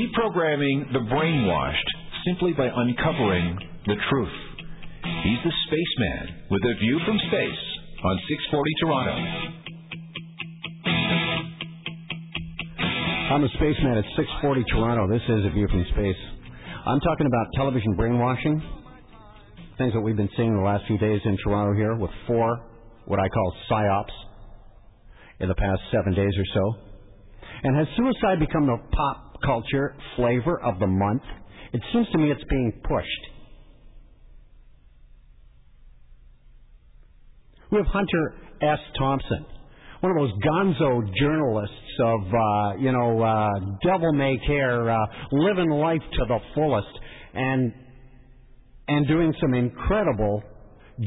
deprogramming the brainwashed simply by uncovering the truth. He's the spaceman with a view from space on 640 Toronto. I'm a spaceman at 640 Toronto. This is A View from Space. I'm talking about television brainwashing, things that we've been seeing the last few days in Toronto here with four, what I call psyops, in the past seven days or so. And has suicide become the pop culture flavor of the month? It seems to me it's being pushed. We have Hunter S. Thompson, one of those gonzo journalists of, uh, you know, uh, devil may care, uh, living life to the fullest, and and doing some incredible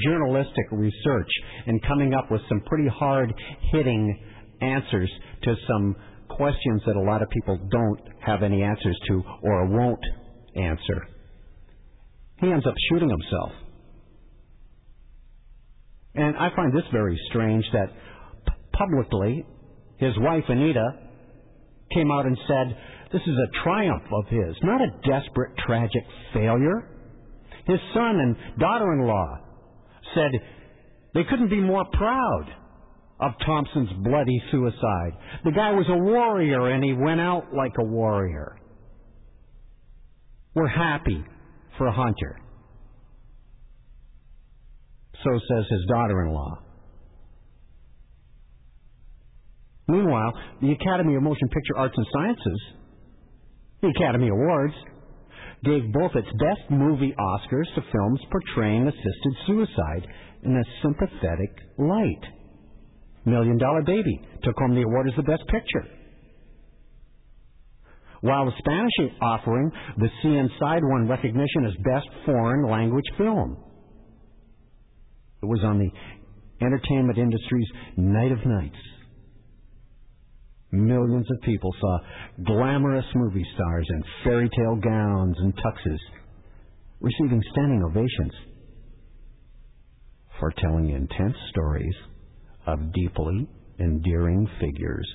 journalistic research and coming up with some pretty hard hitting answers to some questions that a lot of people don't have any answers to or won't answer. He ends up shooting himself. And I find this very strange that p- publicly his wife Anita came out and said this is a triumph of his, not a desperate, tragic failure. His son and daughter in law said they couldn't be more proud of Thompson's bloody suicide. The guy was a warrior and he went out like a warrior. We're happy for Hunter. So says his daughter in law. Meanwhile, the Academy of Motion Picture Arts and Sciences, the Academy Awards, gave both its Best Movie Oscars to films portraying assisted suicide in a sympathetic light. Million Dollar Baby took home the award as the Best Picture. While the Spanish offering, the Sea Inside won recognition as Best Foreign Language Film. It was on the entertainment industry's Night of Nights. Millions of people saw glamorous movie stars in fairy tale gowns and tuxes receiving standing ovations for telling intense stories of deeply endearing figures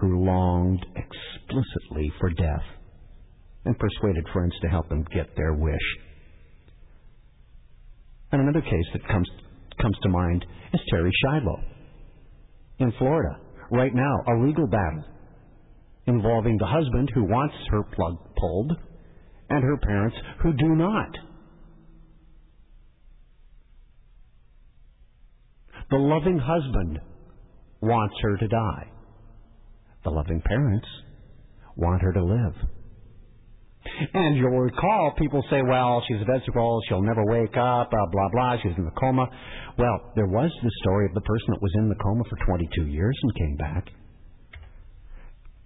who longed explicitly for death and persuaded friends to help them get their wish. And another case that comes comes to mind is Terri Schiavo in Florida. Right now, a legal battle involving the husband who wants her plug pulled and her parents who do not. The loving husband wants her to die. The loving parents want her to live. And you'll recall people say, well, she's a vegetable, she'll never wake up, blah, blah, blah, she's in the coma. Well, there was the story of the person that was in the coma for 22 years and came back.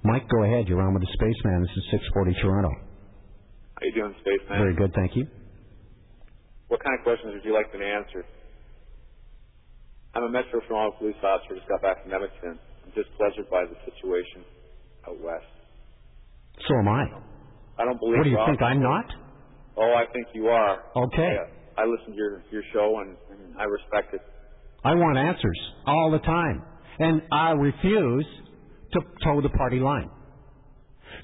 Mike, go ahead. You're on with the Spaceman. This is 640 Toronto. How you doing, Spaceman? Very good, thank you. What kind of questions would you like me to answer? I'm a Metro Toronto police officer, just got back from Edmonton. I'm just pleasured by the situation out west. So am I. I don't believe What do you think? I'm not? Oh, I think you are. Okay. I, I listen to your your show and, and I respect it. I want answers all the time. And I refuse to toe the party line.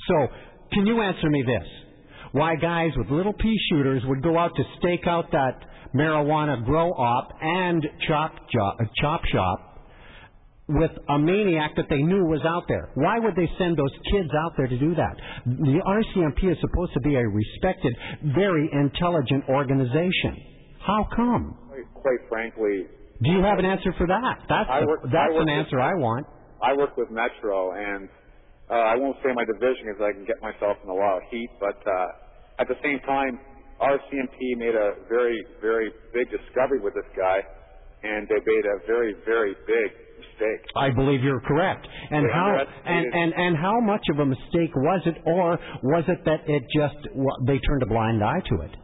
So, can you answer me this? Why guys with little pea shooters would go out to stake out that marijuana grow op and chop, chop, chop shop with a maniac that they knew was out there. Why would they send those kids out there to do that? The RCMP is supposed to be a respected, very intelligent organization. How come? Quite, frankly, Do you have an answer for that? That's work- I that's an with- answer I want. I work with Metro, and uh, I won't say my division because I can get myself in a lot of heat. But uh, at the same time, RCMP made a very, very big discovery with this guy, and they made a very, very big mistake. I believe you're correct. And They how and, and and how much of a mistake was it, or was it that it just they turned a blind eye to it?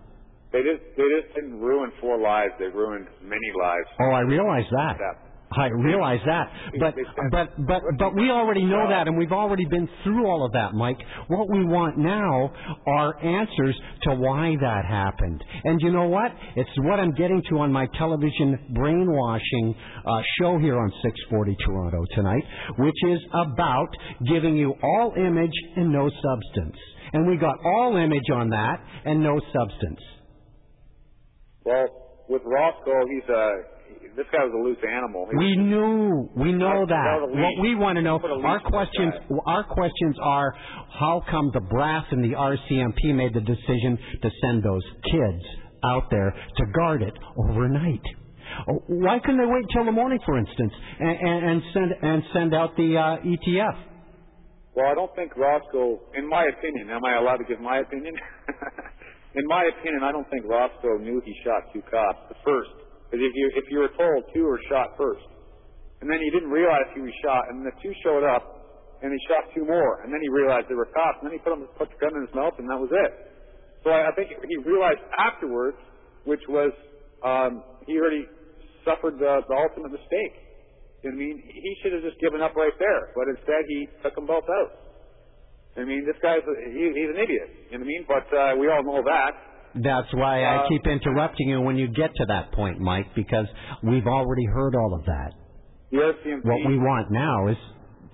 They just, they just didn't ruin four lives; they ruined many lives. Oh, I realize that. That- I realize that, but but but but we already know that, and we've already been through all of that, Mike. What we want now are answers to why that happened. And you know what? It's what I'm getting to on my television brainwashing uh, show here on 640 Toronto tonight, which is about giving you all image and no substance. and we got all image on that and no substance. Well, with Roszko, he's a this guy was a loose animal. He We knew, we know that. What we want to know, Put a leash our questions, our questions are, how come the brass and the RCMP made the decision to send those kids out there to guard it overnight? Oh, Why couldn't they wait till the morning, for instance, and, and, and send and send out the uh, ETF? Well, I don't think Roszko, in my opinion, am I allowed to give my opinion? in my opinion, I don't think Roszko knew he shot two cops. The first, because if you if you were told two were shot first, and then he didn't realize he was shot, and the two showed up, and he shot two more, and then he realized they were cops, and then he put him put the gun in his mouth, and that was it. So I, I think he realized afterwards, which was um, he already suffered the, the ultimate mistake. I mean, he should have just given up right there, but instead he took them both out. I mean, this guy's he, he's an idiot. You know what I mean? But uh, we all know that. That's why I Uh, keep interrupting you when you get to that point, Mike, because we've already heard all of that. The RCMP. What we want now is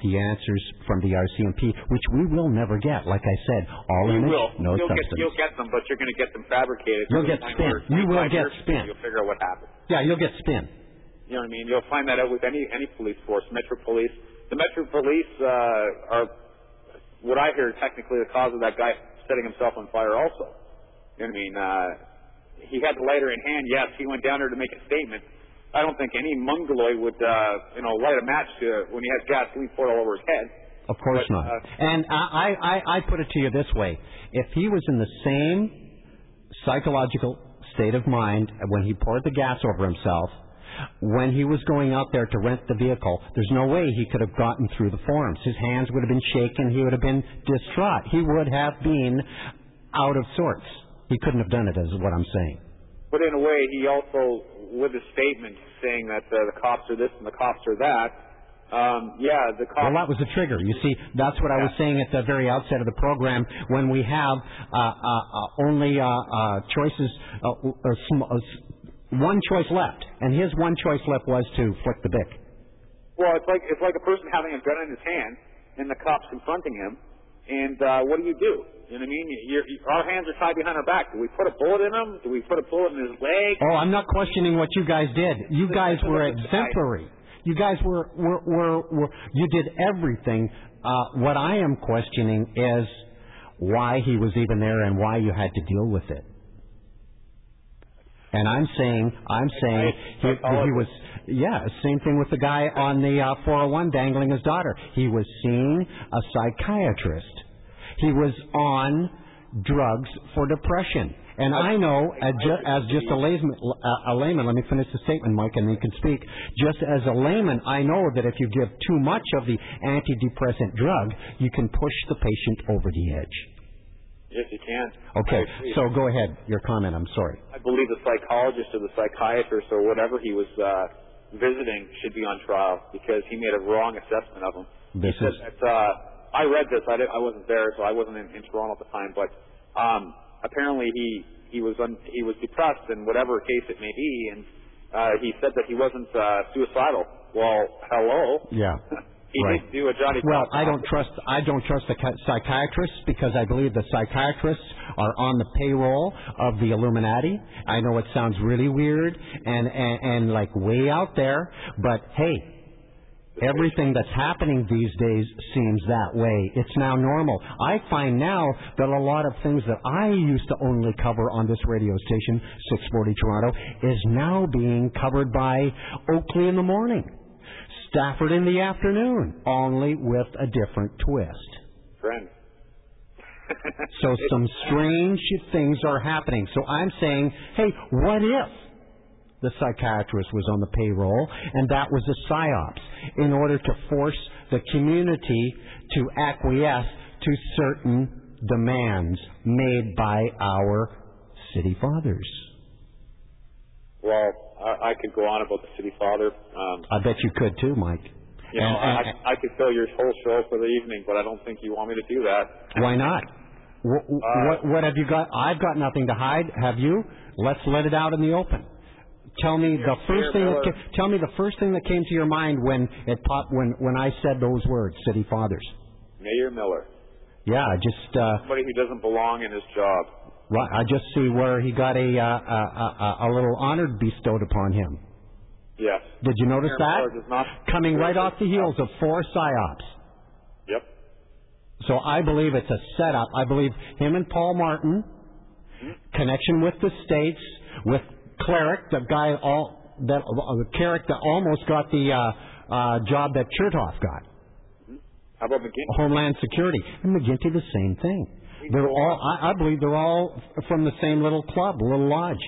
the answers from the RCMP, which we will never get. Like I said, all you image, will. no you'll substance. get you'll get them, but you're going to get them fabricated. You'll get spin. You will get spin. You'll figure out what happened. yeah, you'll get spin. You know what I mean? You'll find that out with any any police force, Metro Police. The Metro Police uh, are what I hear technically the cause of that guy setting himself on fire. Also, you know what I mean? Uh, he had the lighter in hand. Yes, he went down there to make a statement. I don't think any mongoloid would, uh, you know, light a match to when he has gasoline poured all over his head. Of course But, not. uh, and I, I, I put it to you this way: if he was in the same psychological state of mind when he poured the gas over himself, when he was going out there to rent the vehicle, there's no way he could have gotten through the forms. His hands would have been shaken. He would have been distraught. He would have been out of sorts. He couldn't have done it, is what I'm saying. But in a way, he also, with his statement saying that uh, the cops are this and the cops are that, um, yeah, the cops. Well, that was the trigger. You see, that's what I was saying at the very outset of the program. When we have uh, uh, uh, only uh, uh, choices, uh, uh, sm- uh, one choice left, and his one choice left was to flick the bic. Well, it's like it's like a person having a gun in his hand and the cops confronting him, and uh, what do you do? You know what I mean? You're, you our hands are tied behind our back. Do we put a bullet in him? Do we put a bullet in his leg? Oh, I'm not questioning what you guys did. You guys were exemplary. You guys were were were, were you did everything. Uh, what I am questioning is why he was even there and why you had to deal with it. And I'm saying, I'm saying he, he was, yeah, same thing with the guy on the uh, 401 dangling his daughter. He was seeing a psychiatrist. He was on drugs for depression. And I know, as, ju- as just a layman, a layman, let me finish the statement, Mike, and then you can speak. Just as a layman, I know that if you give too much of the antidepressant drug, you can push the patient over the edge. Yes, you can. Okay, so go ahead. Your comment. I'm sorry. I believe the psychologist or the psychiatrist or whatever he was uh, visiting should be on trial because he made a wrong assessment of him. This he is that, uh, I read this. I, I wasn't there, so I wasn't in, in Toronto at the time. But um, apparently he he was un, he was depressed in whatever case it may be, and uh, he said that he wasn't uh, suicidal. Well, hello. Yeah. he right. did do a Johnny. Well, I don't trust I don't trust the psychiatrists because I believe the psychiatrists are on the payroll of the Illuminati. I know it sounds really weird and and, and like way out there, but hey, everything that's happening these days seems that way. It's now normal. I find now that a lot of things that I used to only cover on this radio station, 640 Toronto, is now being covered by Oakley in the morning. Stafford in the afternoon, only with a different twist. friend. So some strange things are happening. So I'm saying, hey, what if the psychiatrist was on the payroll and that was a psyops in order to force the community to acquiesce to certain demands made by our city fathers? Well, I, I could go on about the city father. Um, I bet you could too, Mike. You know, And- and- I, I could fill your whole show for the evening, but I don't think you want me to do that. Why not? What, what, what have you got? I've got nothing to hide. Have you? Let's let it out in the open. Tell me the first thing. That ca- tell me the first thing that came to your mind when it popped when when I said those words, city fathers. Mayor Miller. Yeah, just uh, Somebody who doesn't belong in his job. right, I just see where he got a uh, a, a, a little honor bestowed upon him. Yes. Did you notice Aaron that? Coming right off the heels of four psyops. Yep. So I believe it's a setup. I believe him and Paul Martin, connection with the states, with Cleric, the guy all that uh, the Kerik that almost got the uh, uh, job that Chertoff got, How about McGuinty? Homeland Security, and McGuinty the same thing. They're all. I, I believe they're all from the same little club, little lodge.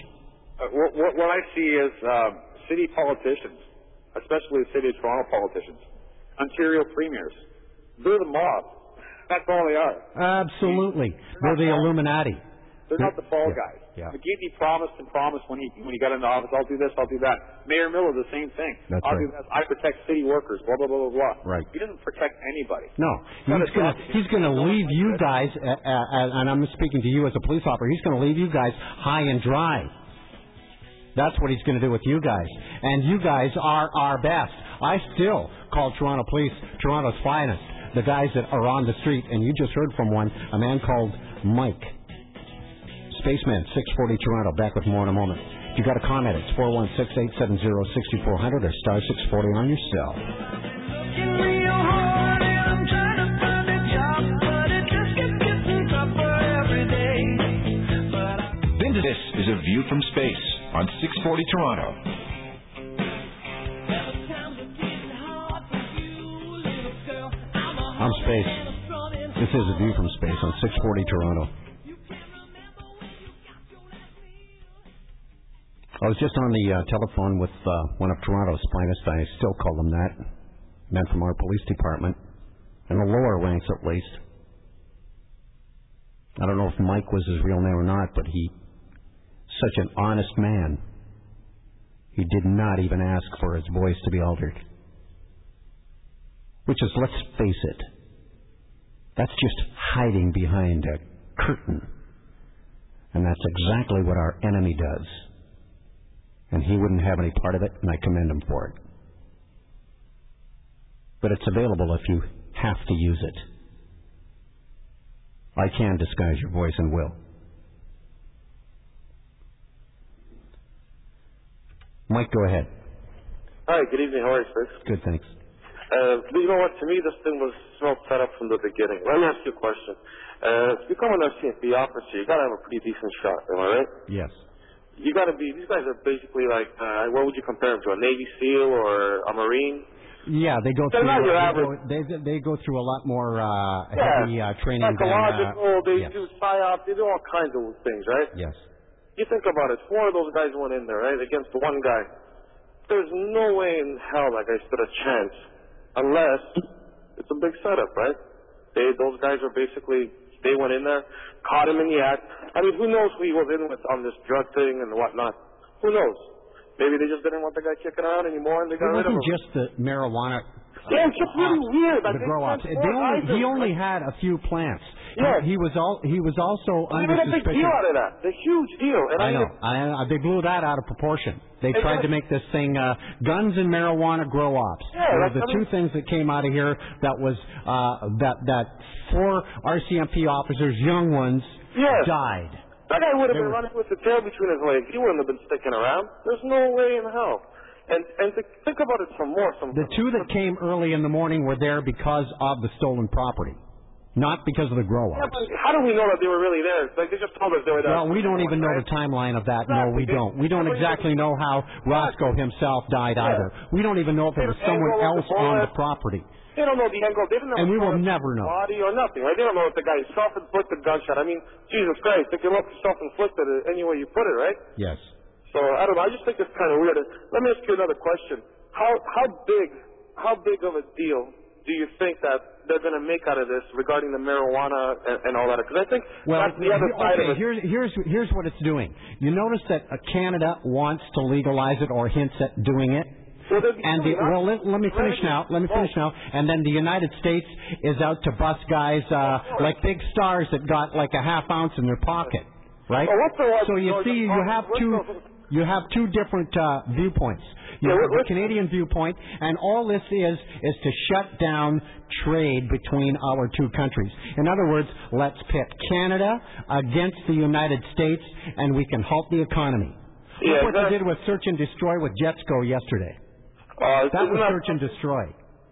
Uh, what, what, what I see is um, city politicians, especially the city of Toronto politicians, Ontario premiers. They're the mob. That's all they are. Absolutely, they're the Illuminati. They're not the fall Yeah, guys. yeah. McGuinty promised and promised when he when he got into office, I'll do this, I'll do that. Mayor Miller, the same thing. That's I'll right. do this. I protect city workers. Blah blah blah blah blah. Right. He doesn't protect anybody. No, he's gonna he's gonna leave you guys, uh, uh, and I'm speaking to you as a police officer. He's gonna leave you guys high and dry. That's what he's gonna do with you guys, and you guys are our best. I still call Toronto Police Toronto's finest. The guys that are on the street, and you just heard from one, a man called Mike. Spaceman, 640 Toronto. Back with more in a moment. If you got a comment, it's 416-870-6400 or star 640 on your cell. This is A View from Space on 640 Toronto. I'm Space. This is a view from space on 640 Toronto. I was just on the uh, telephone with uh, one of Toronto's finest. I still call them that. Men from our police department, in the lower ranks at least. I don't know if Mike was his real name or not, but he, such an honest man. He did not even ask for his voice to be altered. Which is, let's face it, that's just hiding behind a curtain. And that's exactly what our enemy does. And he wouldn't have any part of it, and I commend him for it. But it's available if you have to use it. I can disguise your voice and will. Mike, go ahead. Hi, good evening. How are you, sir? Good, thanks. Uh, you know what? To me, this thing was smelled set up from the beginning. Let me ask you a question. Uh, to become an RCMP officer, you got to have a pretty decent shot. Am I right? Yes. You got to be. These guys are basically like. Uh, what would you compare them to? A Navy SEAL or a Marine? Yeah, they go They're through. not your they, average- go, they they go through a lot more uh, Yeah. heavy uh, training than. Psychological. Uh, they yes. do psyop. They do all kinds of things, right? Yes. You think about it. Four of those guys went in there, right, against one guy. There's no way in hell that guy stood a chance, unless it's a big setup, right? They, those guys are basically, they went in there, caught him in the act. I mean, who knows who he was in with on this drug thing and whatnot? Who knows? Maybe they just didn't want the guy kicking around anymore and they It got rid of wasn't just the marijuana. Yeah, it's just really weird. Like, the grow ops. They only, he only had a few plants. Yes. He, he was all. He was also They under made a big deal out of that. The huge deal. And I mean, know. I, I, they blew that out of proportion. They tried to make this thing uh, guns and marijuana grow ops. Yeah, the I two mean- things that came out of here. That was uh, that that four RCMP officers, young ones, Yes. died. That guy would have been were- running with the tail between his legs. He wouldn't have been sticking around. There's no way in hell. And and to think about it some more. Some The two that came early in the morning were there because of the stolen property, not because of the grow Yeah, how do we know that they were really there? Like they just told us they were there. Well, we don't even know the timeline of that. No, we don't. We don't exactly know how Roszko himself died Yeah. either. We don't even know if there was someone else the on the property. They don't know the angle. They didn't know And we will never know. Body or nothing, right? They don't know if the guy self-inflicted gunshot. I mean, Jesus Christ, they can look self-inflicted any way you put it, right? Yes. So I don't know. I just think it's kind of weird. Let me ask you another question. How how big how big of a deal do you think that they're going to make out of this regarding the marijuana and, and all that? Because I think Well, that's the other side okay, of it. here's here's here's what it's doing. You notice that Canada wants to legalize it or hints at doing it. Well, And the, well, let, let me finish now. Let me finish now. And then the United States is out to bust guys uh, like big stars that got like a half ounce in their pocket, right? Well, what's the one- So you see, you have two, You have two different uh, viewpoints. You Yeah, have the Canadian viewpoint, and all this is is to shut down trade between our two countries. In other words, let's pit Canada against the United States, and we can halt the economy. Yeah, Look what they did with search and destroy with Jetsgo yesterday. Uh, That was search and destroy.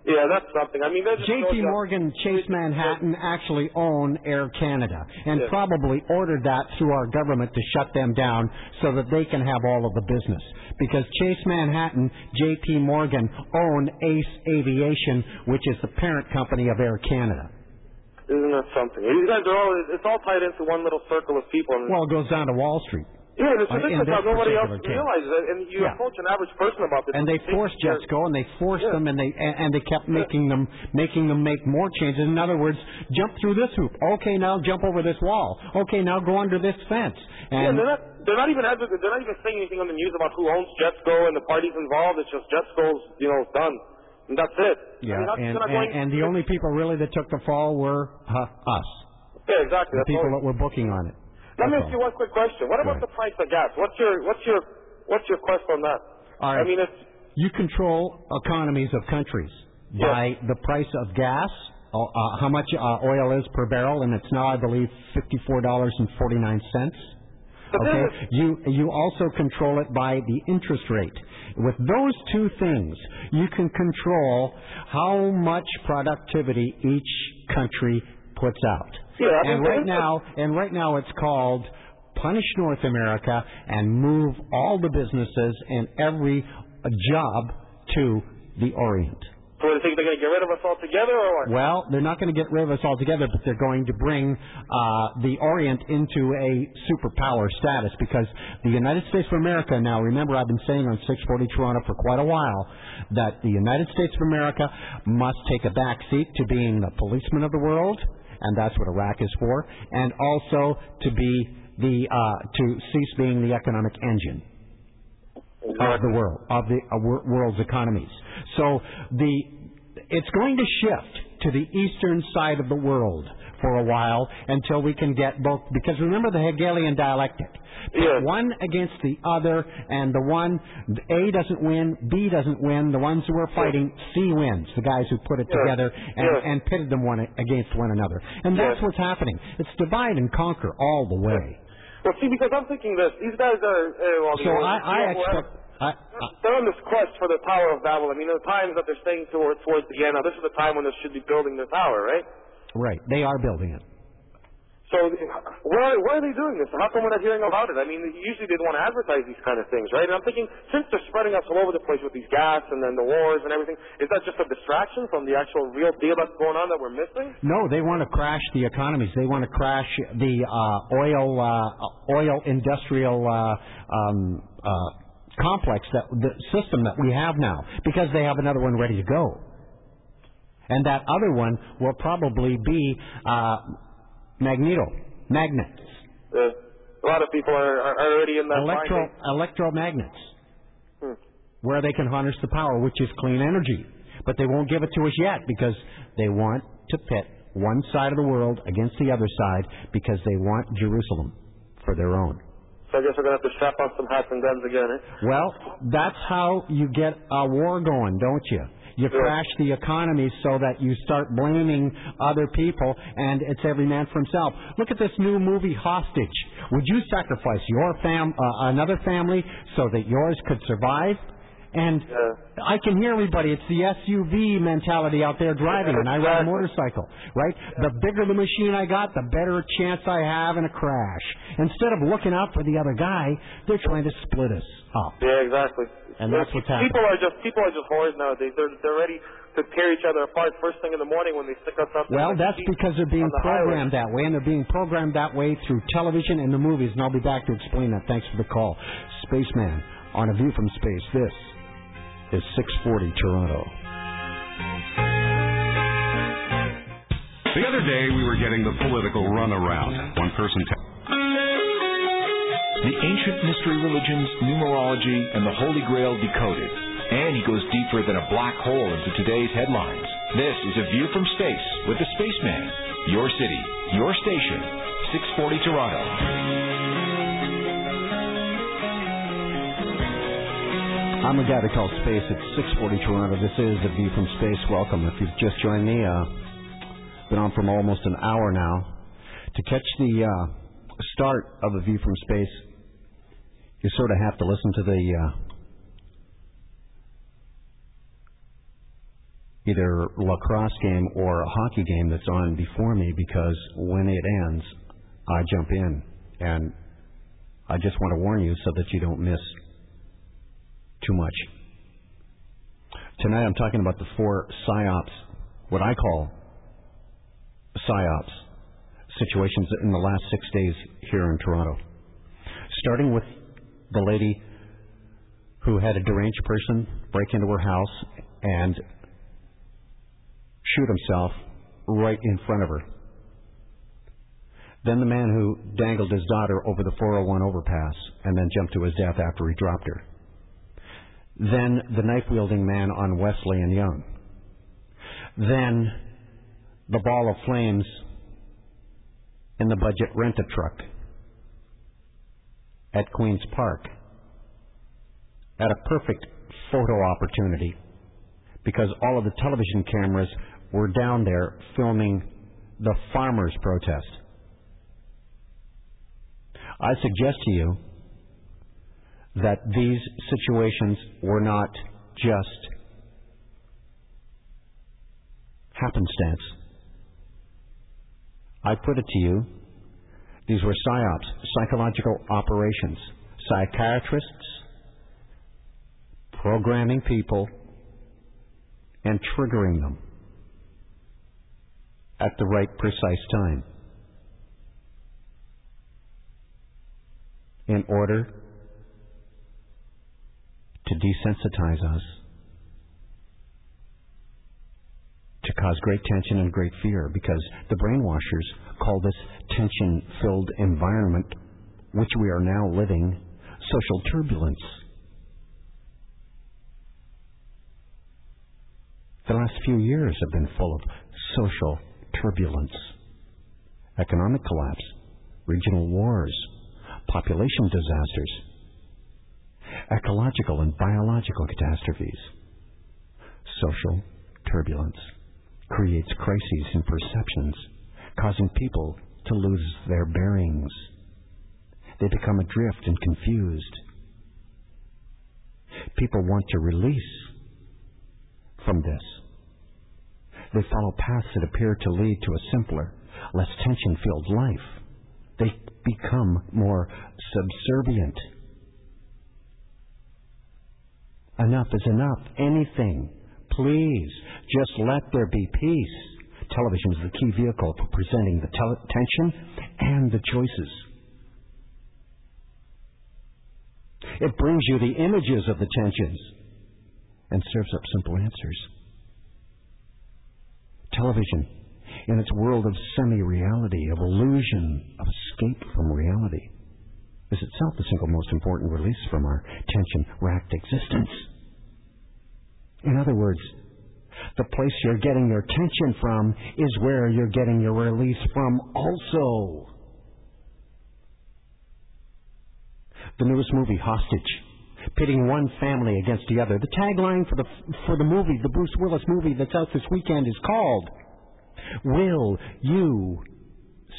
Yeah, that's something. I mean, J.P. Morgan Chase Manhattan actually own Air Canada and Yeah. probably ordered that through our government to shut them down so that they can have all of the business. Because Chase Manhattan, J.P. Morgan own Ace Aviation, which is the parent company of Air Canada. Isn't that something? You guys are all, it's all tied into one little circle of people. And, Well, it goes down to Wall Street. Yeah, this, this is how this nobody else case. realizes it. And you Yeah. approach an average person about this. And they forced Jetsgo, and they forced Yeah. them, and they and, and they kept making them making them make more changes. In other words, jump through this hoop. Okay, now jump over this wall. Okay, now go under this fence. Yeah, And they're not. They're not even. They're not even saying anything on the news about who owns Jetsgo and the parties involved. It's just Jetsgo's, you know, done, and that's it. Yeah, I mean, and, and, going- and the only people really that took the fall were uh, us, yeah, exactly. the That's people all. that were booking on it. Let me ask you one quick question. What about the price of gas? What's your what's your what's your quest on that? All right. I mean, it's You control economies of countries by the price of gas, uh, uh, how much uh, oil is per barrel, and it's now, I believe, fifty-four dollars and forty-nine cents. But Okay. then- You you also control it by the interest rate. With those two things, you can control how much productivity each country puts out. Yeah, and right now, and right now, it's called punish North America and move all the businesses and every job to the Orient. so do you think they're going to get rid of us altogether, or what? Well, they're not going to get rid of us altogether, but they're going to bring uh, the Orient into a superpower status because the United States of America, now remember I've been saying on 640 Toronto for quite a while that the United States of America must take a back seat to being the policeman of the world, and that's what Iraq is for, and also to be the, uh, to cease being the economic engine of the world, of the uh, wor- world's economies. So the it's going to shift to the eastern side of the world for a while until we can get both. Because remember the Hegelian dialectic. Yeah. One against the other, and the one A doesn't win, B doesn't win. The ones who are fighting, C wins. The guys who put it Yeah. together and, Yeah. and pitted them one against one another. And that's what's happening. It's divide and conquer all the way. Well, see, because I'm thinking this. These guys are. Uh, well, So know, I, I expect. I, I, They're on this quest for the Tower of Babel. I mean, the times that they're saying towards towards the end. Now, this is the time when they should be building the tower, right? Right, they are building it. So, why, why are they doing this? How come we're not hearing about it? I mean, usually they'd want to advertise these kind of things, right? And I'm thinking, since they're spreading us all over the place with these gas and then the wars and everything, is that just a distraction from the actual real deal that's going on that we're missing? No, they want to crash the economies. They want to crash the uh, oil uh, oil industrial uh, um, uh, complex that the system that we have now because they have another one ready to go. And that other one will probably be uh, magneto magnets, Uh, a lot of people are, are already in that electro mind. electromagnets, Hmm. where they can harness the power, which is clean energy. But they won't give it to us yet because they want to pit one side of the world against the other side because they want Jerusalem for their own. So I guess we're going to have to strap on some hats and guns again, eh? Well, that's how you get a war going, don't you? You Yeah. crash the economy so that you start blaming other people, and it's every man for himself. Look at this new movie, Hostage. Would you sacrifice your fam, uh, another family, so that yours could survive? And Yeah. I can hear everybody. It's the SUV mentality out there driving, and I ride a motorcycle, right? The bigger the machine I got, the better chance I have in a crash. Instead of looking out for the other guy, they're trying to split us up. Yeah, exactly. And that's what's happening. People are just people are just whores nowadays. They're they're ready to tear each other apart first thing in the morning when they stick us up. Well, that's because they're being the highway. programmed that way, and they're being programmed that way through television and the movies, and I'll be back to explain that. Thanks for the call. Spaceman, on A View from Space, this is 640 Toronto. The other day, we were getting the political runaround. One person. T- The ancient mystery religions, numerology, and the Holy Grail decoded. And he goes deeper than a black hole into today's headlines. This is A View from Space with the Spaceman. Your city, your station, 640 Toronto. I'm the guy that calls space at 640 Toronto. This is A View from Space. Welcome. If you've just joined me, uh, been on for almost an hour now. To catch the uh, start of A View from Space, you sort of have to listen to the uh, either lacrosse game or a hockey game that's on before me because when it ends, I jump in. And I just want to warn you so that you don't miss too much. Tonight I'm talking about the four psyops, what I call psyops situations in the last six days here in Toronto. Starting with the lady who had a deranged person break into her house and shoot himself right in front of her. Then the man who dangled his daughter over the 401 overpass and then jumped to his death after he dropped her. Then the knife wielding man on Wellesley and Yonge. Then the ball of flames in the budget rent a truck at Queen's Park at a perfect photo opportunity because all of the television cameras were down there filming the farmers' protest. I suggest to you that these situations were not just happenstance. I put it to you, these were psyops, psychological operations. Psychiatrists programming people and triggering them at the right precise time in order to desensitize us, to cause great tension and great fear, because the brainwashers call this tension filled environment, which we are now living, social turbulence. The last few years have been full of social turbulence, economic collapse, regional wars, population disasters, ecological and biological catastrophes. Social turbulence creates crises in perceptions, causing people to lose their bearings. They become adrift and confused. People want to release from this. They follow paths that appear to lead to a simpler, less tension filled life. They become more subservient. Enough is enough. Anything. Please, just let there be peace. Television is the key vehicle for presenting the tel- tension and the choices. It brings you the images of the tensions and serves up simple answers. Television, in its world of semi reality, of illusion, of escape from reality, is itself the single most important release from our tension racked existence. In other words, the place you're getting your tension from is where you're getting your release from also. The newest movie, Hostage, pitting one family against the other. The tagline for the for the movie, the Bruce Willis movie that's out this weekend is called Will you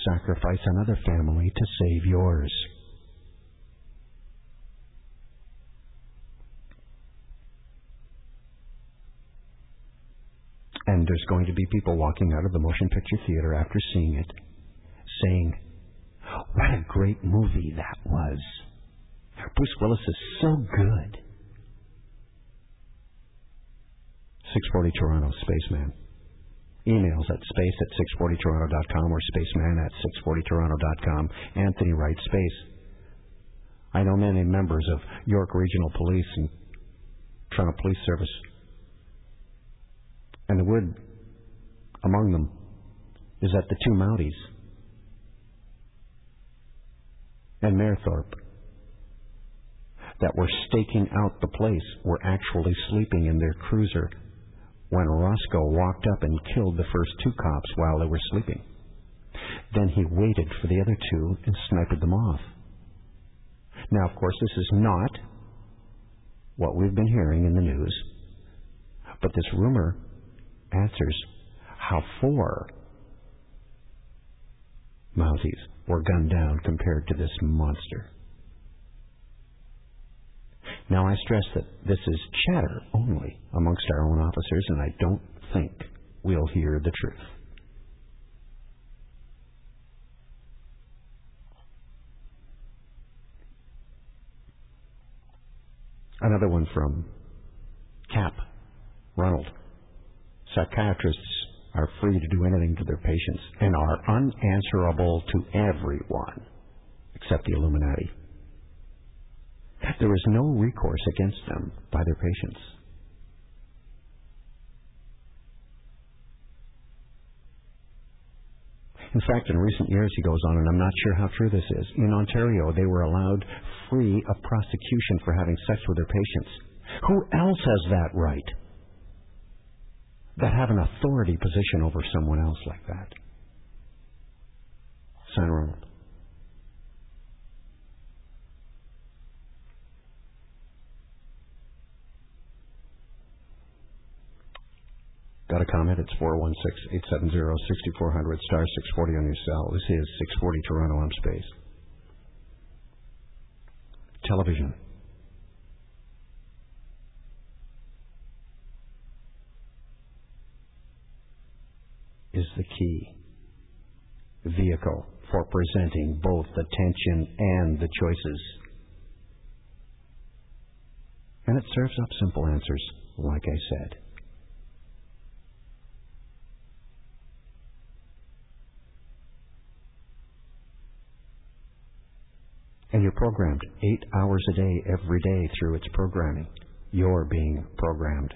sacrifice another family to save yours? And there's going to be people walking out of the motion picture theater after seeing it saying, What a great movie that was. Bruce Willis is so good. 640 Toronto, Spaceman. Emails at space at 640toronto.com or spaceman at 640toronto.com. Anthony Wright, Space. I know many members of York Regional Police and Toronto Police Service. And the word among them is that the two Mounties and Mayerthorpe that were staking out the place were actually sleeping in their cruiser when Roszko walked up and killed the first two cops while they were sleeping. Then he waited for the other two and sniped them off. Now, of course, this is not what we've been hearing in the news, but this rumor answers how four Mounties were gunned down compared to this monster. Now, I stress that this is chatter only amongst our own officers, and I don't think we'll hear the truth. Another one from Cap Ronald. Psychiatrists are free to do anything to their patients and are unanswerable to everyone except the Illuminati. There is no recourse against them by their patients. In fact, in recent years, he goes on, and I'm not sure how true this is, in Ontario, they were allowed free of prosecution for having sex with their patients. Who else has that right? That have an authority position over someone else like that? Sign Ronald. Got a comment? It's 416-870-6400, star 640 on your cell. This is 640 Toronto on space. Television. Is the key vehicle for presenting both the tension and the choices. And it serves up simple answers, like I said. And you're programmed eight hours a day, every day through its programming. You're being programmed.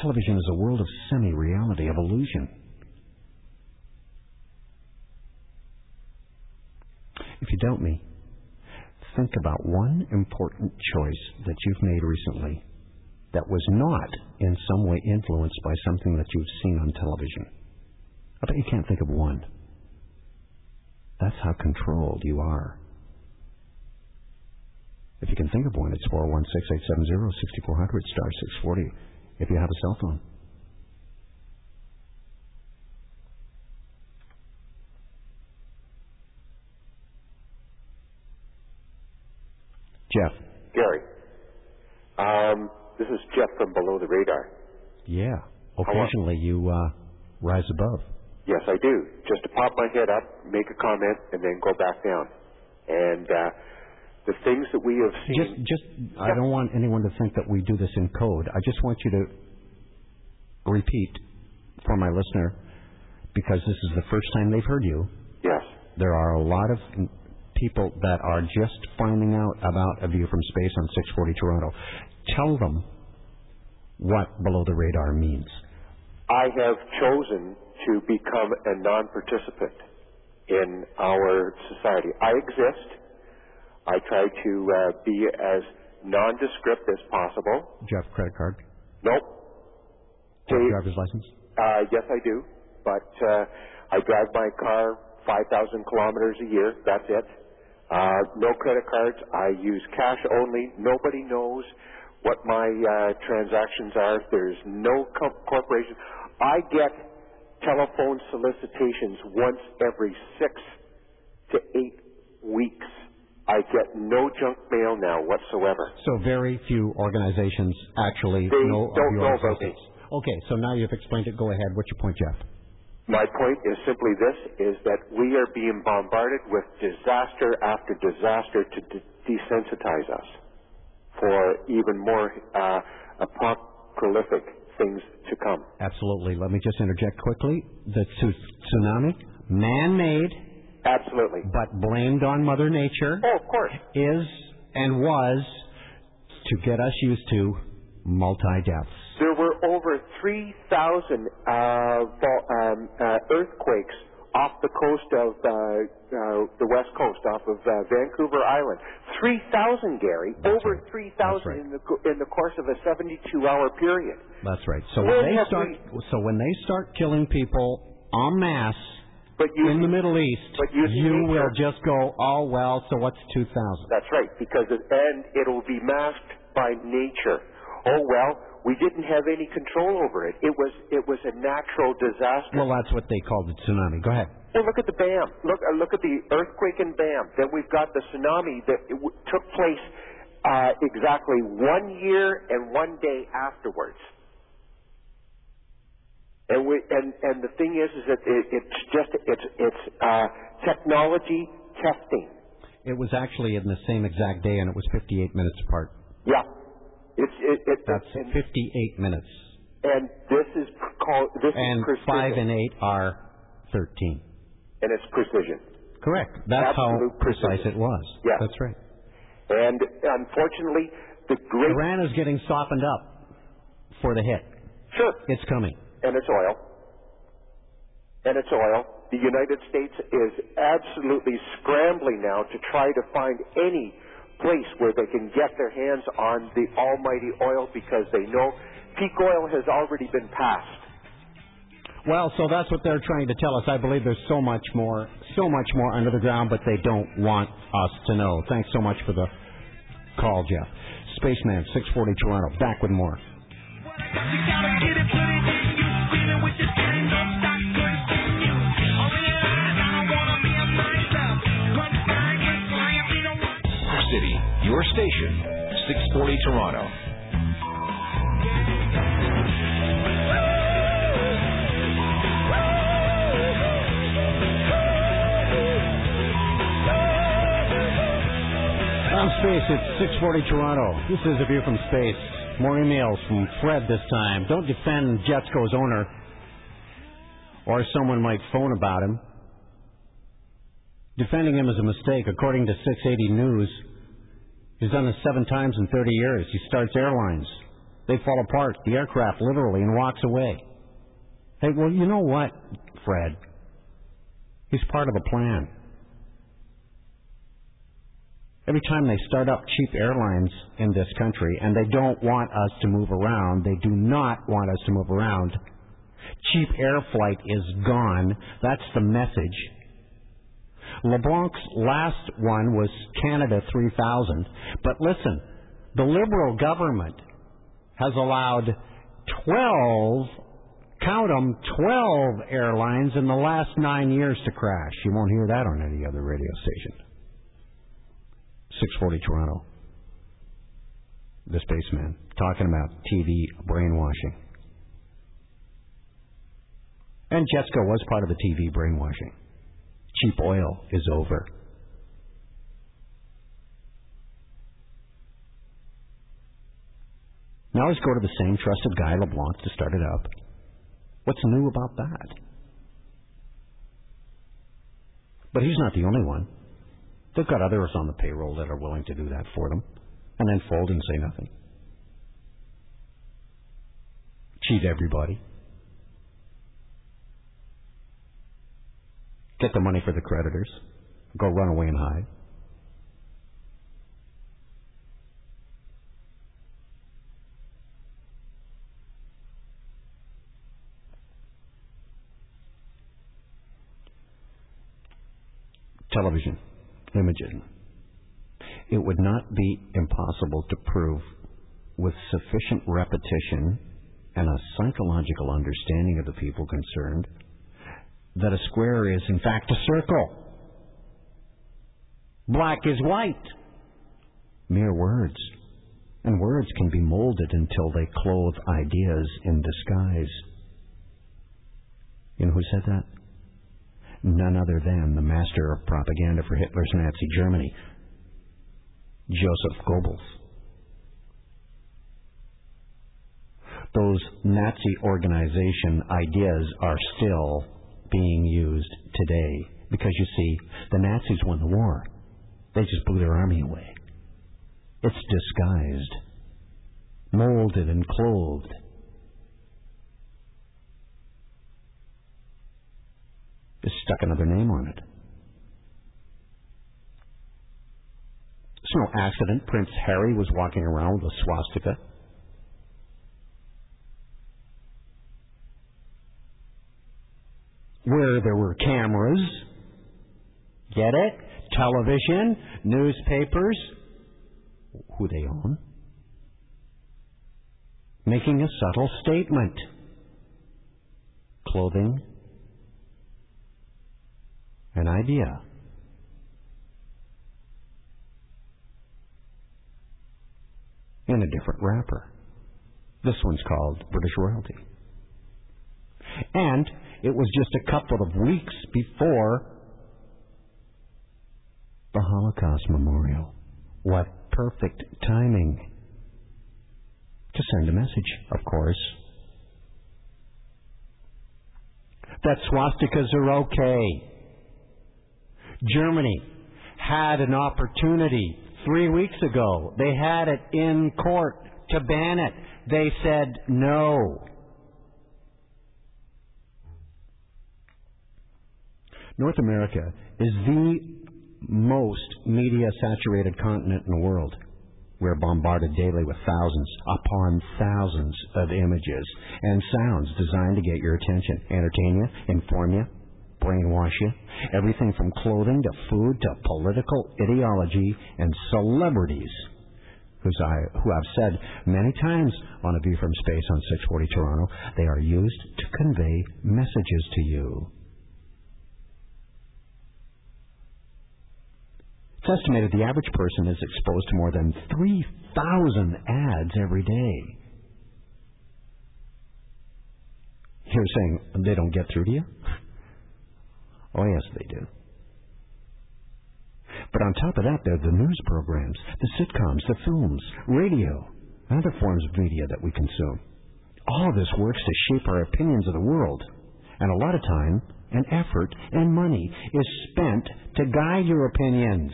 Television is a world of semi reality, of illusion. If you doubt me, think about one important choice that you've made recently that was not in some way influenced by something that you've seen on television. I bet you can't think of one. That's how controlled you are. If you can think of one, it's 416 870 6400 star 640 if you have a cell phone. Jeff. Gary. Um, this is Jeff from Below the Radar. Yeah. Occasionally you uh, rise above. Yes, I do. Just to pop my head up, make a comment, and then go back down. And uh, the things that we have seen. Just, just, I don't want anyone to think that we do this in code. I just want you to repeat for my listener, because this is the first time they've heard you. Yes. There are a lot of people that are just finding out about A View from Space on 640 Toronto. Tell them what below the radar means. I have chosen to become a non-participant in our society. I exist. I try to uh, be as nondescript as possible. Do you have a credit card? Nope. Do you have a driver's license? Uh, yes, I do. But uh, I drive my car 5,000 kilometers a year. That's it. Uh, no credit cards. I use cash only. Nobody knows what my uh, transactions are. There's no co- corporation. I get telephone solicitations once every six to eight weeks. I get no junk mail now whatsoever. So very few organizations actually They know of don't your know about existence. Okay, so now you've explained it. Go ahead. What's your point, Jeff? My point is simply this, is that we are being bombarded with disaster after disaster to de- desensitize us for even more uh, apocalyptic things to come. Absolutely. Let me just interject quickly. The tsu- tsunami, man-made, Absolutely. but blamed on Mother Nature, Oh, of course. is and was to get us used to multi-deaths. There were over 3,000 uh, um, uh, earthquakes off the coast of uh, uh, the west coast, off of uh, Vancouver Island. 3,000, Gary. That's over right. 3,000 right. in the co- in the course of a 72-hour period. That's right. So When when they start, so when they start killing people en masse But you in the Middle East, but you nature- will just go, oh well. So what's 2,000? That's right, because at the end it'll be masked by nature. Oh well, we didn't have any control over it. It was it was a natural disaster. Well, that's what they called the tsunami. Go ahead. Well, look at the BAM. Look, uh, look at the earthquake in BAM. Then we've got the tsunami that it w- took place uh, exactly one year and one day afterwards. And we and and the thing is, is that it, it's just it's it's uh, technology testing. It was actually in the same exact day, and it was 58 minutes apart. Yeah, it's it, it That's and, 58 minutes. and this is called this And is precision, five and eight are 13. and it's precision. Correct. That's how Absolute precise it was. Yeah. That's right. And unfortunately, the great Iran is getting softened up for the hit. sure It's coming. And it's oil. And it's oil. The United States is absolutely scrambling now to try to find any place where they can get their hands on the almighty oil because they know peak oil has already been passed. Well, so that's what they're trying to tell us. I believe there's so much more, so much more under the ground, but they don't want us to know. Thanks so much for the call, Jeff. Spaceman, 640 Toronto. Back with more. City, your station, 640 Toronto. On space, it's 640 Toronto. This is a view from space. More emails from Fred this time. Don't defend Jetsgo's owner, or someone might phone about him. Defending him is a mistake. According to 680 News, he's done this seven times in 30 years. He starts airlines. They fall apart, the aircraft literally, and walks away. Hey, well, you know what, Fred? He's part of the plan. Every time they start up cheap airlines in this country, and they don't want us to move around, they do not want us to move around. Cheap air flight is gone. That's the message. LeBlanc's last one was Canada 3000. But listen, the Liberal government has allowed 12, count them, 12 airlines in the last nine years to crash. You won't hear that on any other radio station. 640 Toronto. The spaceman talking about TV brainwashing. And Jetsgo was part of the TV brainwashing. Cheap oil is over. Now let's go to the same trusted guy, LeBlanc, to start it up. What's new about that? But he's not the only one. They've got others on the payroll that are willing to do that for them, and then fold and say nothing. Cheat everybody. Get the money for the creditors. Go run away and hide. Television, imaging. It would not be impossible to prove with sufficient repetition and a psychological understanding of the people concerned that a square is in fact a circle. Black is white. Mere words. And words can be molded until they clothe ideas in disguise. You know who said that? None other than the master of propaganda for Hitler's Nazi Germany, Joseph Goebbels. Those Nazi organization ideas are still being used today because you see, the Nazis won the war. They just blew their army away. It's disguised, molded, and clothed. Just stuck another name on it. It's no accident Prince Harry was walking around with a swastika. Where there were cameras, get it? Television, newspapers, who they own, making a subtle statement. Clothing, an idea. In a different wrapper. This one's called British Royalty. And it was just a couple of weeks before the Holocaust Memorial. What perfect timing to send a message, of course. That swastikas are okay. Germany had an opportunity three weeks ago. They had it in court to ban it. They said no. North America is the most media saturated continent in the world. We're bombarded daily with thousands upon thousands of images and sounds designed to get your attention, entertain you, inform you, brainwash you. Everything from clothing to food to political ideology and celebrities who's I, who I've said many times on A View from Space on 640 Toronto, they are used to convey messages to you. It's estimated the average person is exposed to more than 3,000 ads every day. You're saying they don't get through to you? Oh, yes, they do. But on top of that, there are the news programs, the sitcoms, the films, radio, and other forms of media that we consume. All this works to shape our opinions of the world. And a lot of time and effort and money is spent to guide your opinions.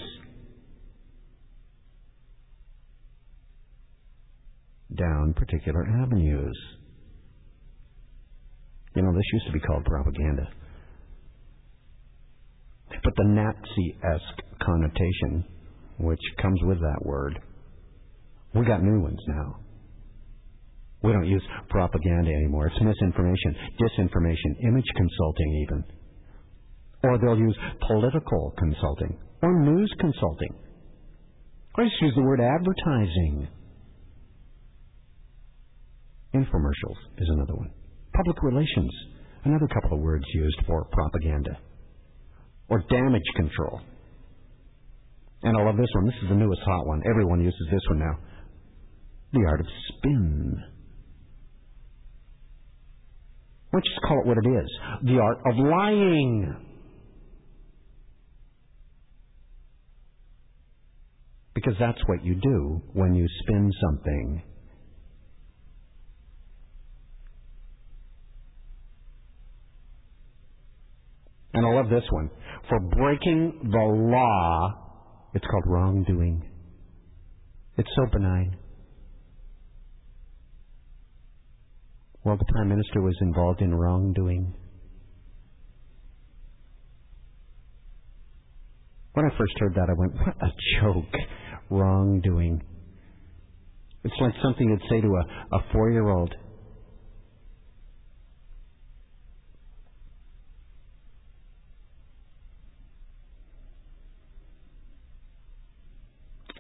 Down particular avenues. You know, this used to be called propaganda. But the Nazi esque connotation, which comes with that word, we got new ones now. We don't use propaganda anymore. It's misinformation, disinformation, image consulting, even. Or they'll use political consulting or news consulting. Or just use the word advertising. Infomercials is another one. Public relations, another couple of words used for propaganda or damage control. And I love this one. This is the newest hot one. Everyone uses this one now. The art of spin. Let's just call it what it is. The art of lying. Because that's what you do when you spin something. And I love this one. For breaking the law, it's called wrongdoing. It's so benign. Well, the Prime Minister was involved in wrongdoing. When I first heard that, I went, what a joke. Wrongdoing. It's like something you'd say to a, a four year old.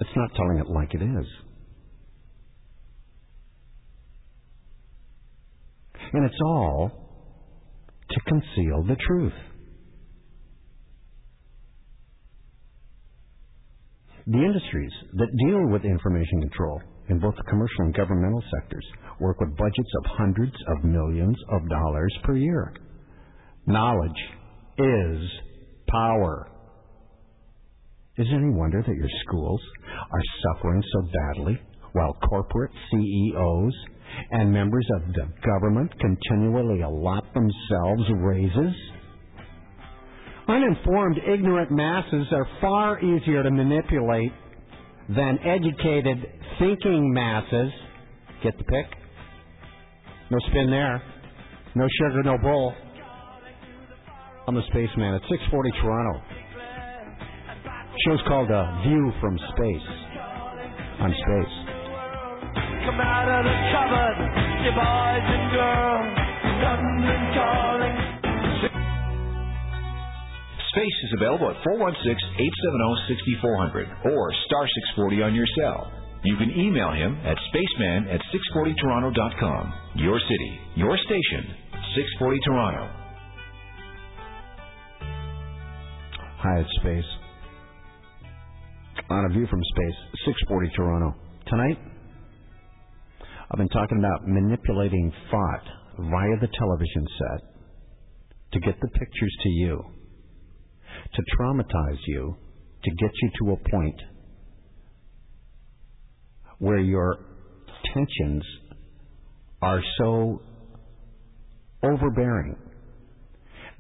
It's not telling it like it is. And it's all to conceal the truth. The industries that deal with information control in both the commercial and governmental sectors work with budgets of hundreds of millions of dollars per year. Knowledge is power. Is it any wonder that your schools are suffering so badly while corporate CEOs and members of the government continually allot themselves raises? Uninformed, ignorant masses are far easier to manipulate than educated, thinking masses. Get the pick? No spin there. No sugar, no bull. I'm the spaceman at 640 Toronto. Show's called uh, View from Space. On Space. Come out of the cupboard, you boys and girls. London calling. Space is available at 416-870-6400 or star 640 on your cell. You can email him at spaceman at 640toronto.com. Your city, your station, 640 Toronto. Hi, it's Space. On a view from space, 640 Toronto. Tonight, I've been talking about manipulating thought via the television set to get the pictures to you, to traumatize you, to get you to a point where your tensions are so overbearing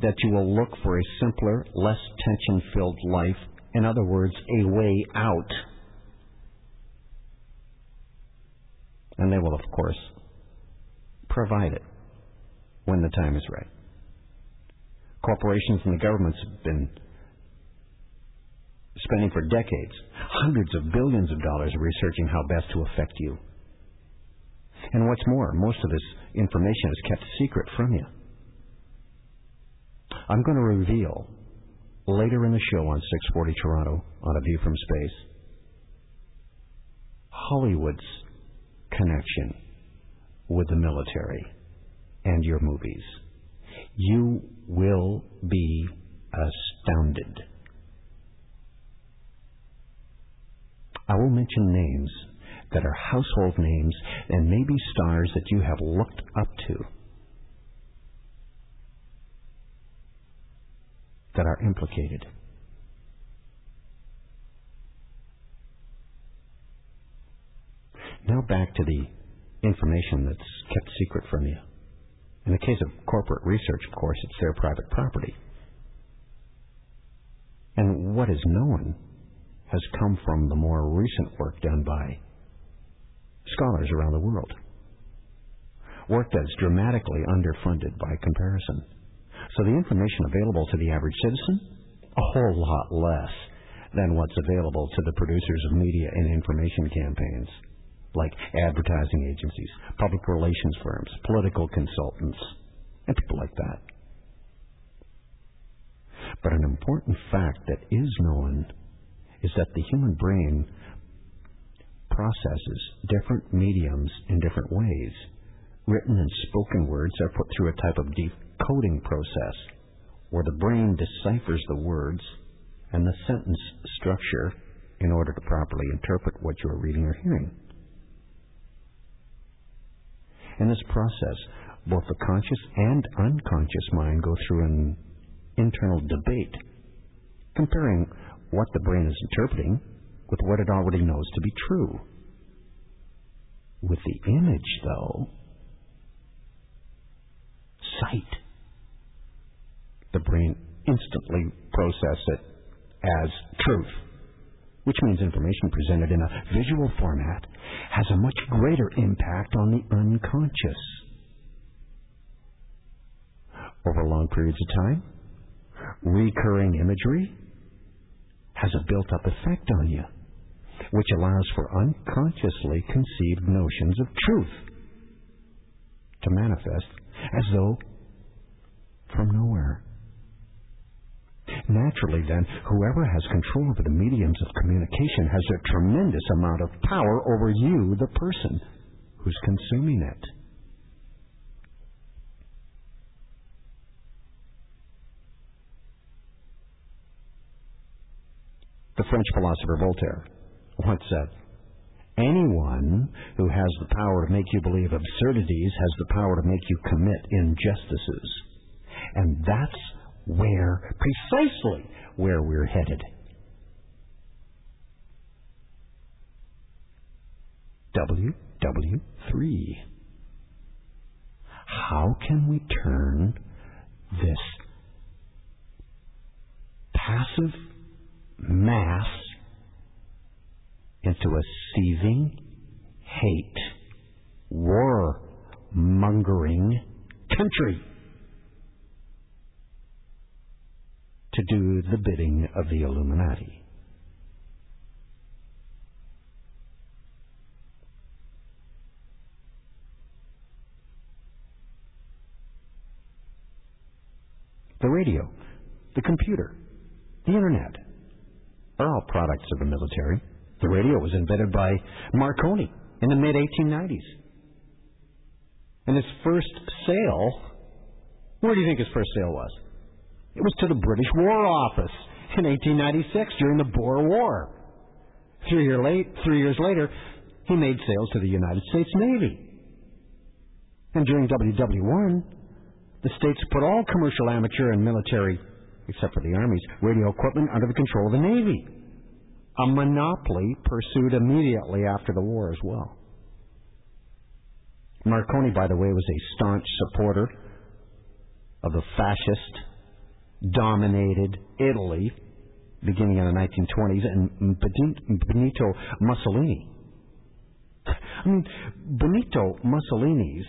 that you will look for a simpler, less tension filled life. In other words, a way out. And they will, of course, provide it when the time is right. Corporations and the governments have been spending for decades hundreds of billions of dollars researching how best to affect you. And what's more, most of this information is kept secret from you. I'm going to reveal later in the show on 640 Toronto on A View from Space Hollywood's connection with the military and your movies. You will be astounded. I will mention names that are household names and maybe stars that you have looked up to that are implicated. Now back to the information that's kept secret from you. In the case of corporate research, of course, it's their private property. And what is known has come from the more recent work done by scholars around the world. Work that's dramatically underfunded by comparison. So the information available to the average citizen, a whole lot less than what's available to the producers of media and information campaigns, like advertising agencies, public relations firms, political consultants, and people like that. But an important fact that is known is that the human brain processes different mediums in different ways. Written and spoken words are put through a type of decoding process where the brain deciphers the words and the sentence structure in order to properly interpret what you are reading or hearing. In this process, both the conscious and unconscious mind go through an internal debate, comparing what the brain is interpreting with what it already knows to be true. With the image, though, sight, the brain instantly processes it as truth, which means information presented in a visual format has a much greater impact on the unconscious. Over long periods of time, recurring imagery has a built up effect on you, which allows for unconsciously conceived notions of truth to manifest as though from nowhere. Naturally, then, whoever has control over the mediums of communication has a tremendous amount of power over you, the person who's consuming it. The French philosopher Voltaire once said, Anyone who has the power to make you believe absurdities has the power to make you commit injustices. And that's where, precisely where we're headed. WW3. How can we turn this passive mass into a seething, hate, war mongering country to do the bidding of the Illuminati. The radio, the computer, the internet, are all products of the military, The radio was invented by Marconi in the mid 1890s. And his first sale, where do you think his first sale was? It was to the British War Office in 1896 during the Boer War. Three, year late, three years later, he made sales to the United States Navy. And during WW1, the states put all commercial, amateur, and military, except for the Army's, radio equipment under the control of the Navy. A monopoly pursued immediately after the war as well. Marconi, by the way, was a staunch supporter of the fascist dominated Italy beginning in the 1920s and Benito Mussolini. I mean, Benito Mussolini's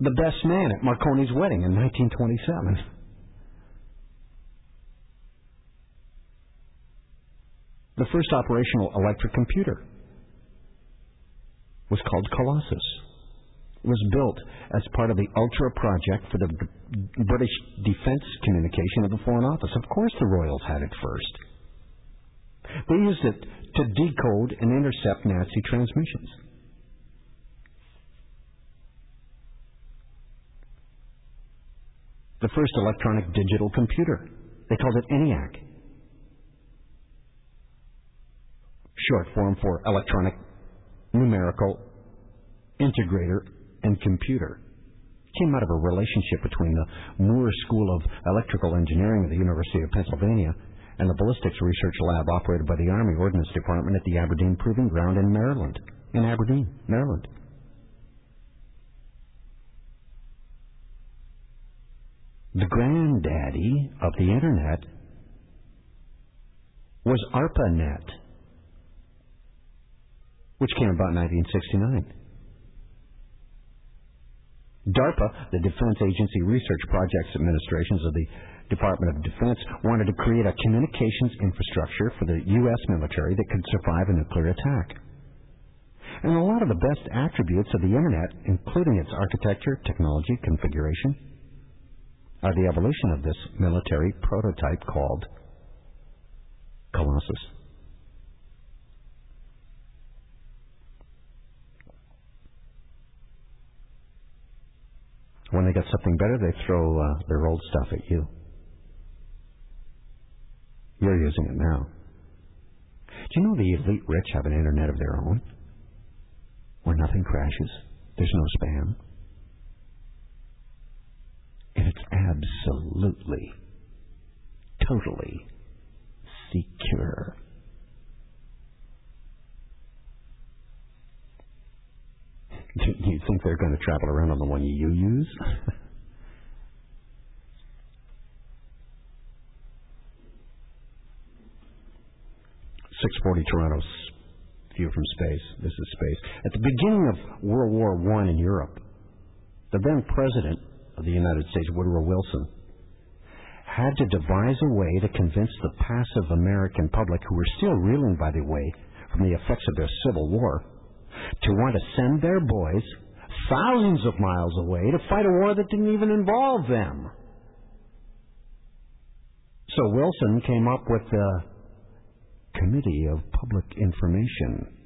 the best man at Marconi's wedding in 1927. The first operational electric computer was called Colossus. Was built as part of the Ultra project for the British Defence Communication of the Foreign Office. Of course, the Royals had it first. They used it to decode and intercept Nazi transmissions. The first electronic digital computer. They called it ENIAC. Short form for electronic numerical integrator and computer came out of a relationship between the Moore School of Electrical Engineering at the University of Pennsylvania and the ballistics research lab operated by the Army Ordnance Department at the Aberdeen Proving Ground in Maryland. In Aberdeen, Maryland. The granddaddy of the Internet was ARPANET, which came about in 1969. DARPA, the Defense Agency Research Projects Administrations of the Department of Defense, wanted to create a communications infrastructure for the U.S. military that could survive a nuclear attack. And a lot of the best attributes of the Internet, including its architecture, technology, configuration, are the evolution of this military prototype called Colossus. When they get something better, they throw uh, their old stuff at you. You're using it now. Do you know the elite rich have an internet of their own? Where nothing crashes, there's no spam. And it's absolutely, totally secure. Do you think they're going to travel around on the one you use? 640 Toronto's view from space. This is space. At the beginning of World War I in Europe, the then President of the United States, Woodrow Wilson, had to devise a way to convince the passive American public, who were still reeling, by the way, from the effects of their Civil War, to want to send their boys thousands of miles away to fight a war that didn't even involve them. So Wilson came up with the Committee of Public Information.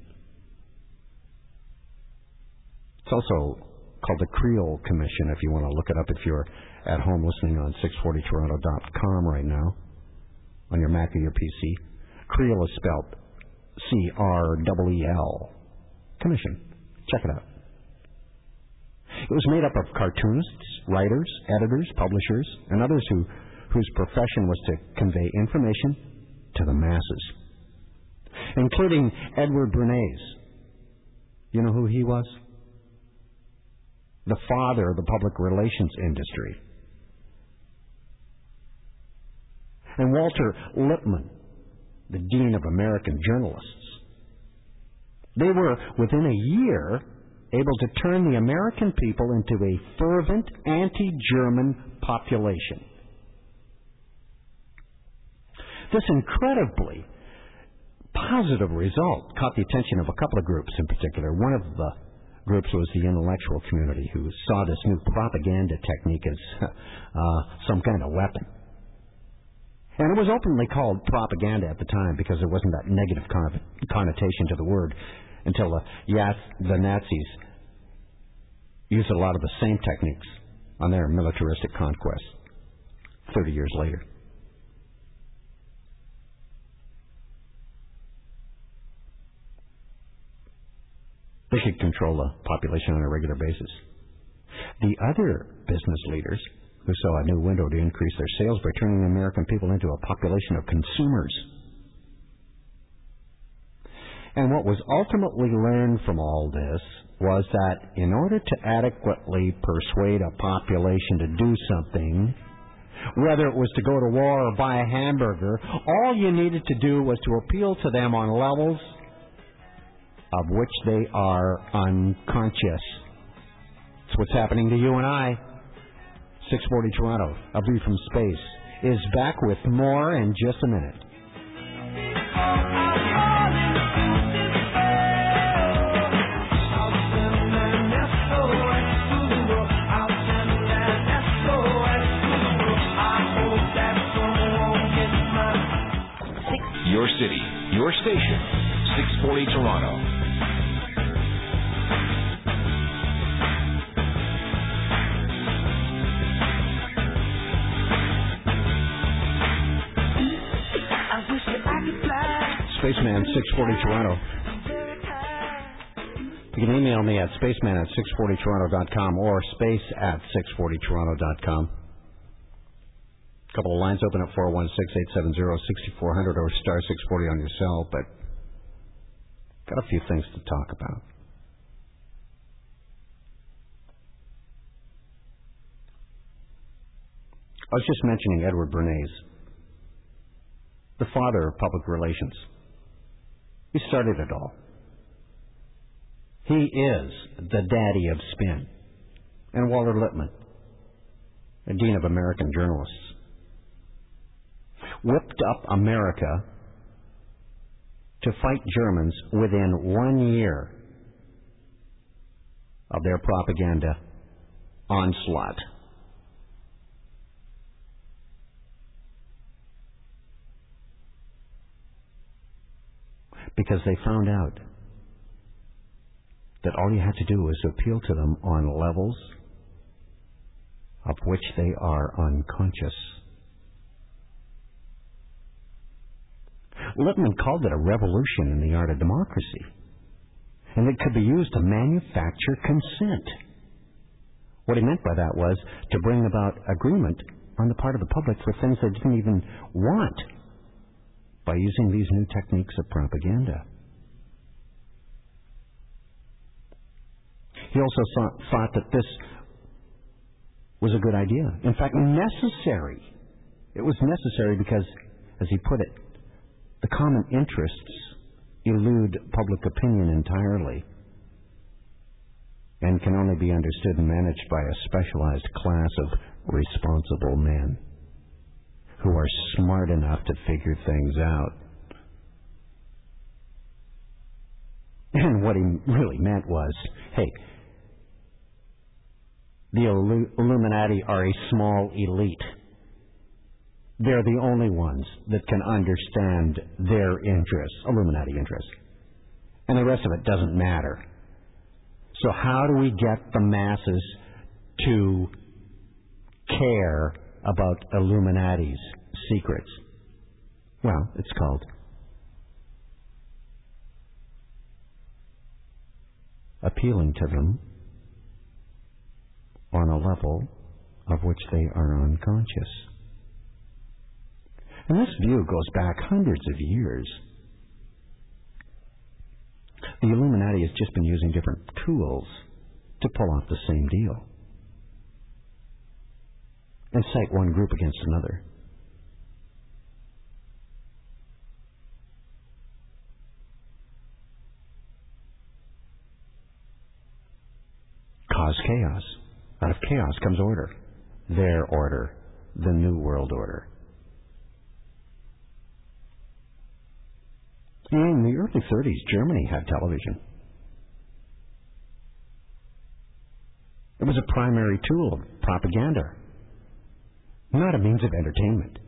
It's also called the Creel Commission if you want to look it up if you're at home listening on 640toronto.com right now on your Mac or your PC. Creole is spelled C R E E L. Commission. Check it out. It was made up of cartoonists, writers, editors, publishers, and others who, whose profession was to convey information to the masses, including Edward Bernays. You know who he was? The father of the public relations industry. And Walter Lippmann, the Dean of American Journalists. They were, within a year, able to turn the American people into a fervent anti German population. This incredibly positive result caught the attention of a couple of groups in particular. One of the groups was the intellectual community who saw this new propaganda technique as uh, some kind of weapon. And it was openly called propaganda at the time because there wasn't that negative connotation to the word until the, yes, the Nazis used a lot of the same techniques on their militaristic conquests 30 years later. They could control the population on a regular basis. The other business leaders who saw a new window to increase their sales by turning American people into a population of consumers. And what was ultimately learned from all this was that in order to adequately persuade a population to do something, whether it was to go to war or buy a hamburger, all you needed to do was to appeal to them on levels of which they are unconscious. It's what's happening to you and I. 640 Toronto, a view from space, is back with more in just a minute. Your station, 640 Toronto. Spaceman 640 Toronto. You can email me at spaceman at 640toronto.com or space at 640toronto.com. A couple of lines open at 416-870-6400 or star 640 on your cell, but got a few things to talk about. I was just mentioning Edward Bernays, the father of public relations. He started it all. He is the daddy of spin. And Walter Lippmann, the dean of American journalists, whipped up America to fight Germans within one year of their propaganda onslaught. because they found out that all you had to do was appeal to them on levels of which they are unconscious. Lippmann called it a revolution in the art of democracy, and it could be used to manufacture consent. What he meant by that was to bring about agreement on the part of the public for things they didn't even want by using these new techniques of propaganda. He also thought, thought that this was a good idea. In fact, necessary. It was necessary because, as he put it, the common interests elude public opinion entirely and can only be understood and managed by a specialized class of responsible men who are smart enough to figure things out. And what he really meant was, hey, the Illuminati are a small elite. They're the only ones that can understand their interests, Illuminati interests. And the rest of it doesn't matter. So how do we get the masses to care about Illuminati's secrets? Well, it's called appealing to them on a level of which they are unconscious. And this view goes back hundreds of years. The Illuminati has just been using different tools to pull off the same deal and cite one group against another. Cause chaos. Out of chaos comes order. Their order. The New World Order. In the early 30s, Germany had television. It was a primary tool of propaganda not a means of entertainment.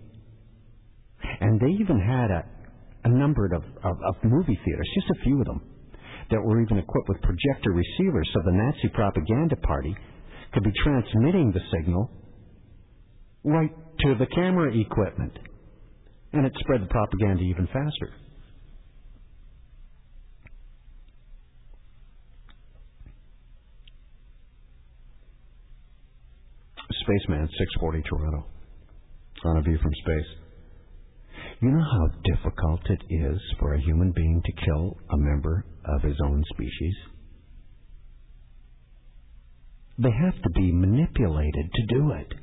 And they even had a, a number of, of, of movie theaters, just a few of them, that were even equipped with projector receivers so the Nazi propaganda party could be transmitting the signal right to the camera equipment. And it spread the propaganda even faster. Spaceman, 640 Toronto. On a view from space. You know how difficult it is for a human being to kill a member of his own species? They have to be manipulated to do it.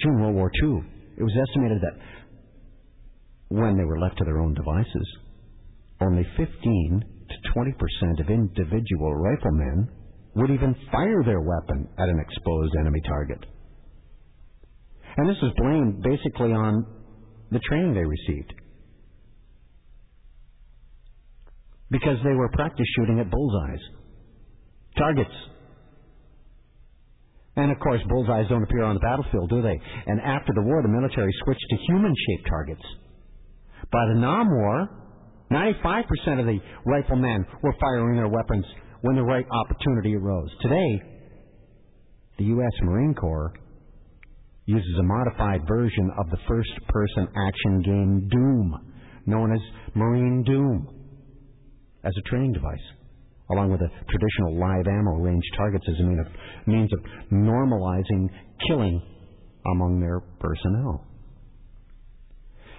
During World War II, it was estimated that when they were left to their own devices, only 15 to 20% of individual riflemen would even fire their weapon at an exposed enemy target. And this was blamed basically on the training they received. Because they were practice shooting at bullseyes, targets. And of course, bullseyes don't appear on the battlefield, do they? And after the war, the military switched to human shaped targets. By the Nam War, 95% of the riflemen were firing their weapons when the right opportunity arose. Today, the U.S. Marine Corps uses a modified version of the first person action game Doom, known as Marine Doom, as a training device, along with a traditional live ammo range targets as a means of normalizing killing among their personnel.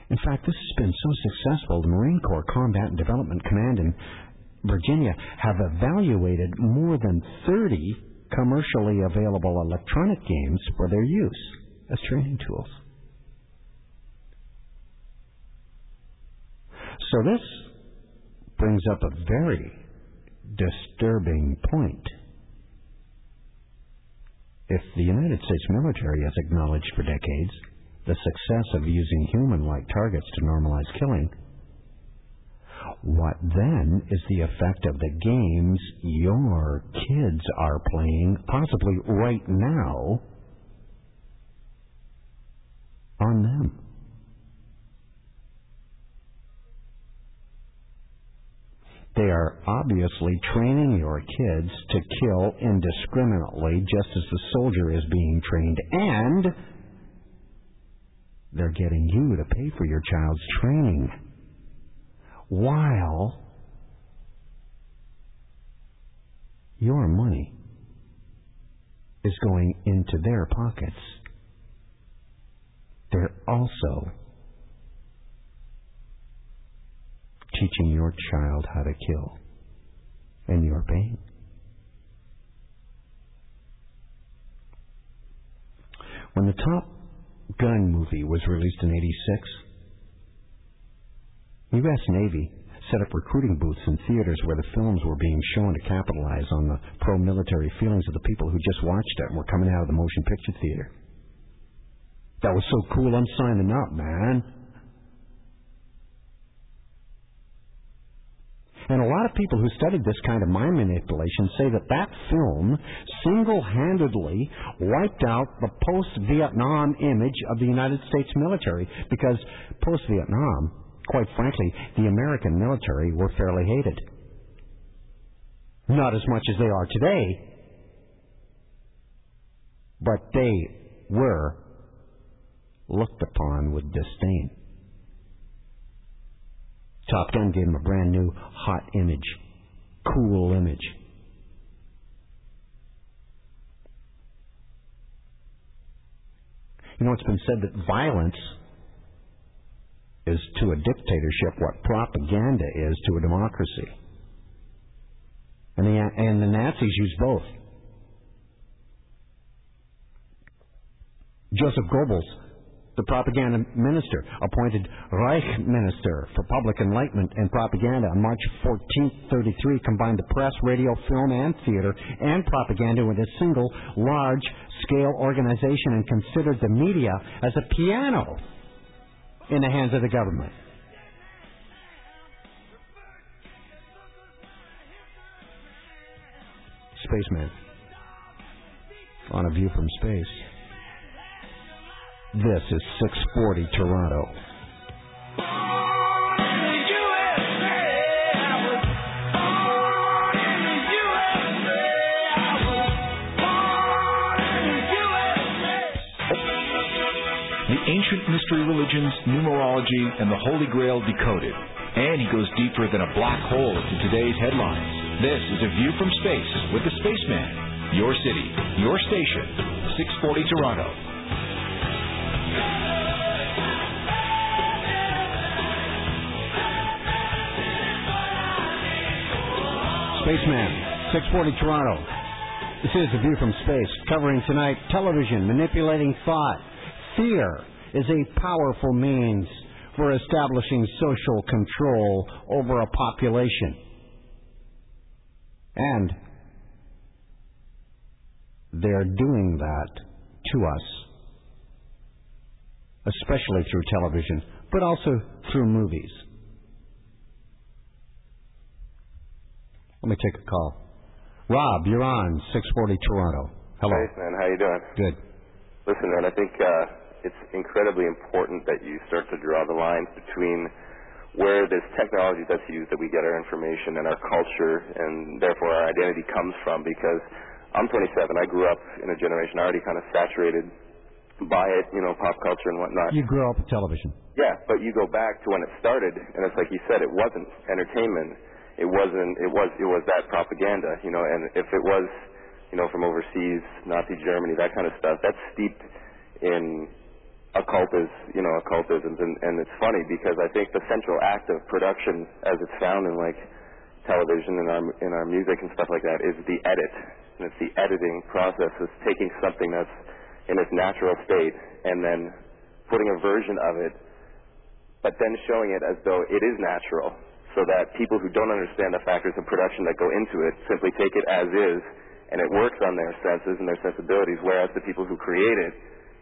In fact, this has been so successful, the Marine Corps Combat and Development Command in Virginia have evaluated more than 30 commercially available electronic games for their use as training tools. So this brings up a very disturbing point. If the United States military has acknowledged for decades the success of using human like targets to normalize killing, what then is the effect of the games your kids are playing, possibly right now, on them? They are obviously training your kids to kill indiscriminately, just as the soldier is being trained, and they're getting you to pay for your child's training while your money is going into their pockets. They're also teaching your child how to kill, and you're paying. When the Top Gun movie was released in 86, U.S. Navy set up recruiting booths in theaters where the films were being shown to capitalize on the pro-military feelings of the people who just watched it and were coming out of the motion picture theater. That was so cool, I'm signing up, man. And a lot of people who studied this kind of mind manipulation say that that film single-handedly wiped out the post-Vietnam image of the United States military because post-Vietnam, quite frankly, the American military were fairly hated. Not as much as they are today, but they were looked upon with disdain. Top Gun gave him a brand new, hot image, cool image. You know, it's been said that violence is to a dictatorship what propaganda is to a democracy. And the, and the Nazis used both. Joseph Goebbels the propaganda minister, appointed Reich Minister for Public Enlightenment and Propaganda on March 14, 33, combined the press, radio, film, and theater and propaganda with a single large-scale organization and considered the media as a piano in the hands of the government. Spaceman on a view from space. This is 640 Toronto. The ancient mystery religions, numerology, and the Holy Grail decoded. And he goes deeper than a black hole into today's headlines. This is A View from Space with the Spaceman. Your city, your station, 640 Toronto. Spaceman, 640 Toronto. This is A View from Space, covering tonight television, manipulating thought. Fear is a powerful means for establishing social control over a population. And they're doing that to us, especially through television, but also through movies. Let me take a call. Rob, you're on 640 Toronto. Hello. Hey, man. How you doing? Good. Listen, man. I think uh, it's incredibly important that you start to draw the lines between where this technology that's used that we get our information and our culture and therefore our identity comes from. Because I'm 27. I grew up in a generation already kind of saturated by it, you know, pop culture and whatnot. You grew up with television. Yeah, but you go back to when it started, and it's like you said, it wasn't entertainment. It wasn't. It was. It was that propaganda, you know. And if it was, you know, from overseas, Nazi Germany, that kind of stuff, that's steeped in occultism, you know, occultisms. And, and it's funny because I think the central act of production, as it's found in like television and our in our music and stuff like that, is the edit. And it's the editing process. It's taking something that's in its natural state and then putting a version of it, but then showing it as though it is natural so that people who don't understand the factors of production that go into it simply take it as is and it works on their senses and their sensibilities, whereas the people who create it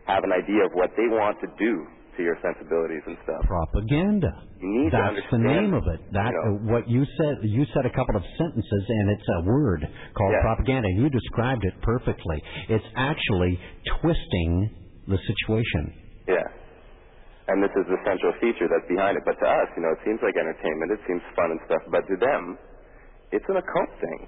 have an idea of what they want to do to your sensibilities and stuff. Propaganda. You need to That's the name of it. That you know. uh, what you said. You said a couple of sentences, and it's a word called Yeah. propaganda. You described it perfectly. It's actually twisting the situation. And this is the central feature that's behind it. But to us, you know, it seems like entertainment, it seems fun and stuff, but to them, it's an occult thing.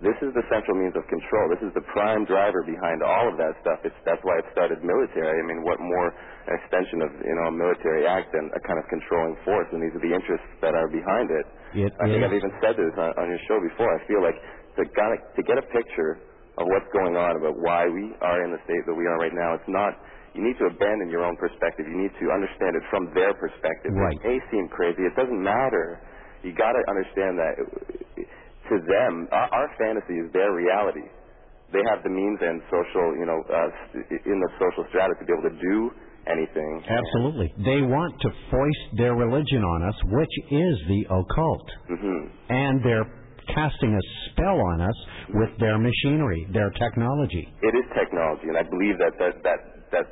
This is the central means of control. This is the prime driver behind all of that stuff. It's that's why it started military. I mean, what more an extension of you know a military act than a kind of controlling force? And these are the interests that are behind it. It I think is- I've even said this on, on your show before. I feel like to, gotta, to get a picture of what's going on about why we are in the state that we are right now, it's not. You need to abandon your own perspective. You need to understand it from their perspective. Right. It may seem crazy. It doesn't matter. You got to understand that to them, our, our fantasy is their reality. They have the means and social, you know, uh, in the social strata to be able to do anything. Absolutely. They want to foist their religion on us, which is the occult. hmm And they're casting a spell on us with their machinery, their technology. It is technology, and I believe that that that that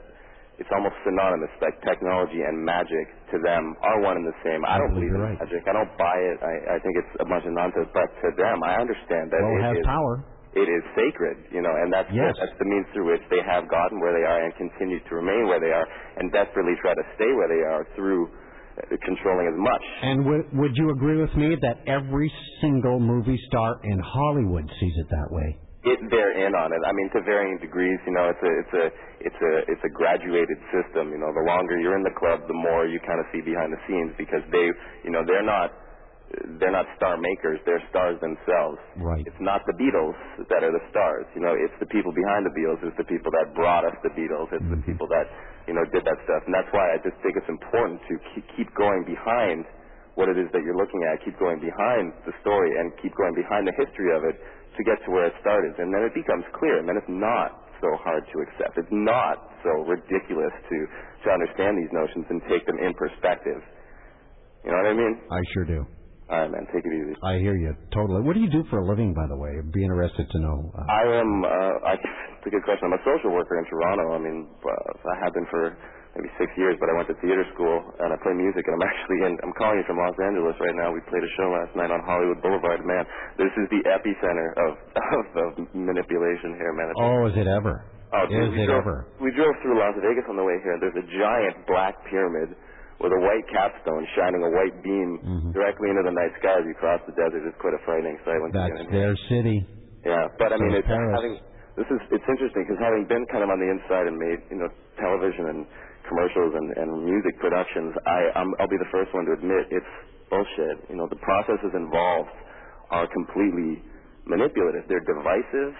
it's almost synonymous. Like technology and magic to them are one and the same. I don't believe in right. magic. I don't buy it. I, I think it's a bunch of nonsense. But to them, I understand that Well, it it has is- power. it is sacred, you know, and that's Yes. that's the means through which they have gotten where they are and continue to remain where they are, and desperately try to stay where they are through uh, controlling as much. And w- would you agree with me that every single movie star in Hollywood sees it that way? It they're in on it. I mean, to varying degrees. You know, it's a it's a it's a it's a graduated system. You know, the longer you're in the club, the more you kind of see behind the scenes because they, you know, they're not they're not star makers. They're stars themselves. Right. It's not the Beatles that are the stars. You know, it's the people behind the Beatles. It's the people that brought us the Beatles. It's the mm-hmm. people that you know did that stuff. And that's why I just think it's important to keep, keep going behind what it is that you're looking at. Keep going behind the story and keep going behind the history of it to get to where it started. And then it becomes clear. And then it's not so hard to accept. It's not so ridiculous to to understand these notions and take them in perspective. You know what I mean? I sure do. All right, man. Take it easy. I hear you totally. What do you do for a living, by the way? I'd be interested to know. Uh, I am. Uh, I, it's a good question. I'm a social worker in Toronto. I mean, uh, I have been for maybe six years, but I went to theater school and I play music. And I'm actually in. I'm calling you from Los Angeles right now. We played a show last night on Hollywood Boulevard. Man, this is the epicenter of of, of manipulation here, man. Oh, is it ever? Oh, dude, Is we it drove, ever? We drove through Las Vegas on the way here. There's a giant black pyramid with a white capstone shining a white beam Mhm. directly into the night sky as you cross the desert. It's quite a frightening sight once That's get their city. Yeah, but I mean, it's Paris. having this is it's interesting because having been kind of on the inside and made you know television and commercials and, and music productions, I I'm, I'll be the first one to admit it's bullshit. You know, the processes involved are completely manipulative. They're divisive,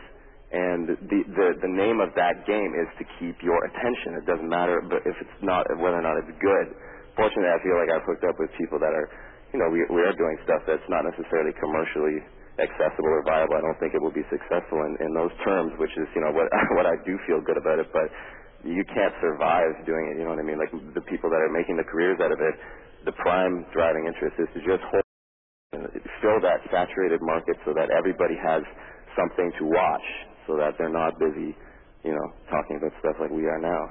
and the the the name of that game is to keep your attention. It doesn't matter but if it's not whether or not it's good. Fortunately, I feel like I've hooked up with people that are, you know, we we are doing stuff that's not necessarily commercially accessible or viable. I don't think it will be successful in, in those terms, which is, you know, what what I do feel good about it. But you can't survive doing it. You know what I mean? Like the people that are making the careers out of it, the prime driving interest is to just hold, fill that saturated market so that everybody has something to watch, so that they're not busy, you know, talking about stuff like we are now.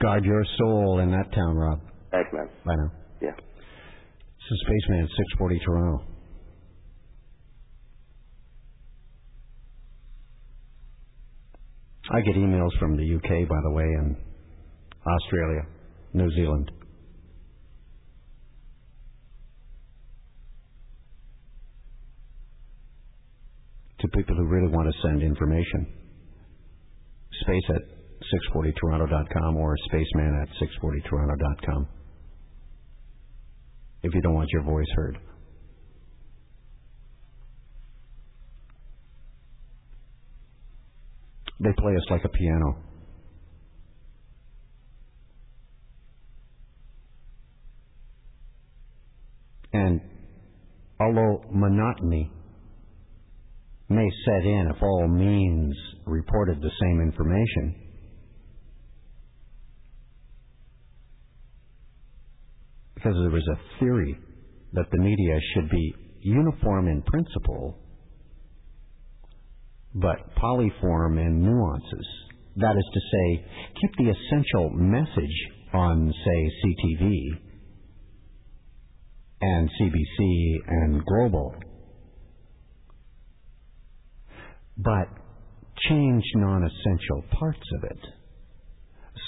Guard your soul in that town, Rob. Thanks, man. Bye now. Yeah. This is Spaceman 640 Toronto. I get emails from the UK, by the way, and Australia, New Zealand. To people who really want to send information. Space at 640toronto.com or spaceman at 640toronto.com if you don't want your voice heard. They play us like a piano. And although monotony may set in if all means reported the same information, because there was a theory that the media should be uniform in principle, but polyform in nuances. That is to say, keep the essential message on, say, CTV and CBC and Global, but change non essential parts of it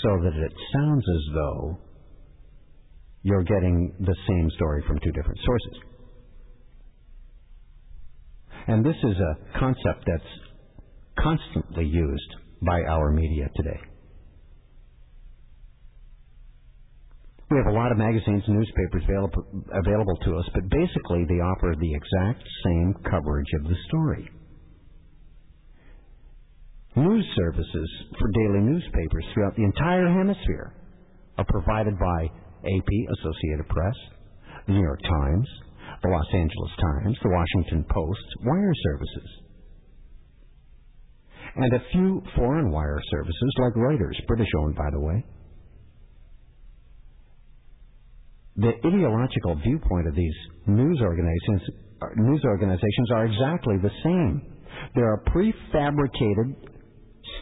so that it sounds as though you're getting the same story from two different sources. And this is a concept that's constantly used by our media today. We have a lot of magazines and newspapers available, available to us, but basically they offer the exact same coverage of the story. News services for daily newspapers throughout the entire hemisphere are provided by AP, Associated Press, the New York Times, the Los Angeles Times, the Washington Post, wire services. And a few foreign wire services like Reuters, British owned by the way. The ideological viewpoint of these news organizations, uh, news organizations are exactly the same. They're a prefabricated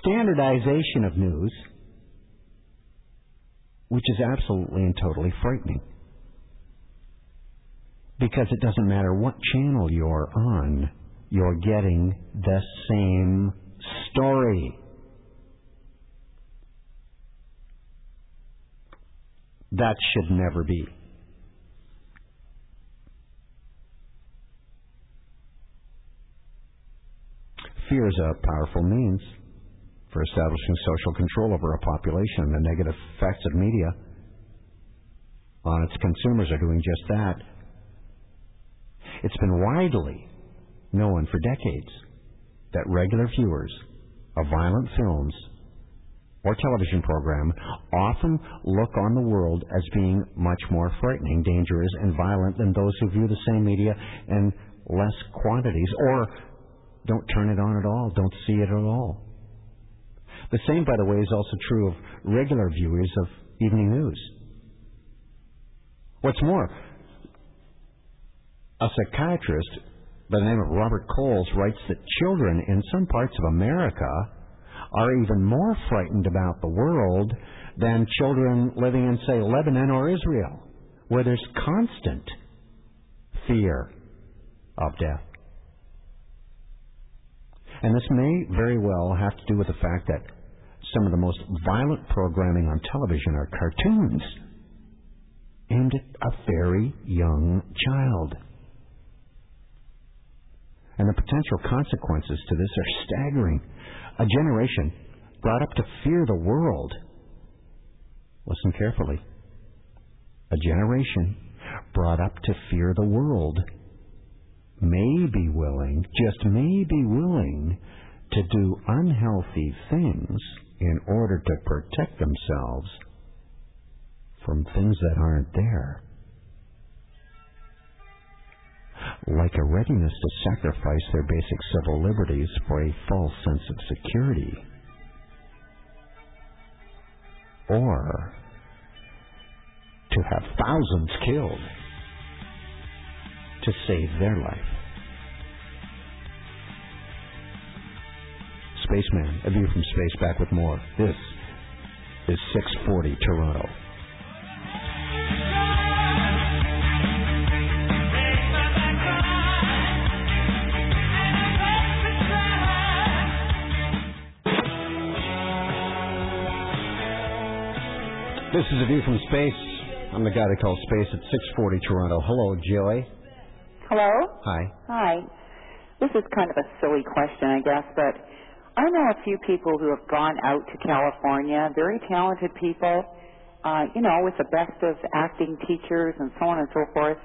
standardization of news which is absolutely and totally frightening. Because it doesn't matter what channel you're on, you're getting the same story. That should never be. Fear is a powerful means for establishing social control over a population. The negative effects of media on its consumers are doing just that. It's been widely known for decades that regular viewers of violent films or television program often look on the world as being much more frightening, dangerous, and violent than those who view the same media in less quantities or don't turn it on at all, don't see it at all. The same, by the way, is also true of regular viewers of evening news. What's more, a psychiatrist by the name of Robert Coles writes that children in some parts of America are even more frightened about the world than children living in, say, Lebanon or Israel, where there's constant fear of death. And this may very well have to do with the fact that some of the most violent programming on television are cartoons aimed at a very young child. And the potential consequences to this are staggering. A generation brought up to fear the world. Listen carefully. A generation brought up to fear the world may be willing, just may be willing, to do unhealthy things in order to protect themselves from things that aren't there. Like a readiness to sacrifice their basic civil liberties for a false sense of security. Or to have thousands killed to save their life. Spaceman, a view from space back with more. This is 640 Toronto. This is a view from space. I'm the guy they call space at 640 Toronto. Hello, Joy. Hello? Hi. Hi. This is kind of a silly question, I guess, but I know a few people who have gone out to California, very talented people, uh, you know, with the best of acting teachers and so on and so forth,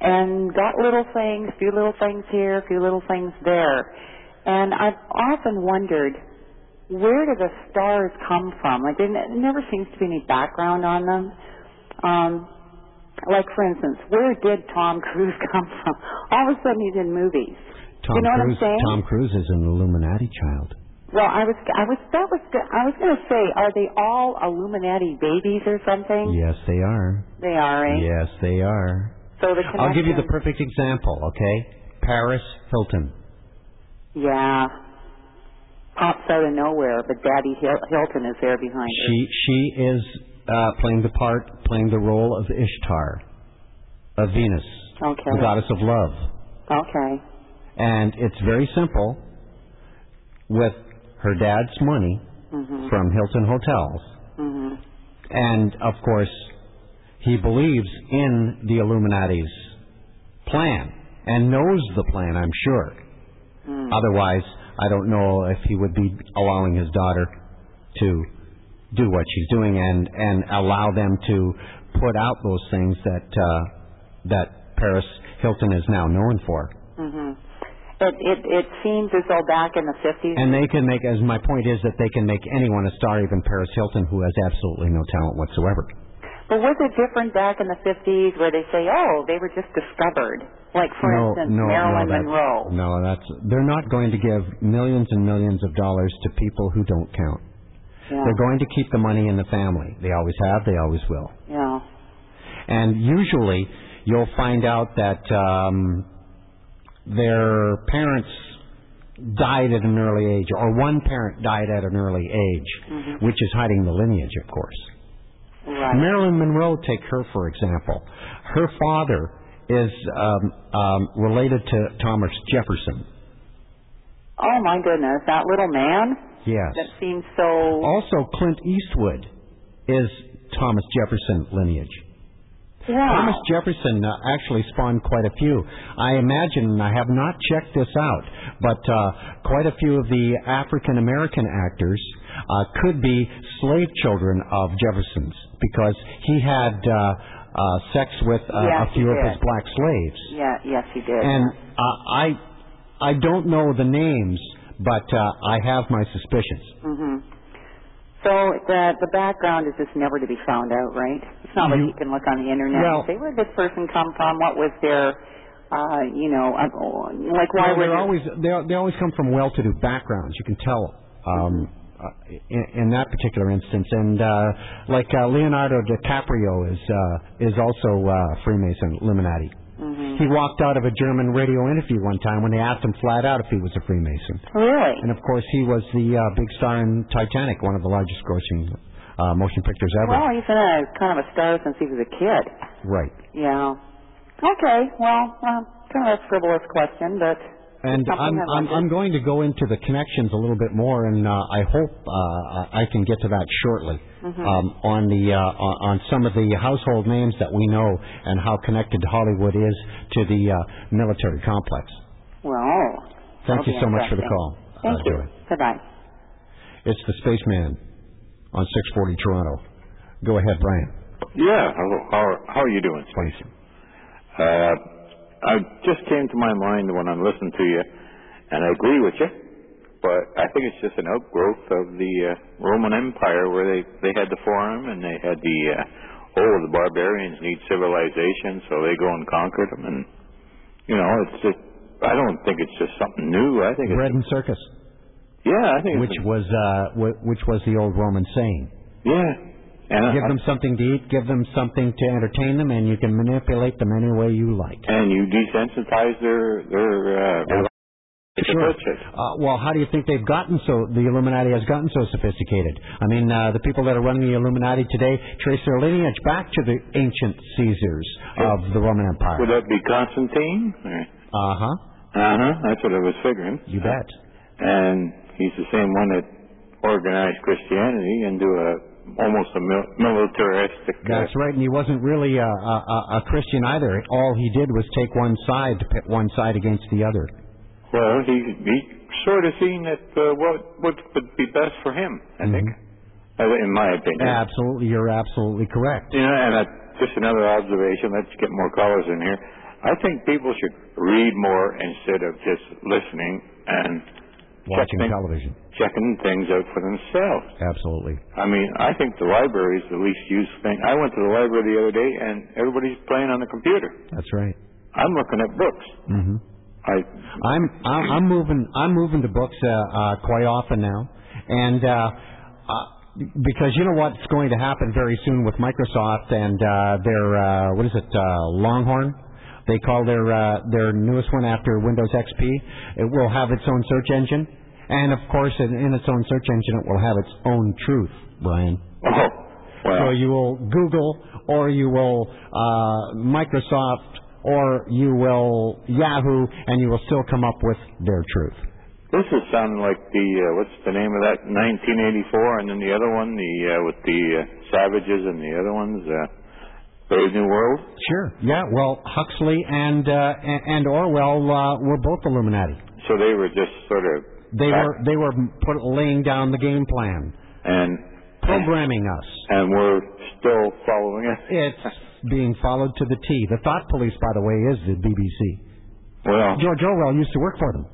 and got little things, few little things here, few little things there. And I've often wondered, where do the stars come from? Like, there ne- never seems to be any background on them. Um, like, for instance, where did Tom Cruise come from? All of a sudden, he's in movies. Tom you know Cruise. what I'm saying? Tom Cruise is an Illuminati child. Well, I was, I was, that was, I was going to say, are they all Illuminati babies or something? Yes, they are. They are, eh? Yes, they are. So the I'll give you the perfect example, okay? Paris Hilton. Yeah. Pops out of nowhere, but Daddy Hilton is there behind her. She she is uh, playing the part, playing the role of Ishtar, of Venus, Okay. the goddess of love. Okay. And it's very simple. With her dad's money Mhm. from Hilton Hotels, mm-hmm. and of course, he believes in the Illuminati's plan and knows the plan. I'm sure. Mm. Otherwise, I don't know if he would be allowing his daughter to do what she's doing and and allow them to put out those things that uh, that Paris Hilton is now known for. Mm-hmm. It it it seems as though back in the fifties. And they can make, as my point is, that they can make anyone a star, even Paris Hilton, who has absolutely no talent whatsoever. But was it different back in the fifties where they say, oh, they were just discovered? Like for no, instance, no, Marilyn no, Monroe. No, that's they're not going to give millions and millions of dollars to people who don't count. Yeah. They're going to keep the money in the family. They always have. They always will. Yeah. And usually, you'll find out that um, their parents died at an early age, or one parent died at an early age, Mhm. which is hiding the lineage, of course. Right. Marilyn Monroe, take her for example. Her father is um, um, related to Thomas Jefferson. Oh my goodness, that little man. Yes. That seems so. Also, Clint Eastwood is Thomas Jefferson lineage. Wow. Thomas Jefferson uh, actually spawned quite a few. I imagine, and I have not checked this out, but uh, quite a few of the African American actors uh, could be slave children of Jefferson's because he had uh, sex with uh, Yes, a few of his black slaves. Yeah. Yes, he did. And uh, I, I don't know the names, but uh, I have my suspicions. Mm-hmm. So the the background is just never to be found out, right? It's not like You- you can look on the internet Well- and say where did this person come from, what was their, uh, you know, uh, like why Well, were they're always they they always come from well-to-do backgrounds. You can tell um, uh, in, in that particular instance, and uh, like uh, Leonardo DiCaprio is uh, is also uh, Freemason Illuminati. Mhm. He walked out of a German radio interview one time when they asked him flat out if he was a Freemason. Really? And of course, he was the uh, big star in Titanic, one of the largest grossing uh, motion pictures ever. Well, he's been a kind of a star since he was a kid. Right. Yeah. Okay. Well, uh, kind of a frivolous question, but And I'm, I I'm. I'm going to go into the connections a little bit more, and uh, I hope uh, I can get to that shortly Mhm. um, on the uh, on on some of the household names that we know and how connected Hollywood is to the uh, military complex. Well, Thank you so much for the call. Thank uh, you. Joy. Goodbye. It's the Spaceman on 640 Toronto. Go ahead, Brian. Yeah. Hello. How are, how are you doing, Space? Uh, I just came to my mind when I'm listening to you, and I agree with you. But I think it's just an outgrowth of the uh, Roman Empire, where they they had the forum and they had the uh, oh the barbarians need civilization, so they go and conquer them, and you know it's just I don't think it's just something new. I think Bread it's and circus, yeah, I think which it's, was uh, w- which was the old Roman saying. yeah, and Give I- them something to eat, give them something to entertain them, and you can manipulate them any way you like. and you desensitize their their uh, their Sure. Uh, well, how do you think they've gotten so, the Illuminati has gotten so sophisticated? I mean, uh, the people that are running the Illuminati today trace their lineage back to the ancient Caesars of the Roman Empire. Would that be Constantine? Uh huh. Uh huh. That's what I was figuring. You bet. And he's the same one that organized Christianity into a almost a mil- militaristic. uh, That's right, and he wasn't really a, a, a- Christian either. All he did was take one side to pit one side against the other. Well, he he sort of seen that uh, what what would be best for him. I think, uh, in my opinion. Absolutely, you're absolutely correct. You know, and uh, just another observation. Let's get more callers in here. I think people should read more instead of just listening and Watching checking, television. checking things out for themselves. Absolutely. I mean, I think the library is the least used thing. I went to the library the other day, and everybody's playing on the computer. That's right. I'm looking at books. Mm-hmm. I I'm I'm I'm moving I'm moving to books uh, uh, quite often now, and uh, uh, because you know what's going to happen very soon with Microsoft and uh, their uh, what is it uh, Longhorn. They call their uh, their newest one after Windows XP. It will have its own search engine, and of course, in, in its own search engine, it will have its own truth, Brian. Oh, well. So you will Google, or you will uh, Microsoft, or you will Yahoo, and you will still come up with their truth. This is sounding like the uh, what's the name of that 1984, and then the other one, the uh, with the uh, savages and the other ones, uh, Brave New World. Sure. Yeah. Well, Huxley and uh, and Orwell uh, were both Illuminati. So they were just sort of They were they were put, laying down the game plan, and programming us. and we're still following it. It's being followed to the T. The thought police, by the way, is the BBC. Well, George Orwell used to work for them.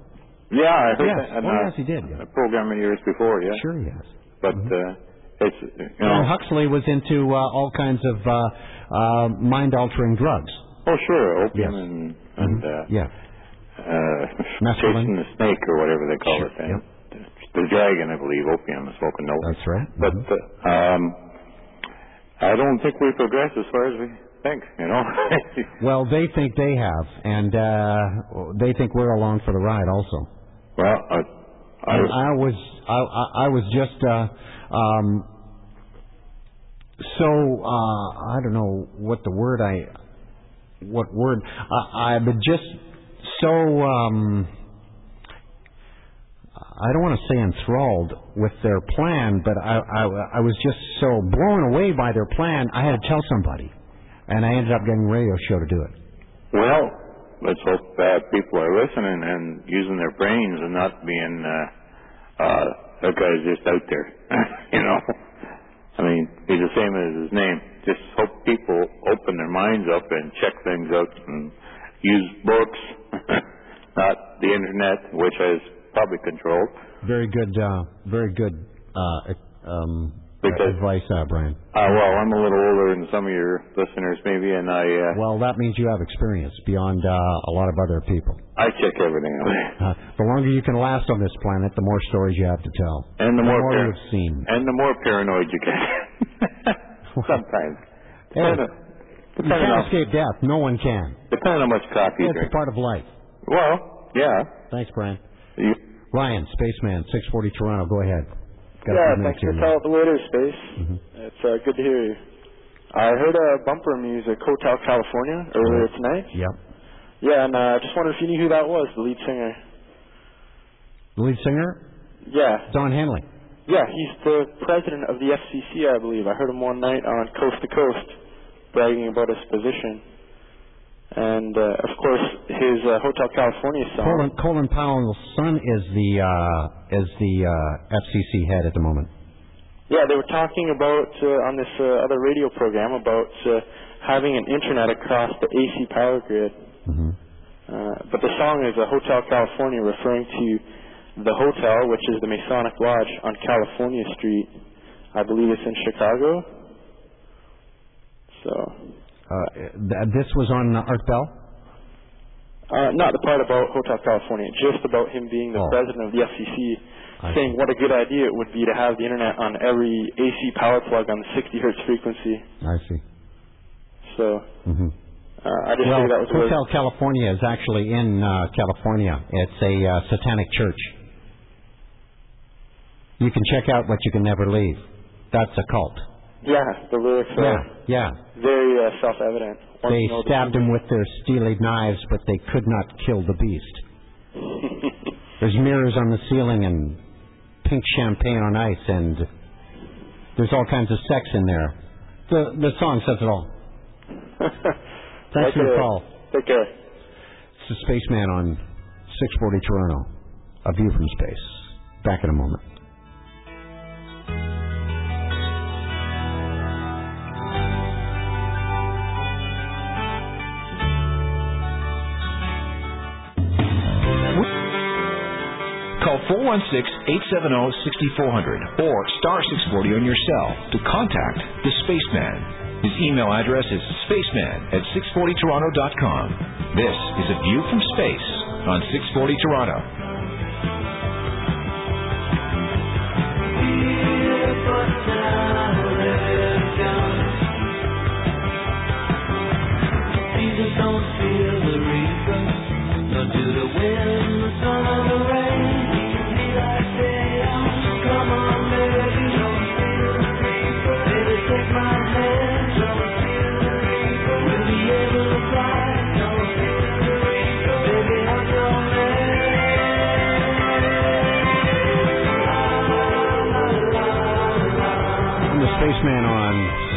yeah, I heard Yes. that. And, Oh, uh, yes, he did, yeah. A programmer years before, yeah. Sure, has. But uh, it's you And know. Huxley was into uh, all kinds of uh, uh, mind-altering drugs. Oh, sure, opium Yes. and and uh, Yeah. uh, chasing the snake or whatever they call Sure, it. Then. The dragon, I believe, opium, smoking no. That's right. But uh, um, I don't think we progress as far as we think. You know. Well, they think they have, and uh, they think we're along for the ride also. well, I, I, And I was I, I was just uh, um, so uh, I don't know what the word I what word I, I've been just so um, I don't want to say enthralled with their plan, but I, I I was just so blown away by their plan. I had to tell somebody, and I ended up getting a radio show to do it. well, let's hope that people are listening and using their brains and not being uh, uh, that guy's just out there. you know. I mean, he's the same as his name. Just hope people open their minds up and check things out and use books, not the internet, which is probably controlled. Very good, uh, very good uh, um, Because- advice, uh, Brian. Uh, well, I'm a little older than some of your listeners, maybe, and I uh, Well, that means you have experience beyond uh, a lot of other people. I check everything out. The longer you can last on this planet, the more stories you have to tell. And the more par- you've seen. and the more paranoid you get. Sometimes. Depending, you can't on, escape death. No one can. depending on how much coffee you drink. It's a part of life. Well, yeah. Thanks, Brian. You, Ryan, Spaceman, 640 Toronto. Go ahead. Yeah, thanks for calling the later space. Mhm. It's uh, good to hear you. I heard uh, bumper music, Hotel California, earlier tonight. Yep. Yeah, and uh, I just wondered if you knew who that was, the lead singer. The lead singer? Yeah. Don Henley. Yeah, he's the president of the FCC, I believe. I heard him one night on Coast to Coast bragging about his position. And uh, of course, his uh, Hotel California song. Colin, Colin Powell's son is the uh, is the uh, FCC head at the moment. Yeah, they were talking about uh, on this uh, other radio program about uh, having an internet across the AC power grid. Mm-hmm. Uh, but the song is a Hotel California, referring to the hotel, which is the Masonic Lodge on California Street. I believe it's in Chicago. So, Uh, th- this was on uh, Art Bell. uh, not the part about Hotel California, just about him being the Oh. president of the FCC, I saying what a good idea it would be to have the internet on every AC power plug on the 60 hertz frequency. I see. So, hmm uh, I just well, figured that was a Hotel California is actually in uh, California. It's a uh, satanic church. You can check out what you can never leave. That's a cult. Yeah, the lyrics Yeah, are yeah. very uh, self-evident. They stabbed him with their steely knives, but they could not kill the beast. There's mirrors on the ceiling and pink champagne on ice, and there's all kinds of sex in there. The the song says it all. Thanks for the call. Take care. It's the Spaceman on 640 Toronto. A view from space. Back in a moment. 416-870-6400 or star 640 on your cell to contact the Spaceman. His email address is spaceman at 640toronto.com. This is A View from Space on 640 Toronto.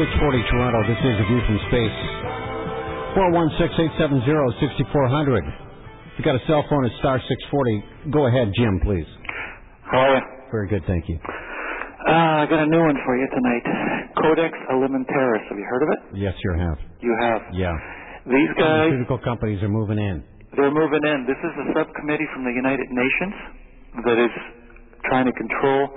640 Toronto. This is A View from Space. 416-870-6400. If you got a cell phone, it's star 640. Go ahead, Jim, please. How are you? Very good, thank you. Uh, I got a new one for you tonight. Codex Alimentarius. Have you heard of it? Yes, you have. You have. Yeah. These guys, Pharmaceutical companies are moving in. they're moving in. This is a subcommittee from the United Nations that is trying to control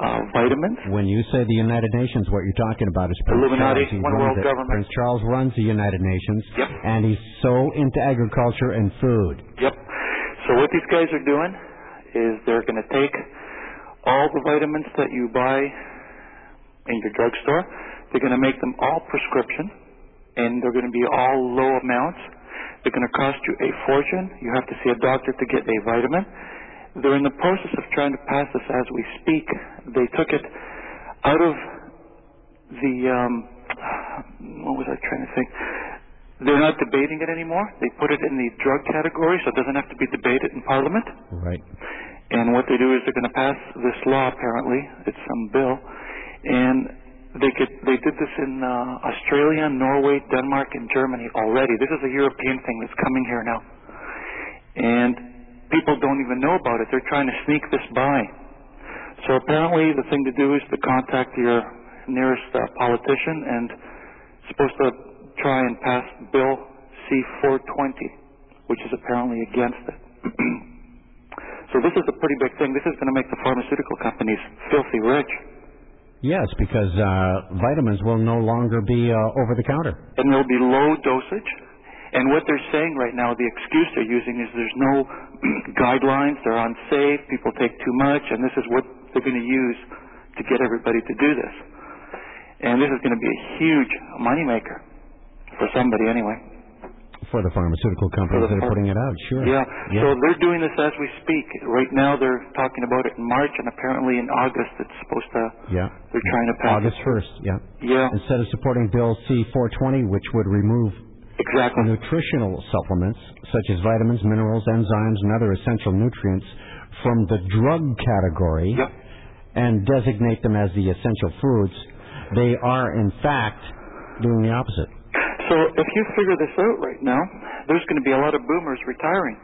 uh, vitamins. When you say the United Nations, what you're talking about is Prince Illuminati, Charles. He one world it. government. Prince Charles runs the United Nations, Yep. and he's so into agriculture and food. Yep. So what these guys are doing is they're going to take all the vitamins that you buy in your drugstore. They're going to make them all prescription, and they're going to be all low amounts. They're going to cost you a fortune. You have to see a doctor to get a vitamin. They're in the process of trying to pass this as we speak. They took it out of the um, what was I trying to think? They're not debating it anymore. They put it in the drug category, so it doesn't have to be debated in Parliament. Right. And what they do is they're going to pass this law. Apparently, it's some bill, and they could they did this in uh, Australia, Norway, Denmark, and Germany already. This is a European thing that's coming here now, and people don't even know about it. They're trying to sneak this by. So apparently, the thing to do is to contact your nearest uh, politician and supposed to try and pass Bill C-420, which is apparently against it. so this is a pretty big thing. This is going to make the pharmaceutical companies filthy rich. Yes, because uh, vitamins will no longer be uh, over the counter. and there'll be low dosage. And what they're saying right now, the excuse they're using is there's no guidelines, they're unsafe, people take too much, and this is what they're going to use to get everybody to do this. And this is going to be a huge moneymaker for somebody anyway. For the pharmaceutical companies the that are putting it out, sure. Yeah. Yeah. So they're doing this as we speak. Right now they're talking about it in March, and apparently in August it's supposed to. Yeah. They're trying to pass August 1st, yeah. Yeah. Instead of supporting Bill C-420, which would remove exactly nutritional supplements such as vitamins, minerals, enzymes, and other essential nutrients from the drug category and designate them as the essential foods, they are in fact doing the opposite. So if you figure this out right now, there's going to be a lot of boomers retiring.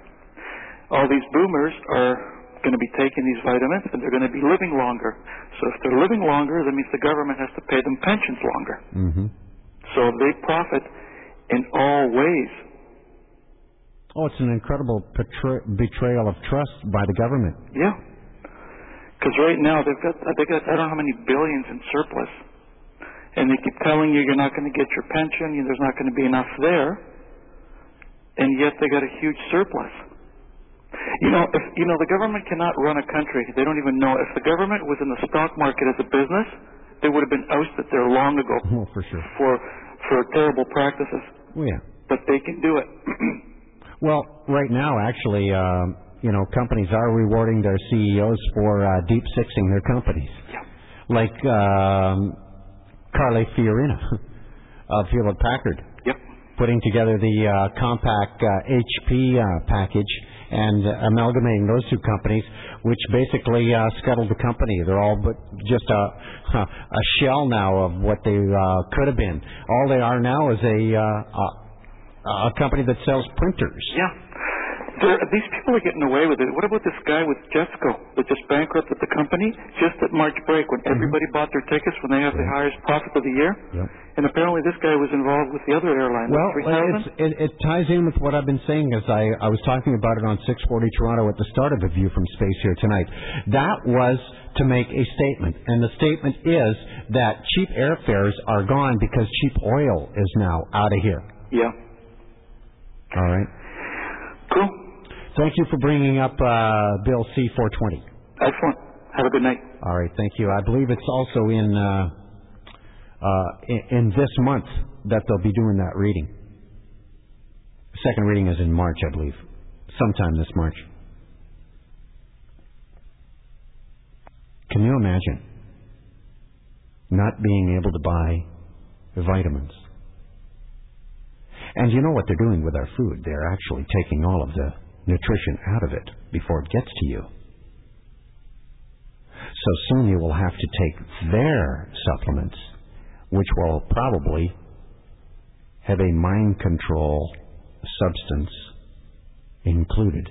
All these boomers are going to be taking these vitamins and they're going to be living longer. So if they're living longer, that means the government has to pay them pensions longer. Mm-hmm. So they profit in all ways. Oh, it's an incredible betray- betrayal of trust by the government. Yeah. Because right now they've got they got I don't know how many billions in surplus, and they keep telling you you're not going to get your pension, you- there's not going to be enough there, and yet they got a huge surplus. You know, if you know the government cannot run a country, they don't even know. If the government was in the stock market as a business, they would have been ousted there long ago Oh, for sure. for for terrible practices. Oh, yeah. But they can do it. Well, right now, actually, um, you know, companies are rewarding their CEOs for uh, deep sixing their companies. Yeah. Like um, Carly Fiorina of Hewlett Packard. Yep. Putting together the uh, Compaq uh, HP uh, package and amalgamating those two companies, which basically uh, scuttled the company. They're all but just a a shell now of what they uh, could have been. All they are now is a uh, a, a company that sells printers. Yeah. There, these people are getting away with it. What about this guy with Jetsgo that just bankrupted the company just at March break when mm-hmm. everybody bought their tickets when they have the highest profit of the year? And apparently this guy was involved with the other airline. Well, it, it ties in with what I've been saying as I, I was talking about it on 640 Toronto at the start of the View from Space here tonight. That was to make a statement, and the statement is that cheap airfares are gone because cheap oil is now out of here. Yeah. All right. Cool. Thank you for bringing up uh, Bill C-420. Excellent. Have a good night. All right, thank you. I believe it's also in uh, uh, in, in this month that they'll be doing that reading. Second reading is in March, I believe, sometime this March. Can you imagine not being able to buy vitamins? And you know what they're doing with our food? They're actually taking all of the nutrition out of it before it gets to you. So soon you will have to take their supplements, which will probably have a mind control substance included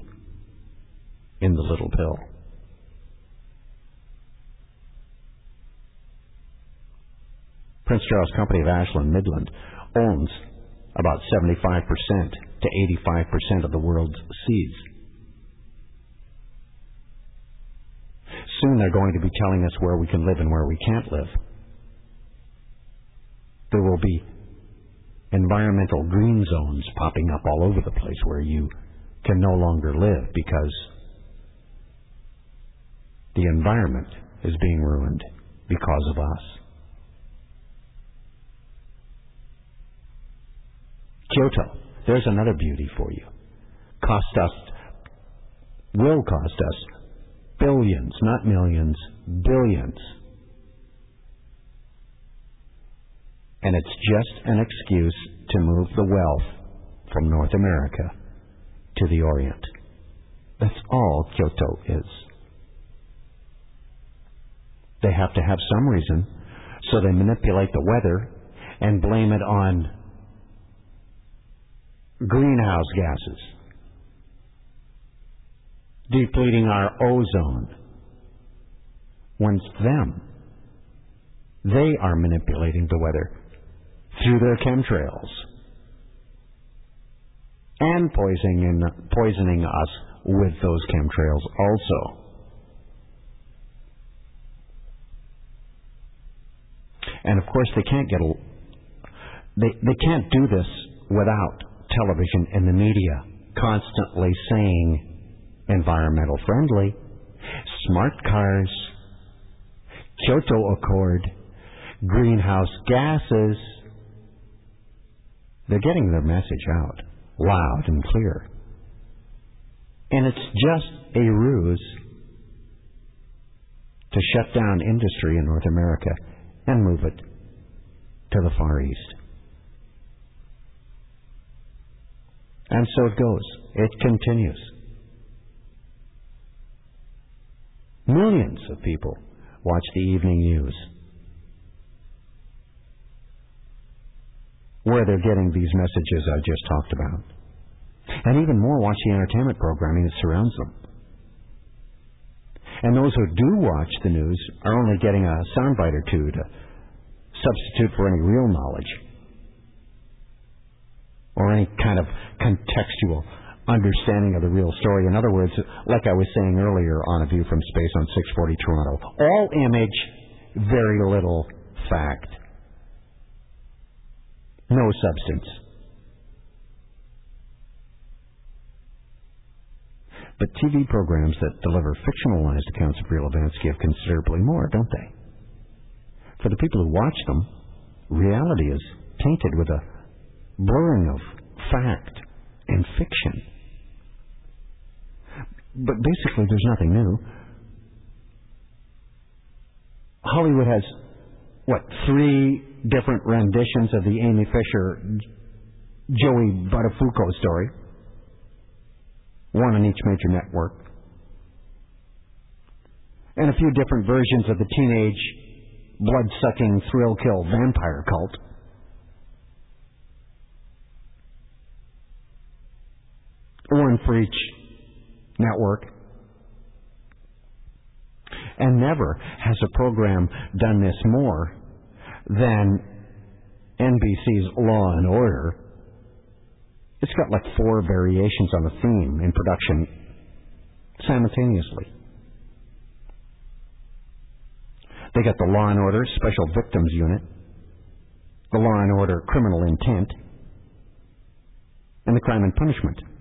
in the little pill. Prince Charles Company of Ashland Midland owns about 75% to 85% of the world's seeds. Soon they're going to be telling us where we can live and where we can't live. There will be environmental green zones popping up all over the place where you can no longer live because the environment is being ruined because of us. Kyoto, there's another beauty for you. Cost us, will cost us billions, not millions, billions. And it's just an excuse to move the wealth from North America to the Orient. That's all Kyoto is. They have to have some reason, so they manipulate the weather and blame it on greenhouse gases, depleting our ozone. It's them, they are manipulating the weather through their chemtrails and poisoning, poisoning us with those chemtrails also. And of course, they can't get a, they they can't do this without television and the media constantly saying environmental friendly, smart cars, Kyoto Accord, greenhouse gases. They're getting their message out loud and clear. And it's just a ruse to shut down industry in North America and move it to the Far East. And so it goes. It continues. Millions of people watch the evening news. Where they're getting these messages I just talked about. And even more watch the entertainment programming that surrounds them. And those who do watch the news are only getting a soundbite or two to substitute for any real knowledge or any kind of contextual understanding of the real story. In other words, like I was saying earlier on A View from Space on 640 Toronto, all image, very little fact. No substance. But TV programs that deliver fictionalized accounts of real events give considerably more, don't they? For the people who watch them, reality is tainted with a blurring of fact and fiction. But basically, there's nothing new. Hollywood has, what, three different renditions of the Amy Fisher Joey Buttafuoco story, one on each major network, and a few different versions of the teenage blood sucking thrill kill vampire cult. One for each network. And never has a program done this more than NBC's Law and Order. It's got like four variations on the theme in production simultaneously. They got the Law and Order Special Victims Unit, the Law and Order Criminal Intent, and the Crime and Punishment.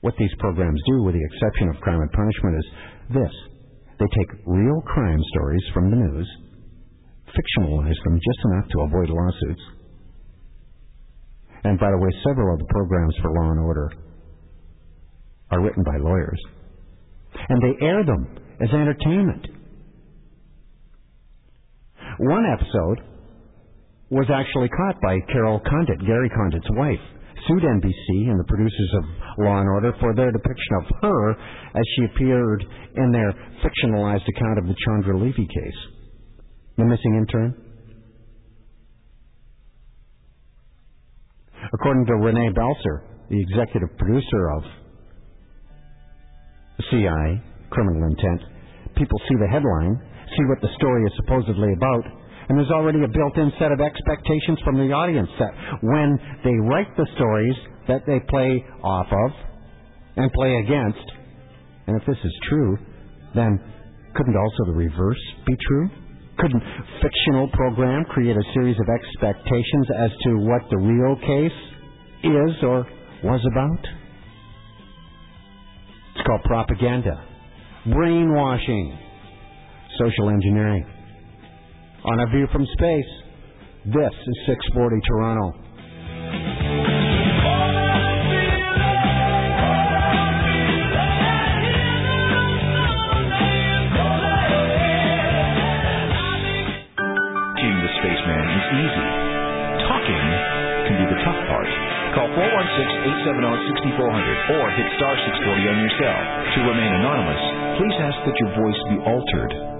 What these programs do, with the exception of Crime and Punishment, is this. They take real crime stories from the news, fictionalize them just enough to avoid lawsuits. And by the way, several of the programs for Law and Order are written by lawyers. And they air them as entertainment. One episode was actually caught by Carol Condit, Gary Condit's wife, sued NBC and the producers of Law and Order for their depiction of her as she appeared in their fictionalized account of the Chandra Levy case. The missing intern? According to René Balcer, the executive producer of CI, Criminal Intent, people see the headline, see what the story is supposedly about, and there's already a built-in set of expectations from the audience that when they write the stories that they play off of and play against, and if this is true, then couldn't also the reverse be true? Couldn't fictional program create a series of expectations as to what the real case is or was about? It's called propaganda, brainwashing, social engineering. On a view from space, this is 640 Toronto. The spaceman is easy. Talking can be the tough part. Call 416-870-6400 or hit star 640 on your cell. To remain anonymous, please ask that your voice be altered.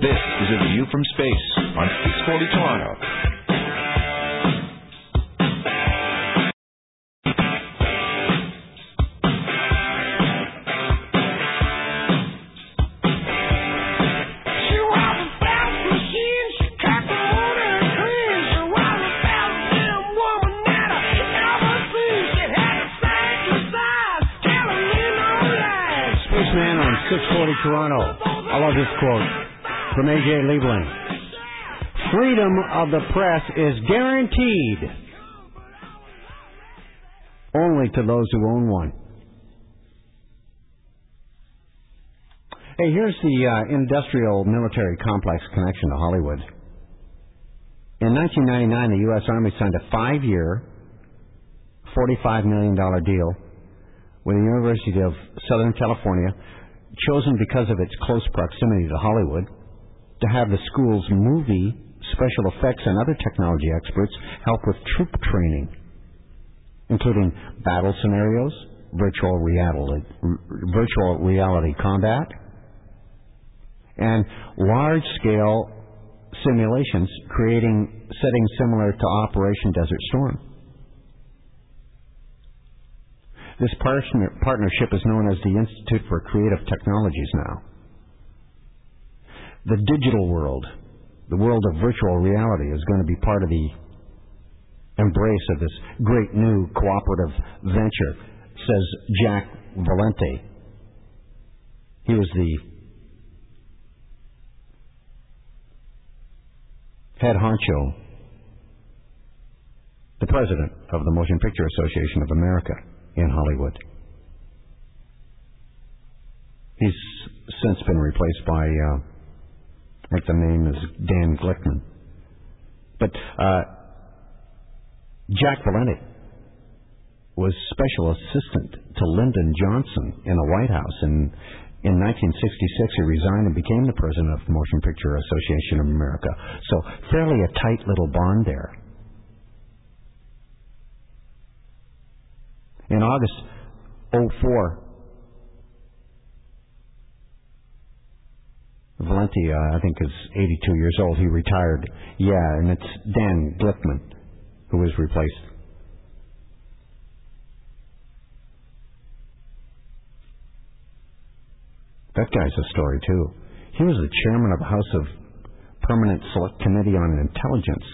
This is a view from space on 640 Toronto. From A.J. Liebling. Freedom of the press is guaranteed only to those who own one. Hey, here's the uh, industrial military complex connection to Hollywood. In 1999, the U.S. Army signed a five year, $45 million deal with the University of Southern California, chosen because of its close proximity to Hollywood, to have the school's movie, special effects, and other technology experts help with troop training, including battle scenarios, virtual reality, virtual reality combat, and large-scale simulations creating settings similar to Operation Desert Storm. This partner, partnership is known as the Institute for Creative Technologies now. The digital world, the world of virtual reality, is going to be part of the embrace of this great new cooperative venture, says Jack Valenti. He was the head honcho, the president of the Motion Picture Association of America in Hollywood. He's since been replaced by, uh, I think the name is Dan Glickman. But uh, Jack Valenti was special assistant to Lyndon Johnson in the White House. And in 1966, he resigned and became the president of the Motion Picture Association of America. So, fairly a tight little bond there. In August 04, Valenti, uh, I think, is 82 years old. He retired. Yeah, and it's Dan Glickman who was replaced. That guy's a story, too. He was the chairman of the House of Permanent Select Committee on Intelligence.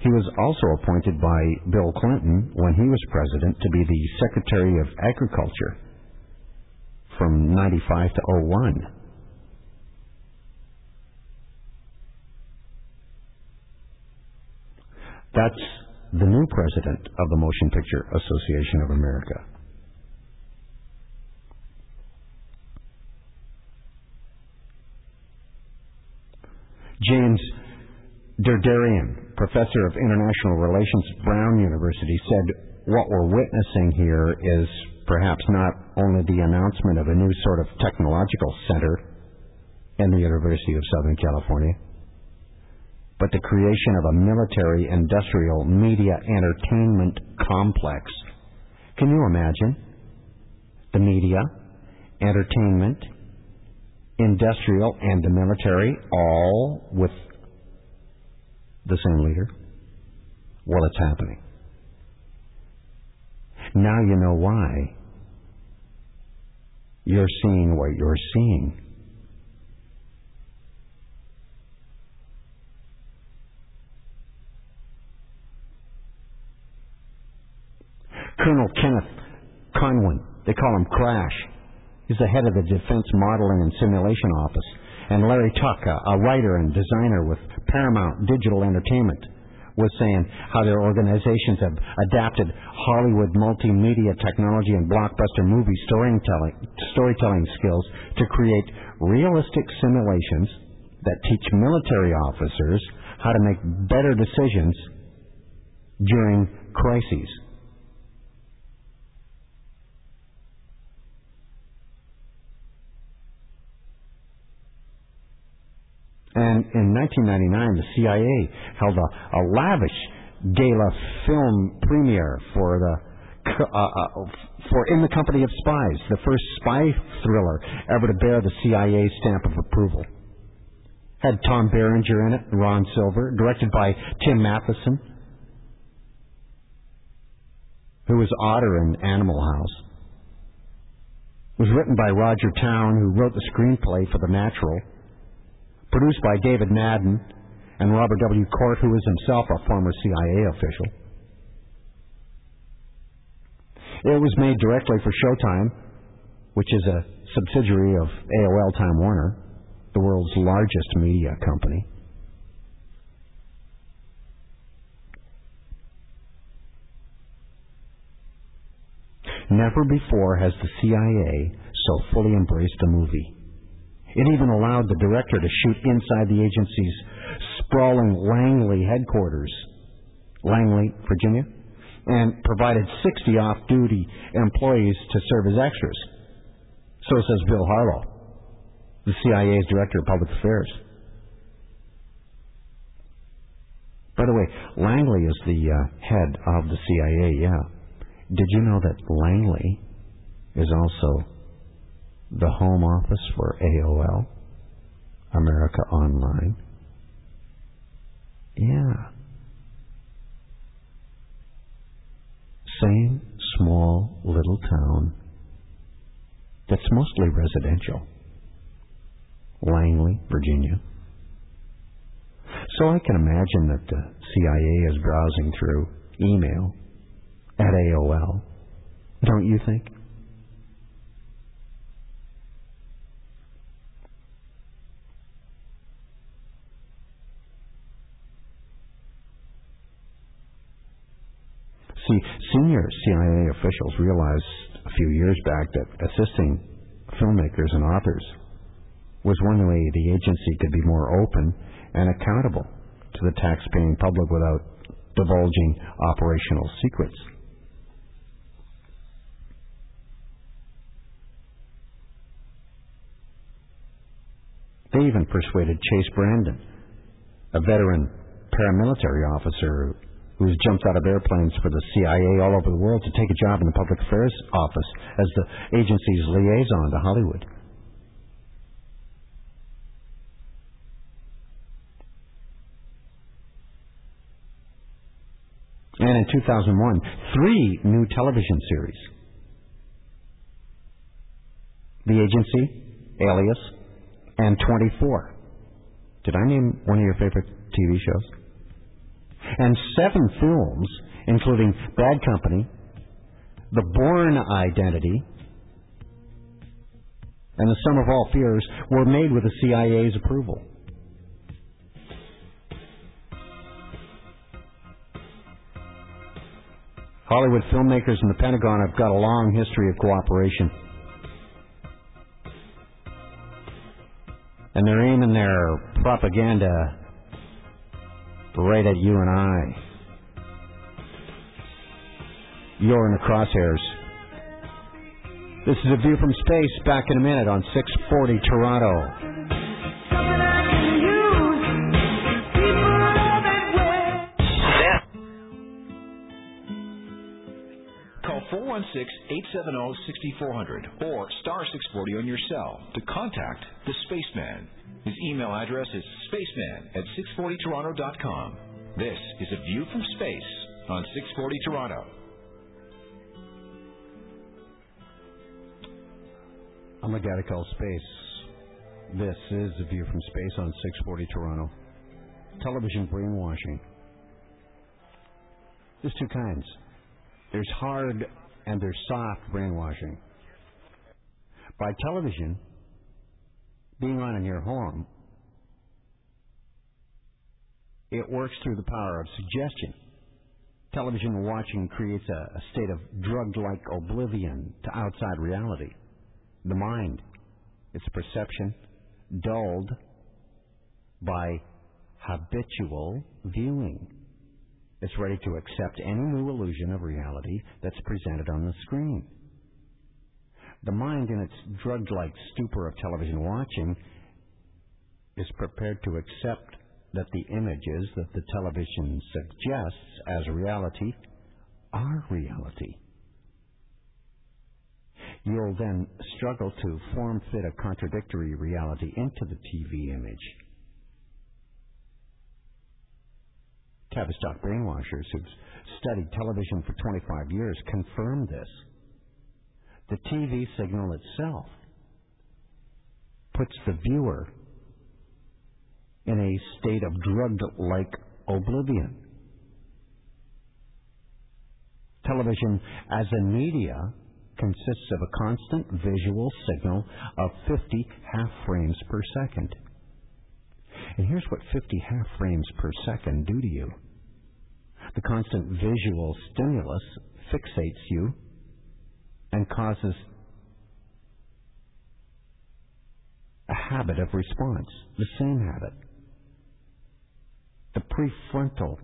He was also appointed by Bill Clinton when he was president to be the Secretary of Agriculture from 95 to 01. That's the new president of the Motion Picture Association of America. James Der Derian, professor of international relations at Brown University, said what we're witnessing here is perhaps not only the announcement of a new sort of technological center in the University of Southern California, but the creation of a military industrial media entertainment complex. Can you imagine? The media, entertainment, industrial, and the military all with the same leader? Well, it's happening. Now you know why you're seeing what you're seeing. Colonel Kenneth Konwin, they call him Crash. He's the head of the Defense Modeling and Simulation Office. And Larry Tuck, a, a writer and designer with Paramount Digital Entertainment, was saying how their organizations have adapted Hollywood multimedia technology and blockbuster movie storytelling, storytelling skills to create realistic simulations that teach military officers how to make better decisions during crises. And in 1999, the CIA held a, a lavish gala film premiere for the uh, uh, for In the Company of Spies, the first spy thriller ever to bear the CIA stamp of approval. Had Tom Berenger in it, Ron Silver, directed by Tim Matheson, who was Otter in Animal House. It was written by Roger Towne, who wrote the screenplay for The Natural produced by David Madden and Robert W. Cort, who is himself a former CIA official. It was made directly for Showtime, which is a subsidiary of AOL Time Warner, the world's largest media company. Never before has the CIA so fully embraced a movie. It even allowed the director to shoot inside the agency's sprawling Langley headquarters, Langley, Virginia, and provided 60 off duty employees to serve as extras. So says Bill Harlow, the CIA's director of public affairs. By the way, Langley is the uh, head of the CIA, yeah. Did you know that Langley is also the home office for AOL, America Online? Yeah. Same small little town that's mostly residential. Langley, Virginia. So I can imagine that the CIA is browsing through email at AOL. Don't you think? See, senior CIA officials realized a few years back that assisting filmmakers and authors was one way the agency could be more open and accountable to the tax-paying public without divulging operational secrets. They even persuaded Chase Brandon, a veteran paramilitary officer who's jumped out of airplanes for the CIA all over the world to take a job in the public affairs office as the agency's liaison to Hollywood. And in 2001, three new television series The Agency, Alias, and 24. Did I name one of your favorite TV shows? And seven films, including Bad Company, The Bourne Identity, and The Sum of All Fears, were made with the CIA's approval. Hollywood filmmakers and the Pentagon have got a long history of cooperation. And they're aiming their propaganda right at you and I. You're in the crosshairs. This is a view from space. Back in a minute on 640 Toronto. 416-870-6400 or star 640 on your cell to contact the Spaceman. His email address is spaceman at 640toronto.com. This is a view from space on 640 Toronto. I'm a guy to call space. This is a view from space on 640 Toronto. Television brainwashing. There's two kinds. There's hard and there's soft brainwashing. By television, being on in your home, it works through the power of suggestion. Television watching creates a, a state of drugged like oblivion to outside reality. The mind, its perception, dulled by habitual viewing. It's ready to accept any new illusion of reality that's presented on the screen. The mind, in its drugged like stupor of television watching, is prepared to accept that the images that the television suggests as reality are reality. You'll then struggle to form fit a contradictory reality into the TV image. Tavistock brainwashers who've studied television for 25 years confirm this. The TV signal itself puts the viewer in a state of drugged like oblivion. Television as a media consists of a constant visual signal of 50 half frames per second. And here's what 50 half frames per second do to you. The constant visual stimulus fixates you and causes a habit of response, the same habit. The prefrontal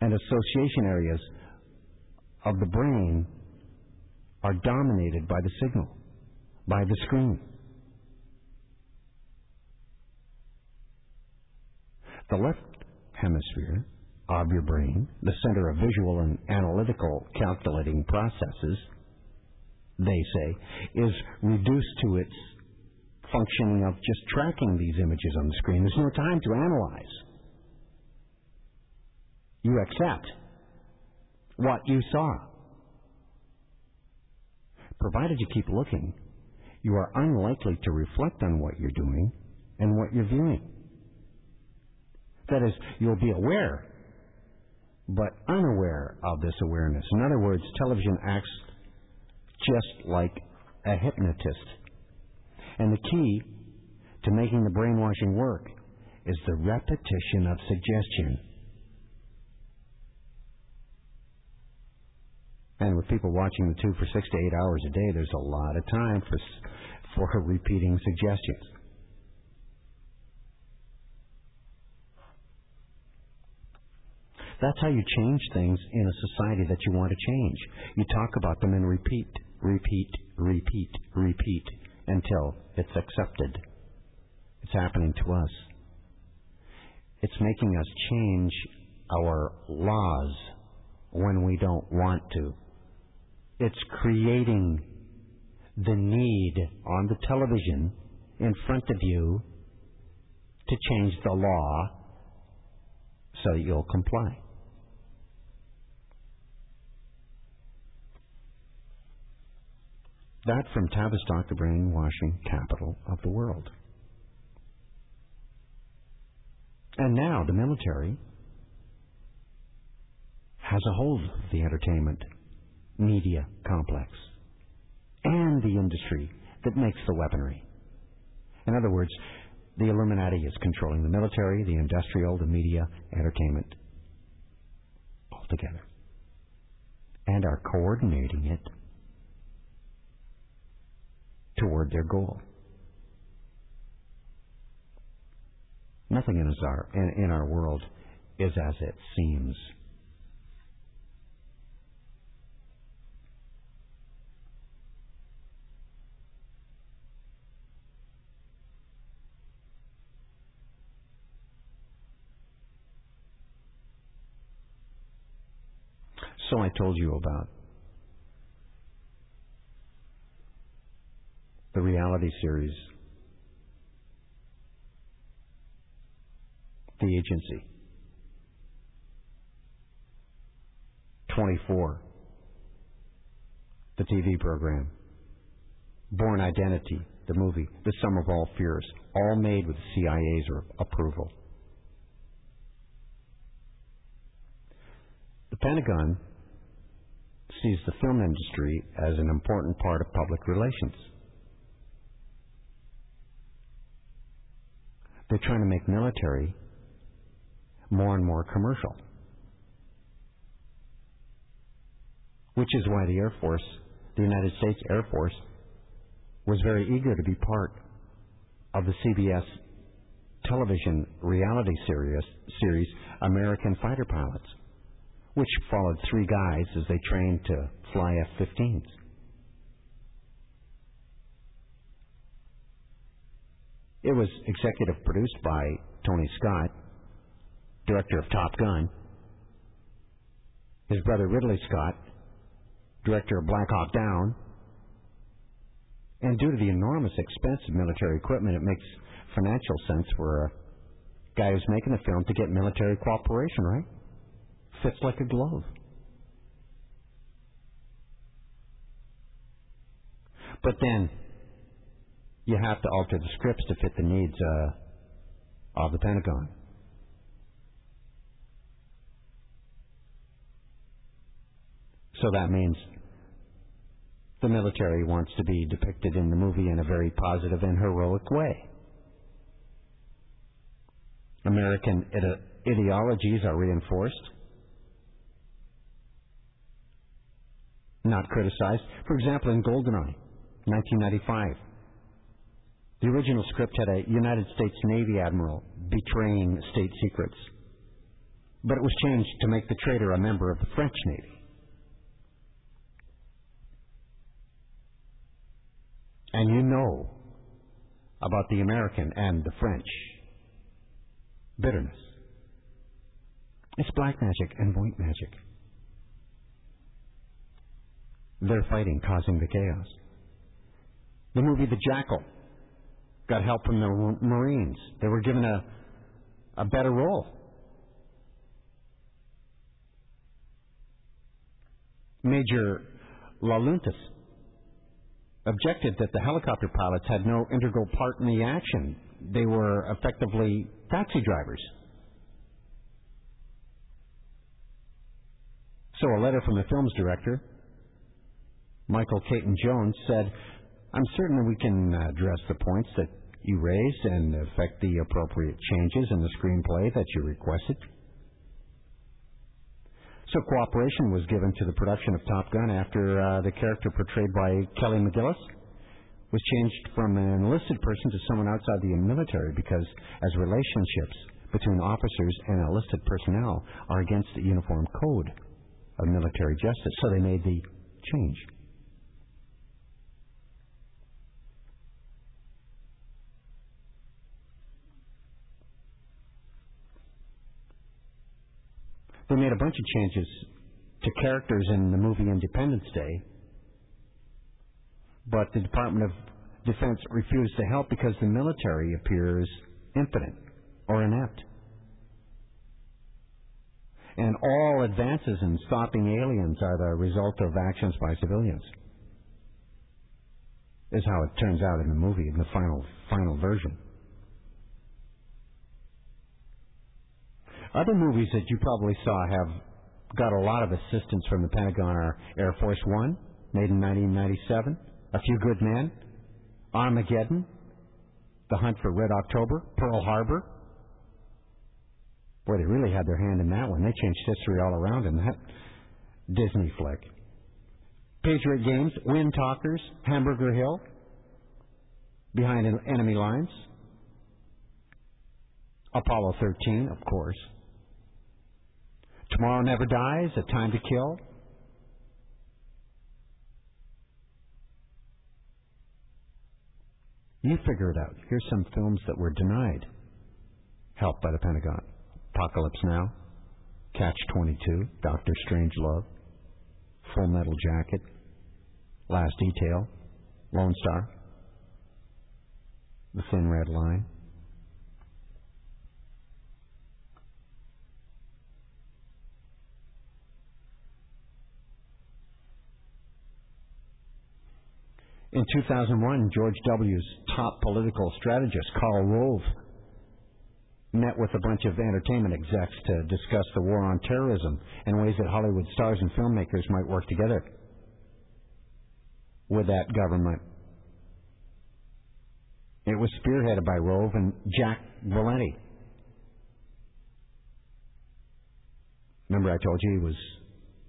and association areas of the brain are dominated by the signal, by the screen. The left hemisphere of your brain, the center of visual and analytical calculating processes, they say, is reduced to its functioning of just tracking these images on the screen. There's no time to analyze. You accept what you saw. Provided you keep looking, you are unlikely to reflect on what you're doing and what you're viewing. That is, you'll be aware, but unaware of this awareness. In other words, television acts just like a hypnotist. And the key to making the brainwashing work is the repetition of suggestion. And with people watching the tube for six to eight hours a day, there's a lot of time for for repeating suggestions. That's how you change things in a society that you want to change. You talk about them and repeat, repeat, repeat, repeat until it's accepted. It's happening to us. It's making us change our laws when we don't want to. It's creating the need on the television in front of you to change the law so you'll comply. That from Tavistock, the brainwashing capital of the world. And now the military has a hold of the entertainment media complex and the industry that makes the weaponry. In other words, the Illuminati is controlling the military, the industrial, the media, entertainment altogether. And are coordinating it toward their goal. Nothing in our, in, in our world is as it seems. So I told you about the reality series, The Agency, 24, the TV program, Bourne Identity, the movie, The Sum of All Fears, all made with the CIA's approval. The Pentagon sees the film industry as an important part of public relations. They're trying to make military more and more commercial. Which is why the Air Force, the United States Air Force, was very eager to be part of the CBS television reality series, series American Fighter Pilots which followed three guys as they trained to fly F 15s. It was executive produced by Tony Scott, director of Top Gun, his brother Ridley Scott, director of Black Hawk Down, and due to the enormous expense of military equipment, it makes financial sense for a guy who's making the film to get military cooperation, right? fits like a glove. But then you have to alter the scripts to fit the needs uh, of the Pentagon. So that means the military wants to be depicted in the movie in a very positive and heroic way. American ide- ideologies are reinforced. not criticized. For example, in Goldeneye, 1995, the original script had a United States Navy admiral betraying state secrets, but it was changed to make the traitor a member of the French Navy. And you know about the American and the French bitterness It's black magic and white magic. They're fighting, causing the chaos. The movie The Jackal got help from the Marines. They were given a, a better role. Major Laluntas objected that the helicopter pilots had no integral part in the action. They were effectively taxi drivers. So a letter from the film's director, Michael Caton Jones, said, I'm certain that we can uh, address the points that you raised and effect the appropriate changes in the screenplay that you requested. So cooperation was given to the production of Top Gun after uh, the character portrayed by Kelly McGillis was changed from an enlisted person to someone outside the military because as relationships between officers and enlisted personnel are against the uniform code of military justice. So they made the change. They made a bunch of changes to characters in the movie Independence Day, but the Department of Defense refused to help because the military appears impotent or inept. And all advances in stopping aliens are the result of actions by civilians. Is how it turns out in the movie, in the final final version. Other movies that you probably saw have got a lot of assistance from the Pentagon are Air Force One, made in 1997, A Few Good Men, Armageddon, The Hunt for Red October, Pearl Harbor. Boy, they really had their hand in that one. They changed history all around in that Disney flick. Patriot Games, Wind Talkers, Hamburger Hill, Behind Enemy Lines, Apollo 13, of course. Tomorrow Never Dies, A Time to Kill. You figure it out. Here's some films that were denied. Help by the Pentagon. Apocalypse Now, Catch 22, Doctor Strange Love, Full Metal Jacket, Last Detail, Lone Star, The Thin Red Line. In 2001, George W.'s top political strategist, Karl Rove, met with a bunch of entertainment execs to discuss the war on terrorism and ways that Hollywood stars and filmmakers might work together with that government. It was spearheaded by Rove and Jack Valenti. Remember, I told you he was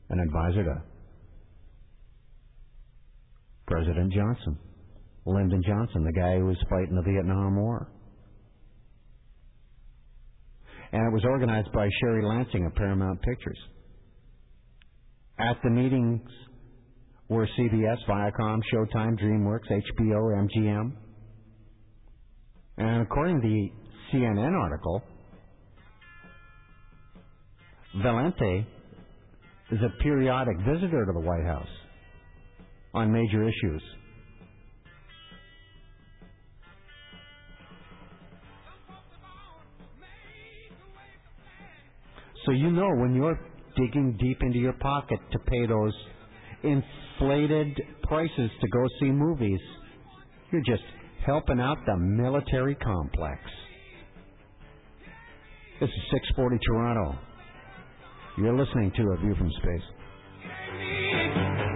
an advisor to President Johnson, Lyndon Johnson, the guy who was fighting the Vietnam War. And it was organized by Sherry Lansing of Paramount Pictures. At the meetings were CBS, Viacom, Showtime, DreamWorks, HBO, MGM. And according to the CNN article, Valenti is a periodic visitor to the White House on major issues. So you know when you're digging deep into your pocket to pay those inflated prices to go see movies, you're just helping out the military complex. This is 640 Toronto. You're listening to A View from Space.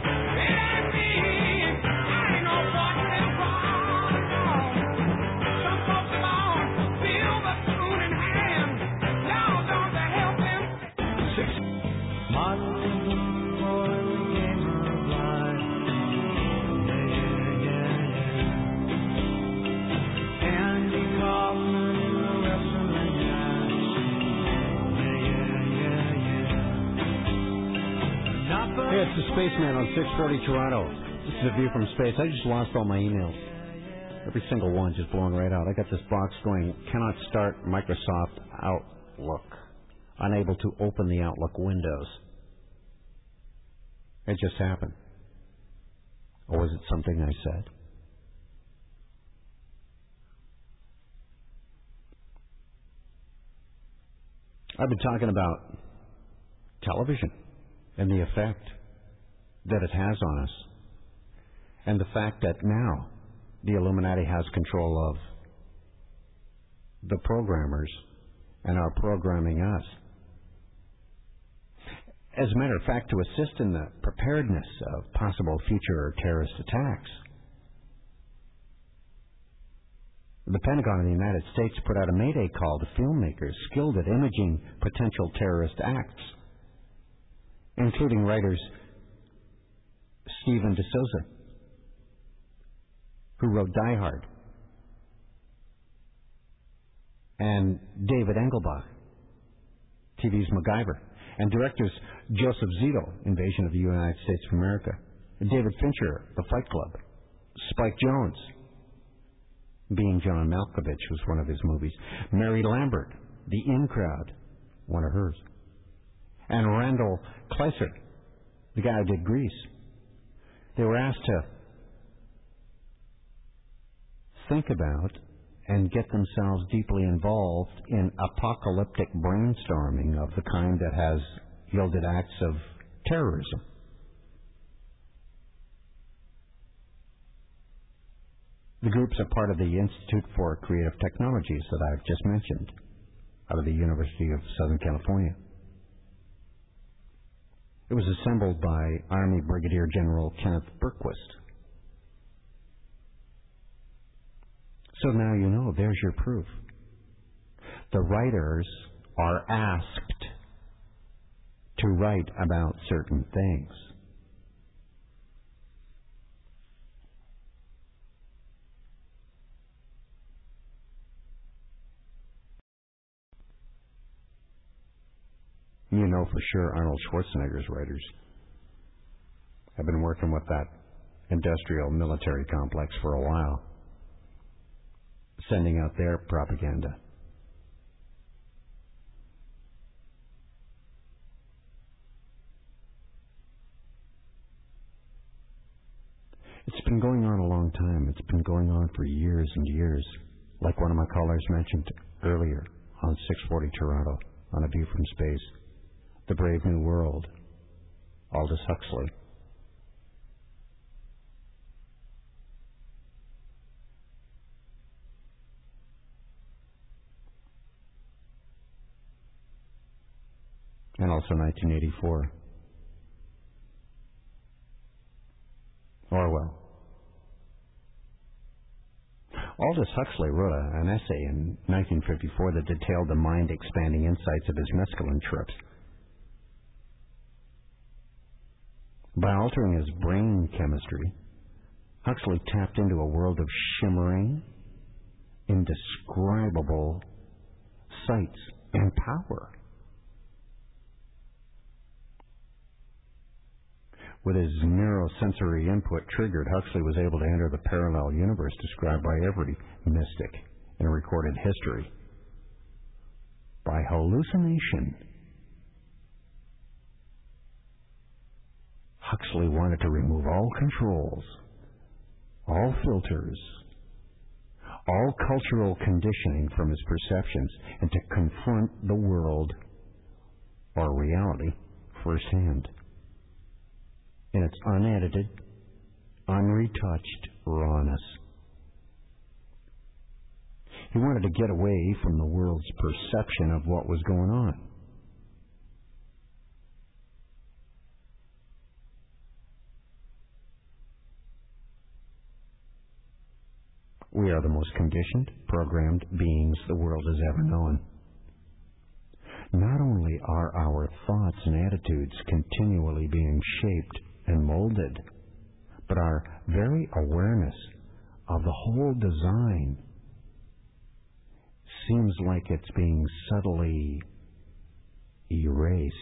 Spaceman on 640 Toronto. This is a view from space. I just lost all my emails. Every single one just blown right out. I got this box going, cannot start Microsoft Outlook. unable to open the Outlook windows. It just happened. Oh, or was it something I said? I've been talking about television and the effect that it has on us, and the fact that now the Illuminati has control of the programmers and are programming us. As a matter of fact, to assist in the preparedness of possible future terrorist attacks, the Pentagon of the United States put out a mayday call to filmmakers skilled at imaging potential terrorist acts, including writers Steven de Souza, who wrote Die Hard, and David Engelbach, TV's MacGyver, and directors Joseph Zito, Invasion of the United States of America, David Fincher, The Fight Club, Spike Jonze, Being John Malkovich was one of his movies, Mary Lambert, The In Crowd, one of hers, and Randall Kleiser, the guy who did Grease. They were asked to think about and get themselves deeply involved in apocalyptic brainstorming of the kind that has yielded acts of terrorism. The groups are part of the Institute for Creative Technologies that I've just mentioned out of the University of Southern California. It was assembled by Army Brigadier General Kenneth Bergquist. So now you know, there's your proof. The writers are asked to write about certain things. You know for sure Arnold Schwarzenegger's writers have been working with that industrial military complex for a while, sending out their propaganda. It's been going on a long time. It's been going on for years and years. Like one of my callers mentioned earlier on 640 Toronto on A View from Space. The Brave New World. Aldous Huxley. And also 1984. Orwell. Aldous Huxley wrote an essay in 1954 that detailed the mind expanding insights of his mescaline trips. By altering his brain chemistry, Huxley tapped into a world of shimmering, indescribable sights and power. With his neurosensory input triggered, Huxley was able to enter the parallel universe described by every mystic in recorded history. By hallucination, Huxley wanted to remove all controls, all filters, all cultural conditioning from his perceptions, and to confront the world or reality firsthand in its unedited, unretouched rawness. He wanted to get away from the world's perception of what was going on. We are the most conditioned, programmed beings the world has ever known. Not only are our thoughts and attitudes continually being shaped and molded, but our very awareness of the whole design seems like it's being subtly erased.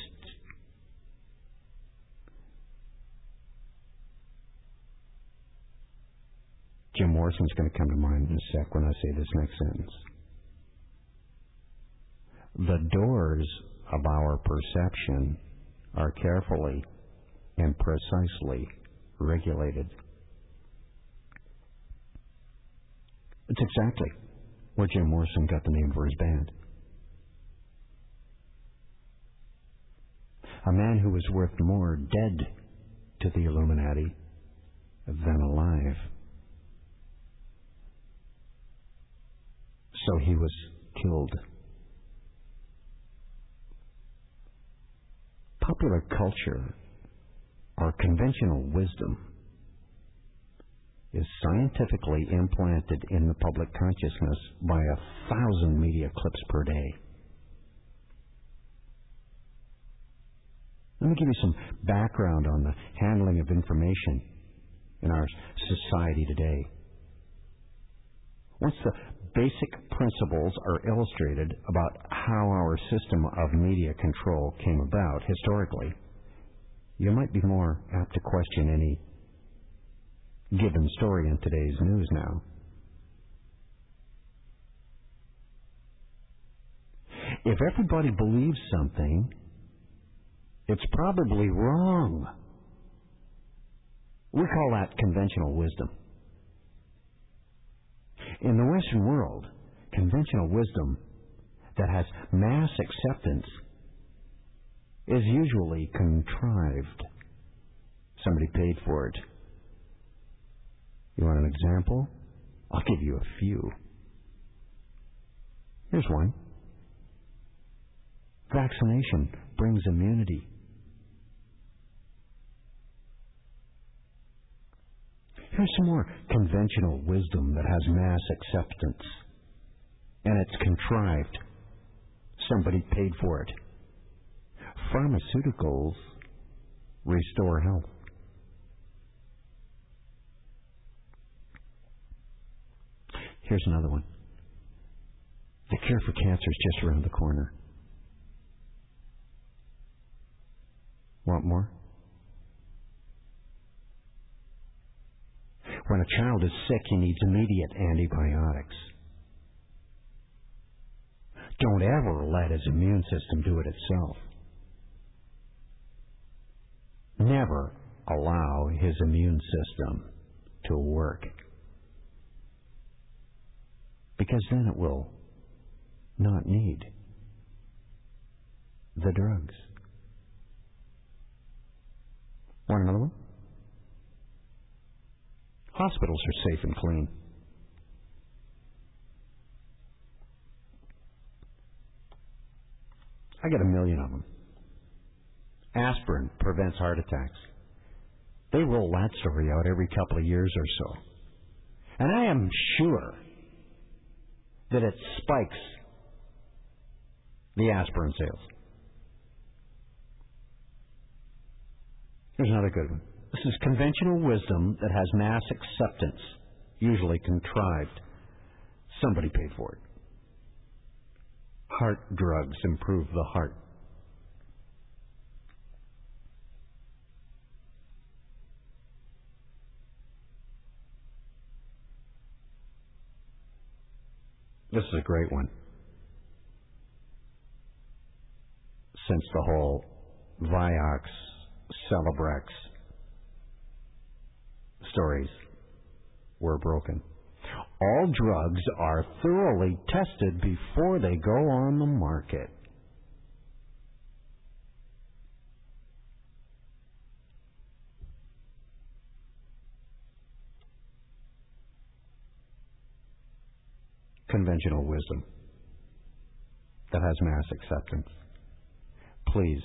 Jim Morrison's going to come to mind in a sec when I say this next sentence. The doors of our perception are carefully and precisely regulated. It's exactly where Jim Morrison got the name for his band. A man who was worth more dead to the Illuminati than alive. So he was killed. Popular culture, or conventional wisdom, is scientifically implanted in the public consciousness by a thousand media clips per day. Let me give you some background on the handling of information in our society today. Once the basic principles are illustrated about how our system of media control came about historically, you might be more apt to question any given story in today's news now. If everybody believes something, it's probably wrong. We call that conventional wisdom. In the Western world, conventional wisdom that has mass acceptance is usually contrived. Somebody paid for it. You want an example? I'll give you a few. Here's one. Vaccination brings immunity. Here's some more conventional wisdom that has mass acceptance. And it's contrived. Somebody paid for it. Pharmaceuticals restore health. Here's another one. The cure for cancer is just around the corner. Want more? When a child is sick, he needs immediate antibiotics. Don't ever let his immune system do it itself. Never allow his immune system to work. Because then it will not need the drugs. Want another one? Hospitals are safe and clean. I get a million of them. Aspirin prevents heart attacks. They roll that story out every couple of years or so. And I am sure that it spikes the aspirin sales. Here's another good one. This is conventional wisdom that has mass acceptance, usually contrived. Somebody paid for it. Heart drugs improve the heart. This is a great one. Since the whole Vioxx, Celebrex stories were broken. All drugs are thoroughly tested before they go on the market. Conventional wisdom that has mass acceptance. Please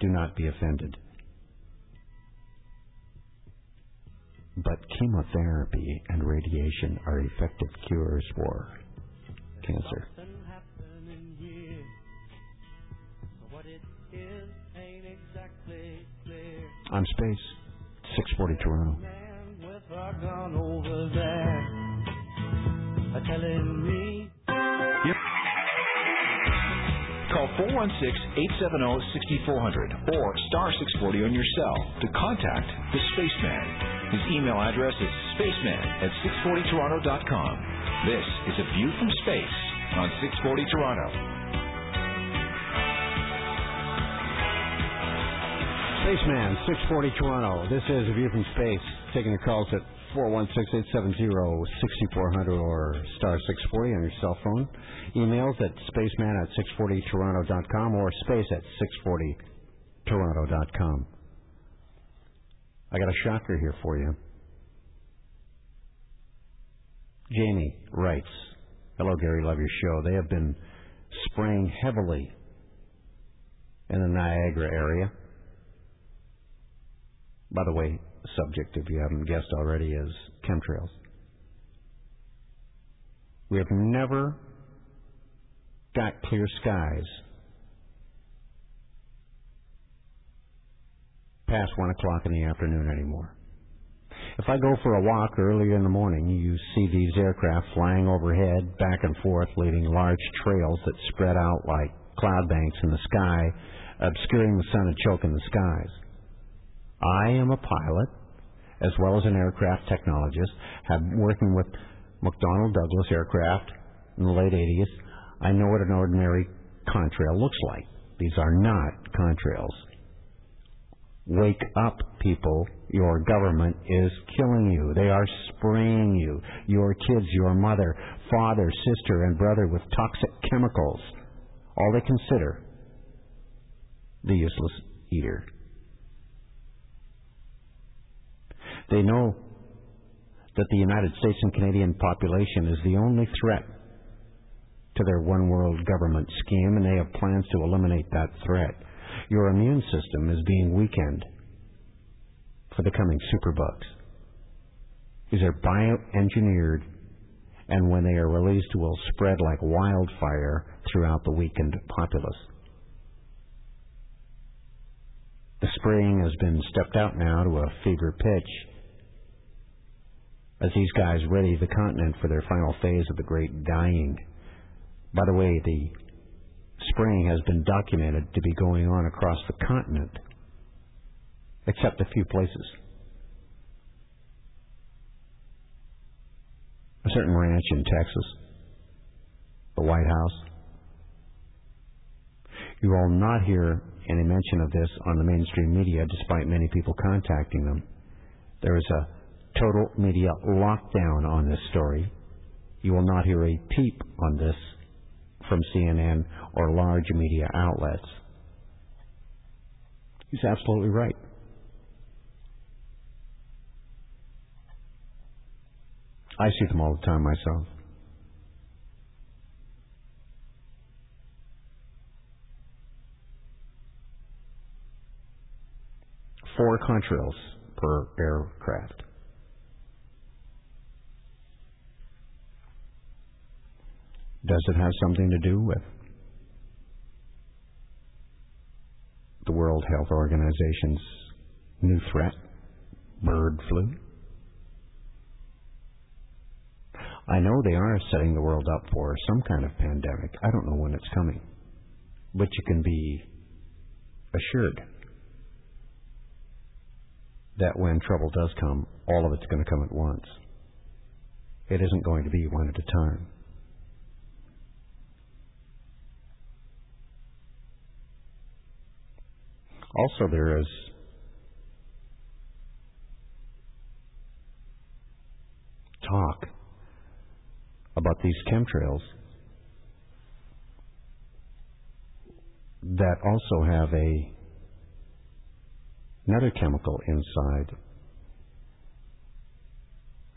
do not be offended. But chemotherapy and radiation are effective cures for cancer. I'm Space, 640 Toronto. gone over there are telling me Call 416-870-6400 or star 640 on your cell to contact the Spaceman. His email address is spaceman at 640toronto.com. This is A View from Space on 640 Toronto. Spaceman, 640 Toronto. This is A View from Space. Taking your calls at 416-870-6400 or star 640 on your cell phone. Emails at spaceman at 640toronto.com or space at 640toronto.com. I got a shocker here for you. Jamie writes, Hello, Gary, love your show. They have been spraying heavily in the Niagara area. By the way, subject, if you haven't guessed already, is chemtrails. We have never got clear skies past one o'clock in the afternoon anymore. If I go for a walk early in the morning, you see these aircraft flying overhead, back and forth, leaving large trails that spread out like cloud banks in the sky, obscuring the sun and choking the skies. I am a pilot, as well as an aircraft technologist, have working with McDonnell Douglas aircraft in the late 80s. I know what an ordinary contrail looks like. These are not contrails. Wake up, people. Your government is killing you. They are spraying you, your kids, your mother, father, sister, and brother with toxic chemicals. All they consider the useless eater. They know that the United States and Canadian population is the only threat to their one world government scheme, and they have plans to eliminate that threat. Your immune system is being weakened for the coming superbugs. These are bioengineered, and when they are released, will spread like wildfire throughout the weakened populace. The spraying has been stepped out now to a fever pitch as these guys ready the continent for their final phase of the great dying. By the way, the spraying has been documented to be going on across the continent, except a few places. A certain ranch in Texas, the White House. You will not hear any mention of this on the mainstream media, despite many people contacting them. There is a total media lockdown on this story. You will not hear a peep on this from CNN or large media outlets. He's absolutely right. I see them all the time myself. Four contrails per aircraft. Does it have something to do with the World Health Organization's new threat, bird flu? I know they are setting the world up for some kind of pandemic. I don't know when it's coming. But you can be assured that when trouble does come, all of it's going to come at once. It isn't going to be one at a time. Also, there is talk about these chemtrails that also have a another chemical inside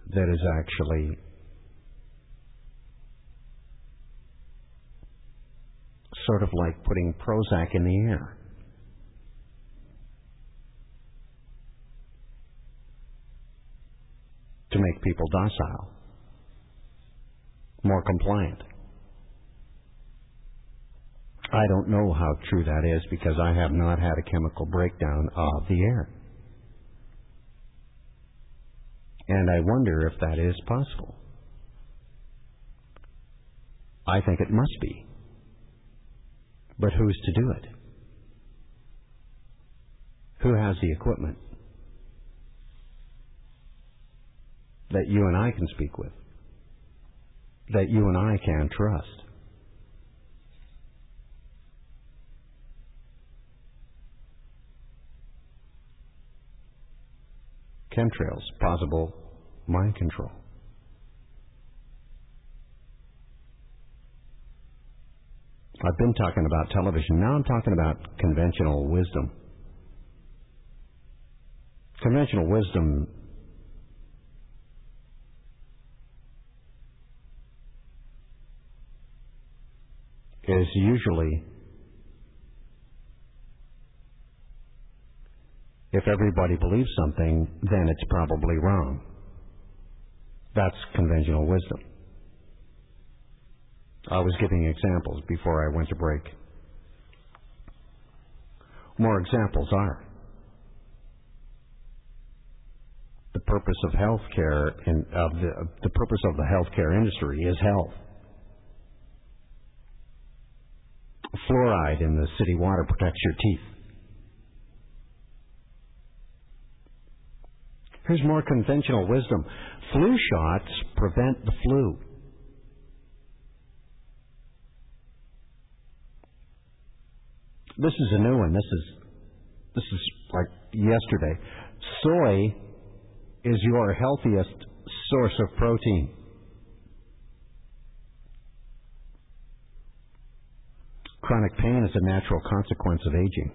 that is actually sort of like putting Prozac in the air. To make people docile, more compliant. I don't know how true that is because I have not had a chemical breakdown of the air. And I wonder if that is possible. I think it must be. But who's to do it? Who has the equipment? That you and I can speak with, that you and I can trust. chemtrails, possible mind control. I've been talking about television. Now I'm talking about conventional wisdom. Conventional wisdom is usually if everybody believes something, then it's probably wrong. That's conventional wisdom. I was giving examples before I went to break. More examples are the purpose of healthcare and of the the purpose of the healthcare industry is health. Fluoride in the city water protects your teeth. Here's more conventional wisdom. Flu shots prevent the flu. This is a new one. This is this is like yesterday. Soy is your healthiest source of protein. Chronic pain is a natural consequence of aging.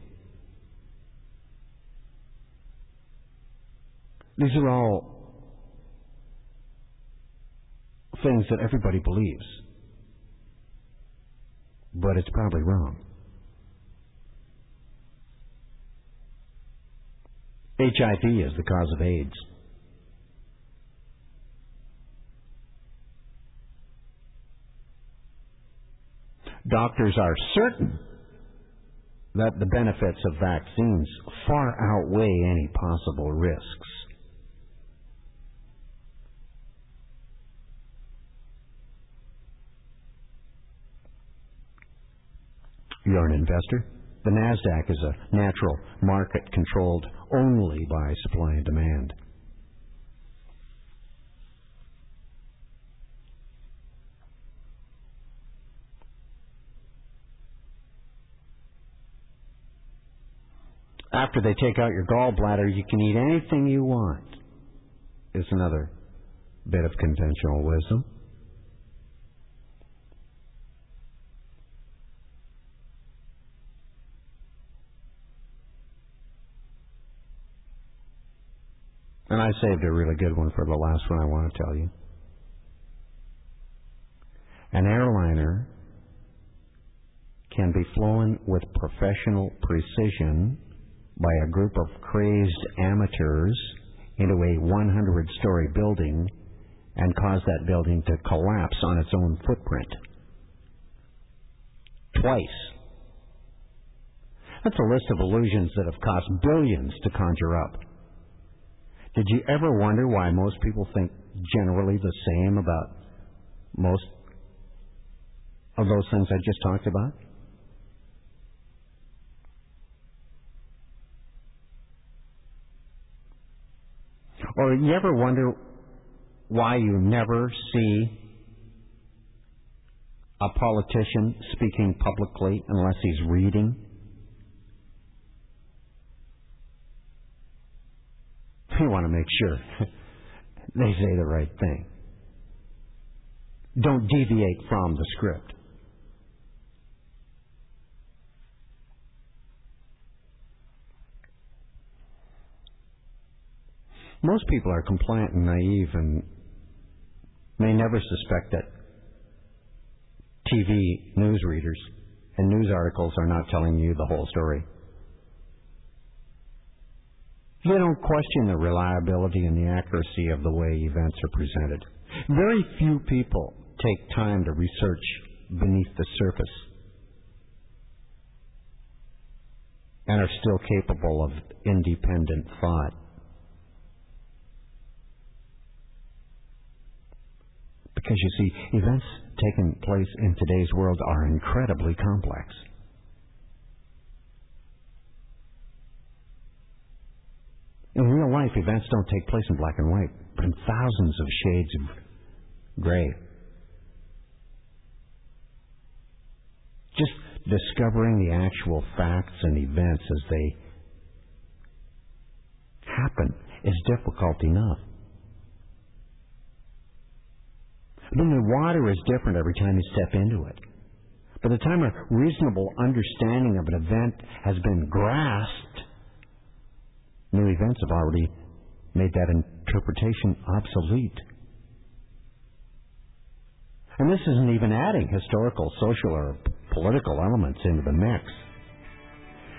These are all things that everybody believes, but it's probably wrong. HIV is the cause of AIDS. Doctors are certain that the benefits of vaccines far outweigh any possible risks. You're an investor? The NASDAQ is a natural market controlled only by supply and demand. After they take out your gallbladder, you can eat anything you want. It's another bit of conventional wisdom. And I saved a really good one for the last one I want to tell you. An airliner can be flown with professional precision by a group of crazed amateurs into a 100 story building and cause that building to collapse on its own footprint. Twice. That's a list of illusions that have cost billions to conjure up. Did you ever wonder why most people think generally the same about most of those things I just talked about? Or you ever wonder why you never see a politician speaking publicly unless he's reading? We want to make sure they say the right thing. Don't deviate from the script. Most people are compliant and naive and may never suspect that TV news readers and news articles are not telling you the whole story. They don't question the reliability and the accuracy of the way events are presented. Very few people take time to research beneath the surface and are still capable of independent thought. Because you see, events taking place in today's world are incredibly complex. In real life, events don't take place in black and white, but in thousands of shades of gray. Just discovering the actual facts and events as they happen is difficult enough. Then the water is different every time you step into it. By the time a reasonable understanding of an event has been grasped, new events have already made that interpretation obsolete. And this isn't even adding historical, social, or political elements into the mix,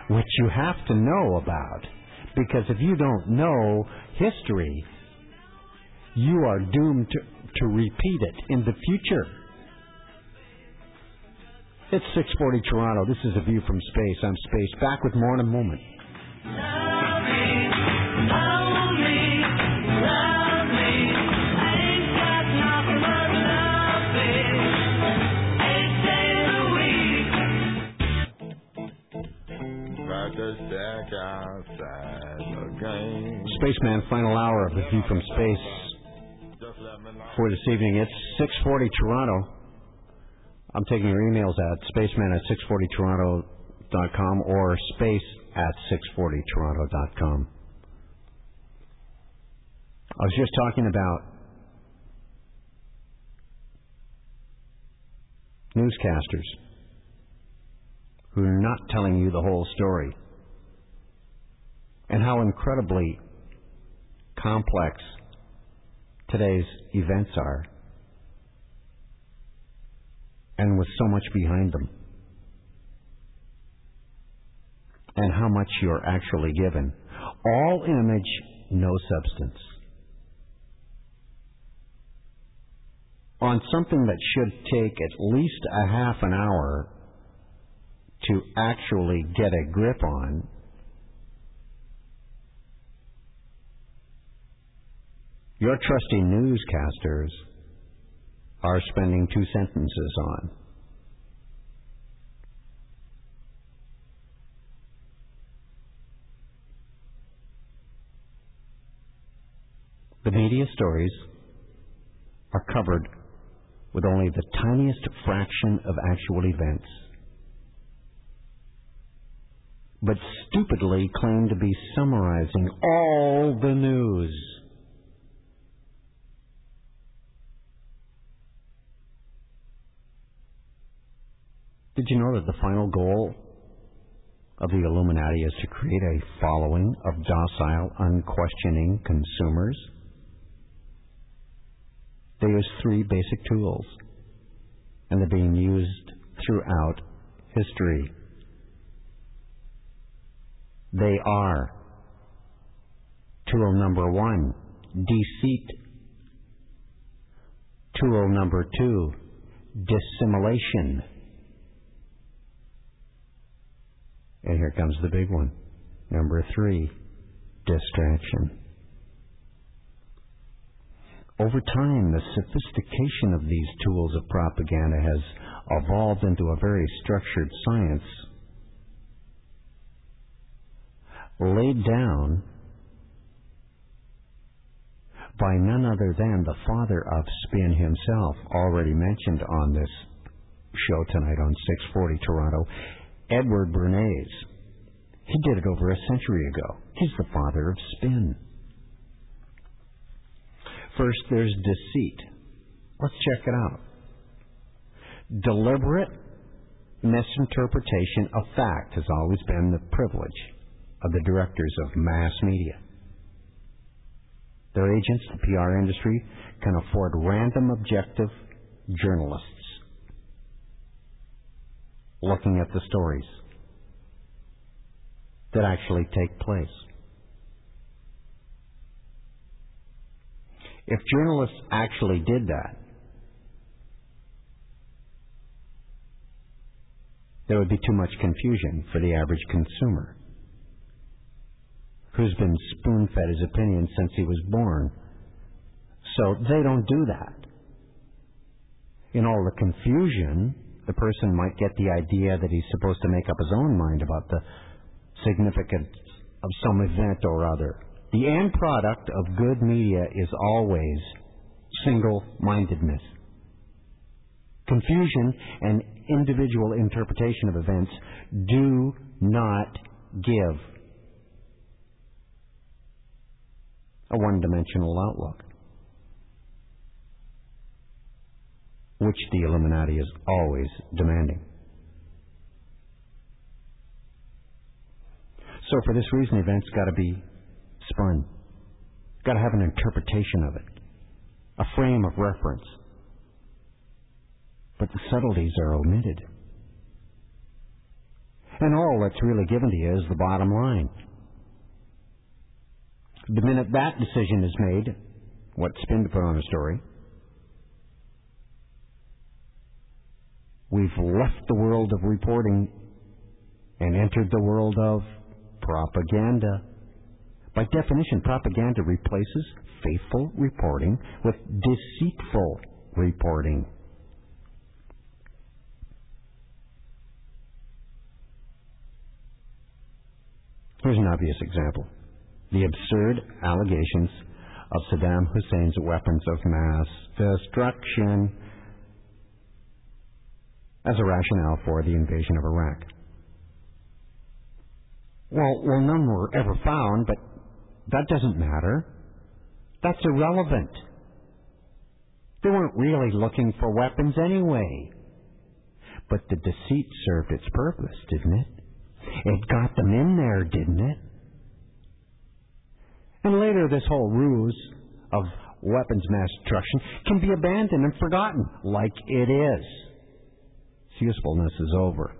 which you have to know about. Because if you don't know history, you are doomed to, to repeat it in the future. It's 640 Toronto. This is A View from Space. I'm Space. Back with more in a moment. Spaceman, final hour of The View from Space for this evening. It's 640 Toronto. I'm taking your emails at spaceman at 640toronto.com or space at 640toronto.com. I was just talking about newscasters who are not telling you the whole story and how incredibly complex today's events are and with so much behind them and how much you're actually given. All image, no substance. On something that should take at least a half an hour to actually get a grip on, your trusty newscasters are spending two sentences on. The media stories are covered with only the tiniest fraction of actual events, but stupidly claim to be summarizing all the news. Did you know that the final goal of the Illuminati is to create a following of docile, unquestioning consumers? They use three basic tools, and they're being used throughout history. They are tool number one, deceit. Tool number two, dissimulation. And here comes the big one. Number three, distraction. Over time, the sophistication of these tools of propaganda has evolved into a very structured science laid down by none other than the father of spin himself, already mentioned on this show tonight on 640 Toronto, Edward Bernays. He did it over a century ago. He's the father of spin. First, there's deceit. Let's check it out. Deliberate misinterpretation of fact has always been the privilege of the directors of mass media. Their agents, the PR industry, can afford random objective journalists looking at the stories that actually take place. If journalists actually did that, there would be too much confusion for the average consumer who's been spoon fed his opinion since he was born. So they don't do that. In all the confusion, the person might get the idea that he's supposed to make up his own mind about the significance of some event or other. The end product of good media is always single mindedness. Confusion and individual interpretation of events do not give. a one dimensional outlook, which the Illuminati is always demanding. So, for this reason, events got to be spun, got to have an interpretation of it, a frame of reference. But the subtleties are omitted. And all that's really given to you is the bottom line. The minute that decision is made, what spin to put on a story, we've left the world of reporting and entered the world of propaganda. By definition, propaganda replaces faithful reporting with deceitful reporting. Here's an obvious example the absurd allegations of Saddam Hussein's weapons of mass destruction as a rationale for the invasion of Iraq. Well, well, none were ever found, but that doesn't matter. That's irrelevant. They weren't really looking for weapons anyway. But the deceit served its purpose, didn't it? It got them in there, didn't it? And later, this whole ruse of weapons mass destruction can be abandoned and forgotten, like it is. Usefulness is over.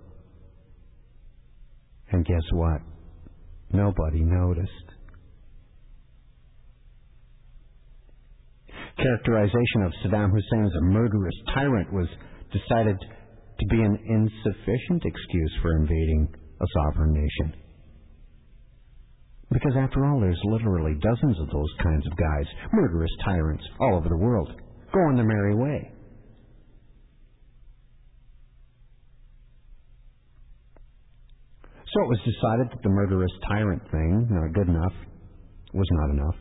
And guess what? Nobody noticed. Characterization of Saddam Hussein as a murderous tyrant was decided to be an insufficient excuse for invading a sovereign nation. Because after all, there's literally dozens of those kinds of guys, murderous tyrants, all over the world, going their merry way. So it was decided that the murderous tyrant thing, not good enough, was not enough.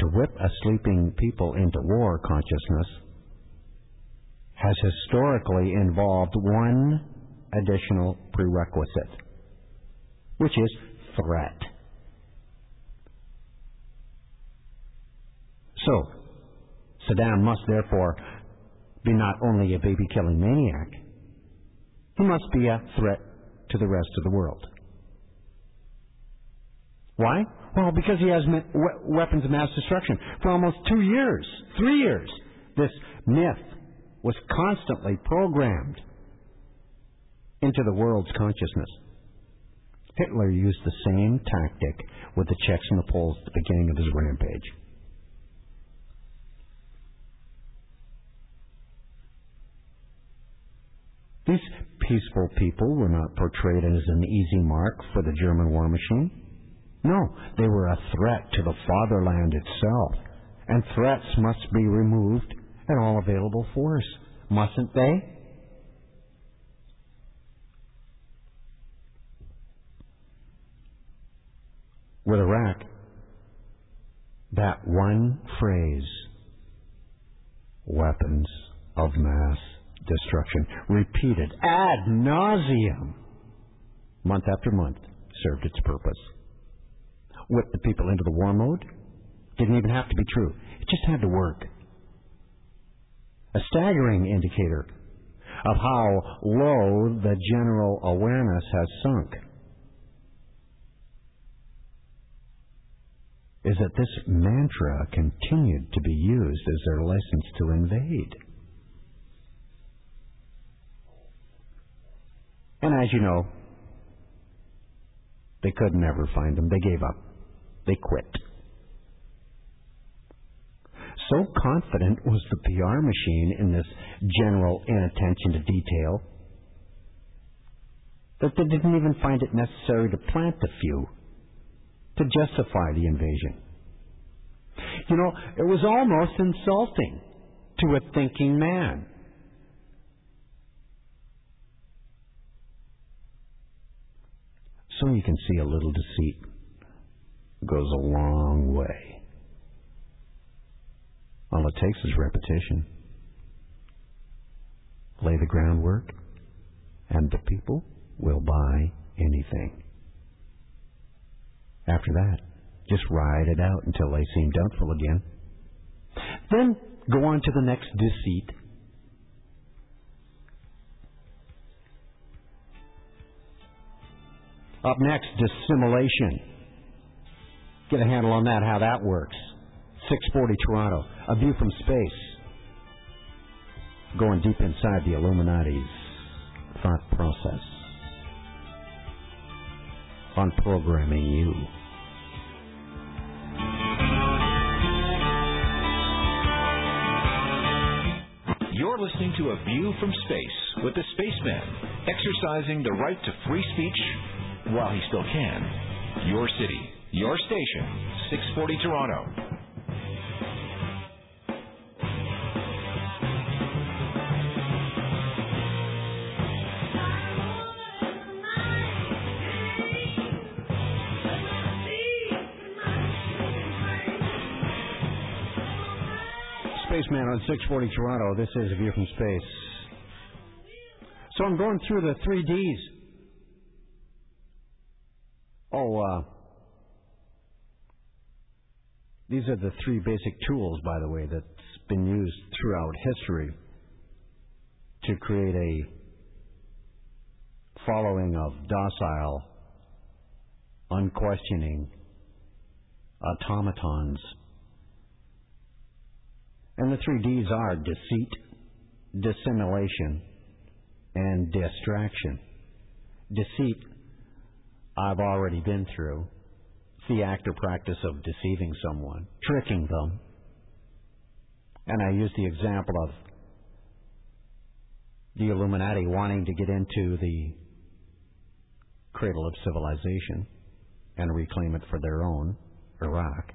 To whip a sleeping people into war consciousness has historically involved one additional prerequisite, which is threat. So, Saddam must therefore be not only a baby killing maniac, he must be a threat to the rest of the world. Why? Well, because he has weapons of mass destruction. For almost two years, three years, this myth was constantly programmed into the world's consciousness. Hitler used the same tactic with the Czechs and the Poles at the beginning of his rampage. These peaceful people were not portrayed as an easy mark for the German war machine. No, they were a threat to the fatherland itself, and threats must be removed at all available force, mustn't they? With Iraq, that one phrase, weapons of mass destruction, repeated ad nauseum, month after month, served its purpose. Whipped the people into the war mode. Didn't even have to be true. It just had to work. A staggering indicator of how low the general awareness has sunk is that this mantra continued to be used as their license to invade. And as you know, they could never find them. They gave up. They quit. So confident was the PR machine in this general inattention to detail that they didn't even find it necessary to plant a few to justify the invasion. You know, it was almost insulting to a thinking man. So you can see a little deceit goes a long way. All it takes is repetition. Lay the groundwork, and the people will buy anything. After that, Just ride it out until they seem doubtful again. Then go on to the next deceit. Up next, dissimulation. Get a handle on that, how that works. 640 Toronto, a view from space. Going deep inside the Illuminati's thought process. On programming you. You're listening to A View from Space with the Spaceman, exercising the right to free speech while he still can. Your city, your station, 640 Toronto. Spaceman on 640 Toronto. This is A View from Space. So I'm going through the three Ds. Oh, uh, these are the three basic tools, by the way, that's been used throughout history to create a following of docile, unquestioning automatons. And the three D's are deceit, dissimulation, and distraction. Deceit, I've already been through. The act or practice of deceiving someone, tricking them. And I use the example of the Illuminati wanting to get into the cradle of civilization and reclaim it for their own, Iraq.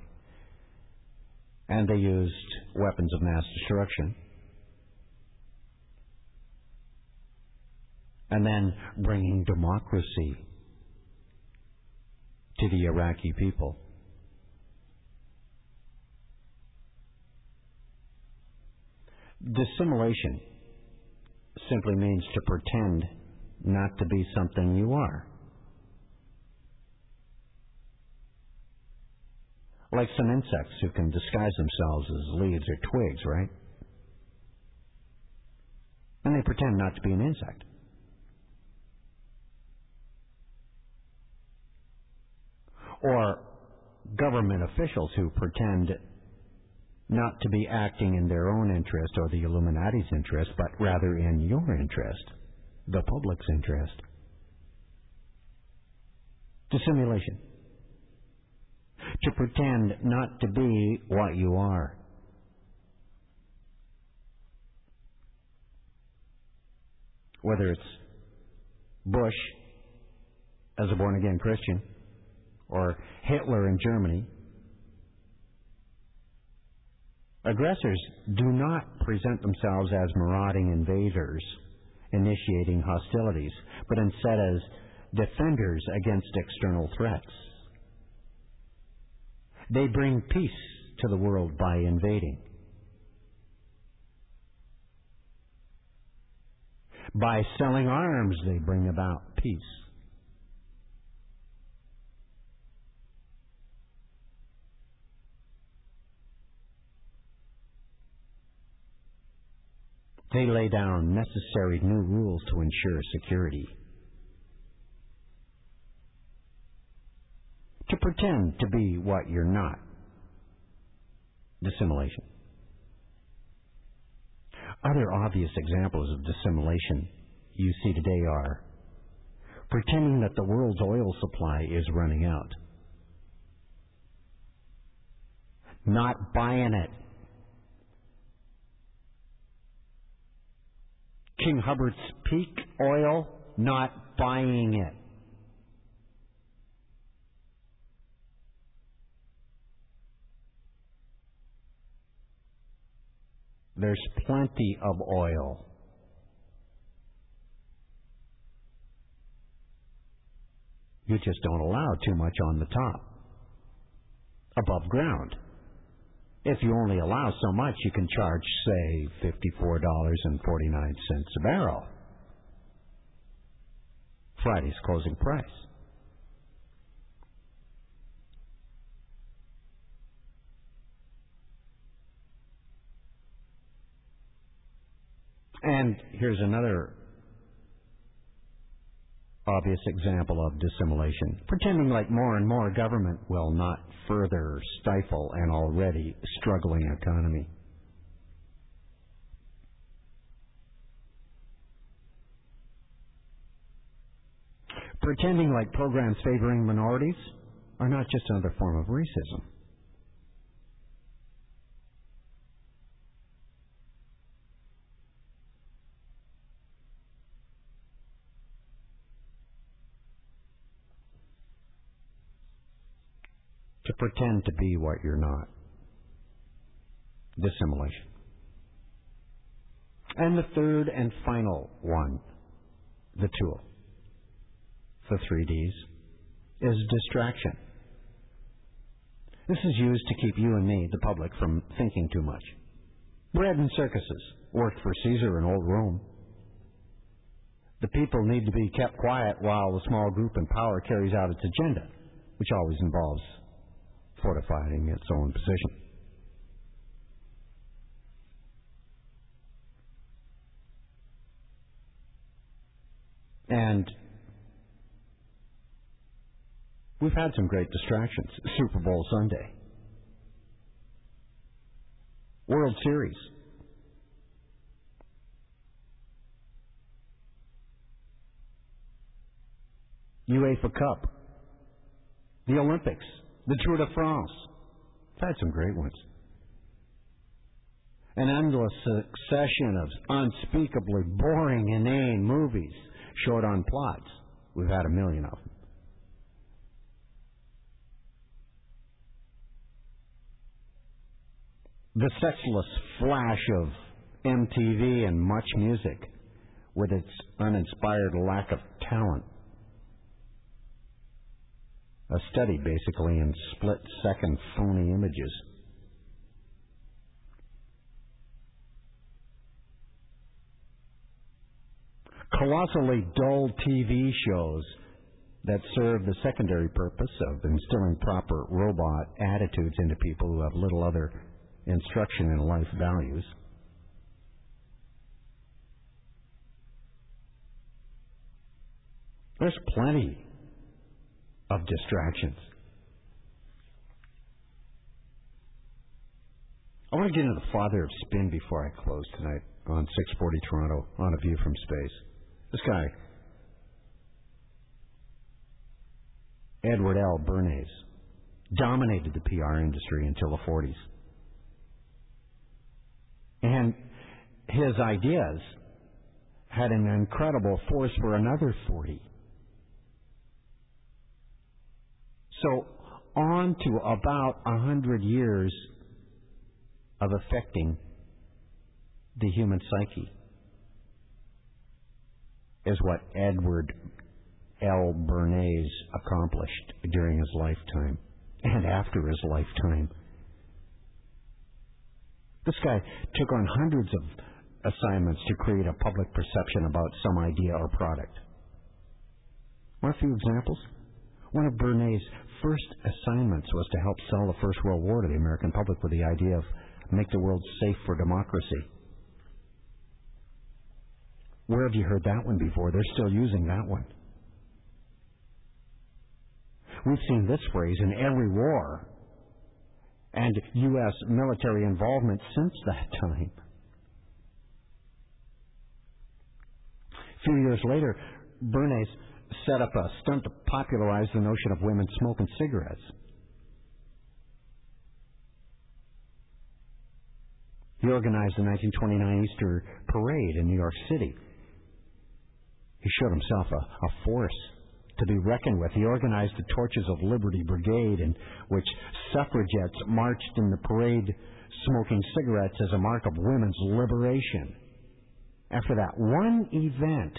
And they used weapons of mass destruction. And then bringing democracy to the Iraqi people. Dissimulation simply means to pretend not to be something you are. Like some insects who can disguise themselves as leaves or twigs, right? And they pretend not to be an insect. Or government officials who pretend not to be acting in their own interest or the Illuminati's interest, but rather in your interest, the public's interest. Dissimulation. To pretend not to be what you are. Whether it's Bush as a born again Christian, or Hitler in Germany, Aggressors do not present themselves as marauding invaders initiating hostilities, but instead as defenders against external threats. They bring peace to the world by invading. By selling arms, they bring about peace. They lay down necessary new rules to ensure security. To pretend to be what you're not. Dissimulation. Other obvious examples of dissimulation you see today are pretending that the world's oil supply is running out, not buying it King Hubbert's Peak oil, not buying it. There's plenty of oil. You just don't allow too much on the top, above ground if you only allow so much, you can charge, say, $54.49 a barrel. Friday's closing price. And here's another obvious example of dissimulation. Pretending like more and more government will not further stifle an already struggling economy. Pretending like programs favoring minorities are not just another form of racism. Pretend to be what you're not. Dissimulation. And the third and final one, the tool, the three Ds, is distraction. This is used to keep you and me, the public, from thinking too much. Bread and circuses worked for Caesar in old Rome. The people need to be kept quiet while the small group in power carries out its agenda, which always involves fortifying its own position. And we've had some great distractions. Super Bowl Sunday, World Series. UEFA Cup, the Olympics, the Tour de France. We've had some great ones. An endless succession of unspeakably boring, inane movies, short on plots. We've had a million of them. The sexless flash of MTV and much music, with its uninspired lack of talent. A study, basically, in split second phony images. Colossally dull TV shows that serve the secondary purpose of instilling proper robot attitudes into people who have little other instruction in life values. There's plenty of distractions. I want to get into the father of spin before I close tonight on 640 Toronto on a view from space. This guy, Edward L. Bernays, dominated the PR industry until the 40s. And his ideas had an incredible force for another 40. So, on to about a hundred years of affecting the human psyche is what Edward L. Bernays accomplished during his lifetime and after his lifetime. This guy took on hundreds of assignments to create a public perception about some idea or product. Want a few examples? One of Bernays' first assignments was to help sell the First World War to the American public with the idea of make the world safe for democracy. Where have you heard that one before? They're still using that one. We've seen this phrase in every war and U.S. military involvement since that time. A few years later, Bernays set up a stunt to popularize the notion of women smoking cigarettes. He organized the 1929 Easter Parade in New York City. He showed himself a, a force to be reckoned with. He organized the Torches of Liberty Brigade, in which suffragettes marched in the parade smoking cigarettes as a mark of women's liberation. After that one event,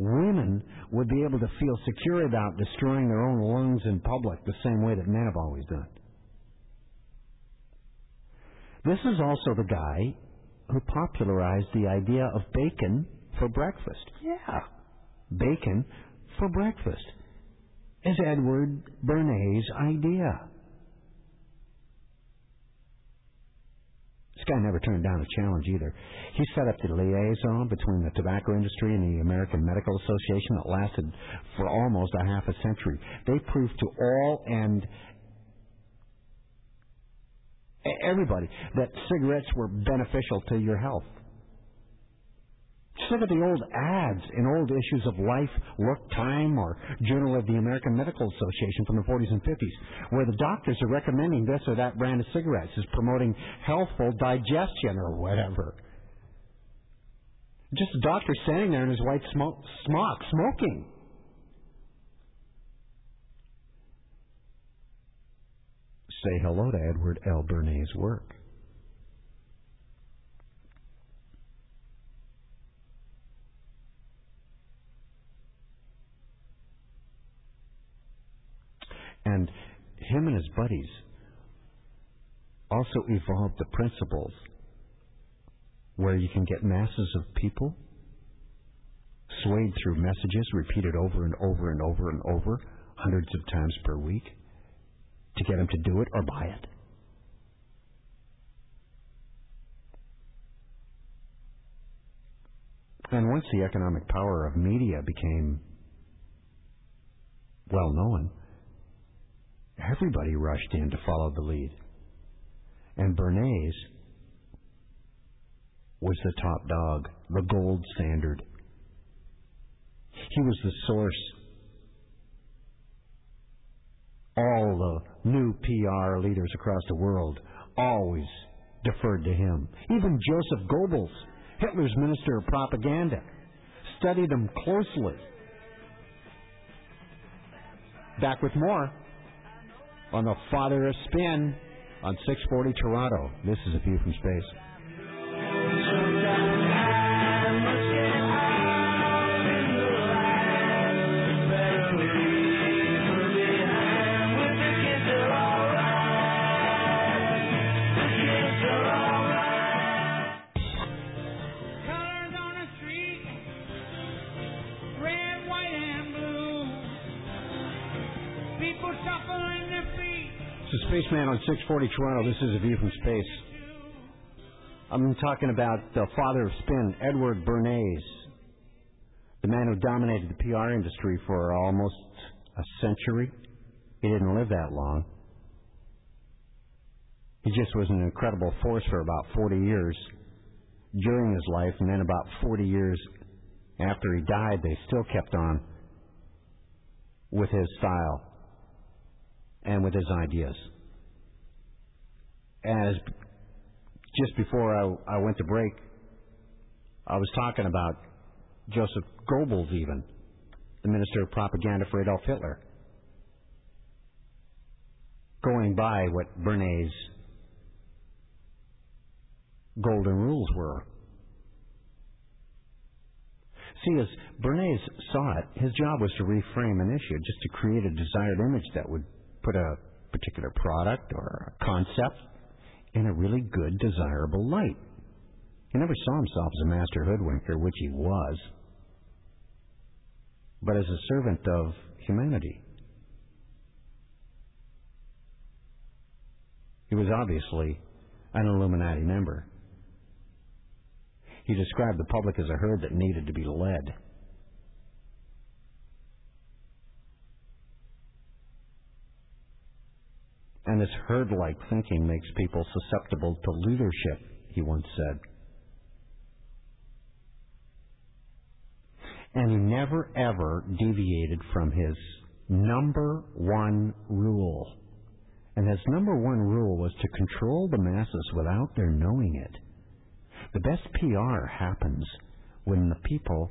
women would be able to feel secure about destroying their own lungs in public the same way that men have always done. This is also the guy who popularized the idea of bacon for breakfast. Yeah. Bacon for breakfast is Edward Bernays' idea. This guy never turned down a challenge either. He set up the liaison between the tobacco industry and the American Medical Association that lasted for almost a half a century. They proved to all and everybody that cigarettes were beneficial to your health. Look at the old ads in old issues of Life, Work, Time, or Journal of the American Medical Association from the 40s and 50s, where the doctors are recommending this or that brand of cigarettes, is promoting healthful digestion or whatever. Just a doctor standing there in his white smoke, smock, smoking. Say hello to Edward L. Bernays' work. And him and his buddies also evolved the principles where you can get masses of people swayed through messages repeated over and over and over and over hundreds of times per week to get them to do it or buy it. And once the economic power of media became well known, everybody rushed in to follow the lead. And Bernays was the top dog, the gold standard. He was the source. All the new PR leaders across the world always deferred to him. Even Joseph Goebbels, Hitler's minister of propaganda, studied him closely. Back with more on the Father of Spin on 640 Toronto. This is A View from Space. On 640 Toronto. This is A View from Space. I'm talking about the father of spin, Edward Bernays, the man who dominated the PR industry for almost a century. He didn't live that long. He just was an incredible force for about 40 years during his life, and then about 40 years after he died, they still kept on with his style and with his ideas. As just before I, I went to break, I was talking about Joseph Goebbels, even the minister of propaganda for Adolf Hitler, going by what Bernays' golden rules were. See, as Bernays saw it, his job was to reframe an issue, just to create a desired image that would put a particular product or a concept in a really good, desirable light. He never saw himself as a master hoodwinker, which he was, but as a servant of humanity. He was obviously an Illuminati member. He described the public as a herd that needed to be led. And this herd like thinking makes people susceptible to leadership, he once said. And he never ever deviated from his number one rule. And his number one rule was to control the masses without their knowing it. The best PR happens when the people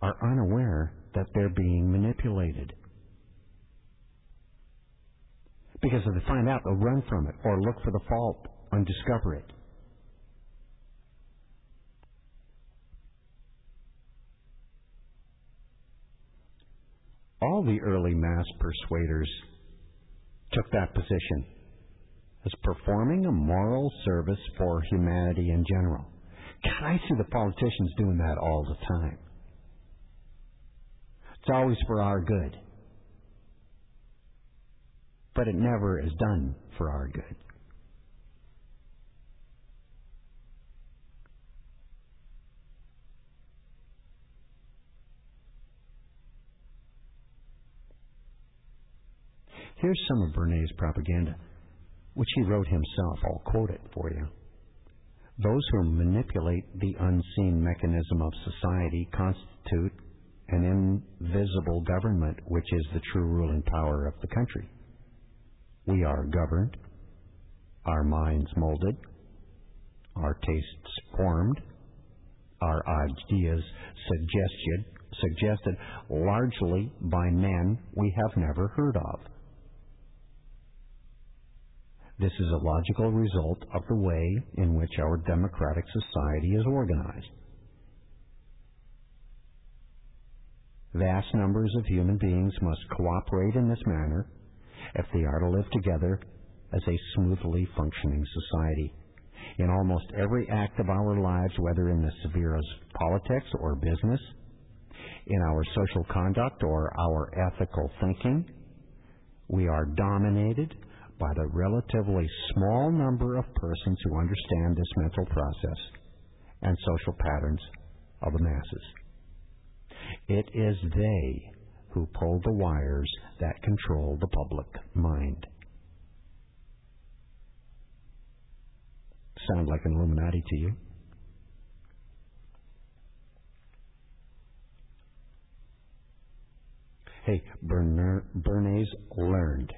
are unaware that they're being manipulated. Because if they find out, they'll run from it or look for the fault and discover it. All the early mass persuaders took that position as performing a moral service for humanity in general. God, I see the politicians doing that all the time. It's always for our good but it never is done for our good. Here's some of Bernays' propaganda, which he wrote himself. I'll quote it for you. Those who manipulate the unseen mechanism of society constitute an invisible government, which is the true ruling power of the country. We are governed, our minds molded, our tastes formed, our ideas suggested, suggested largely by men we have never heard of. This is a logical result of the way in which our democratic society is organized. Vast numbers of human beings must cooperate in this manner if they are to live together as a smoothly functioning society. In almost every act of our lives, whether in the sphere of politics or business, in our social conduct or our ethical thinking, we are dominated by the relatively small number of persons who understand this mental process and social patterns of the masses. It is they who pull the wires that control the public mind. Sound like an Illuminati to you? Hey, Berner, Bernays learned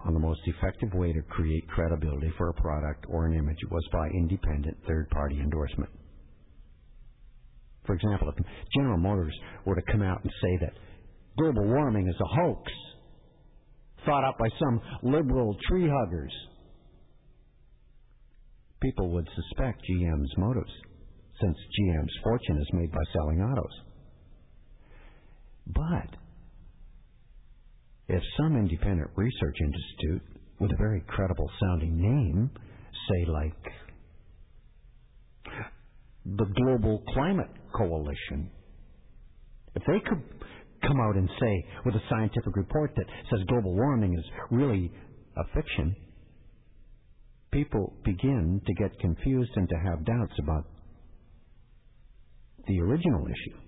on the most effective way to create credibility for a product or an image was by independent third party endorsement. For example, if General Motors were to come out and say that global warming is a hoax thought up by some liberal tree huggers, people would suspect GM's motives, since GM's fortune is made by selling autos. But if some independent research institute with a very credible sounding name, say like the Global Climate Coalition, if they could come out and say with a scientific report that says global warming is really a fiction, people begin to get confused and to have doubts about the original issue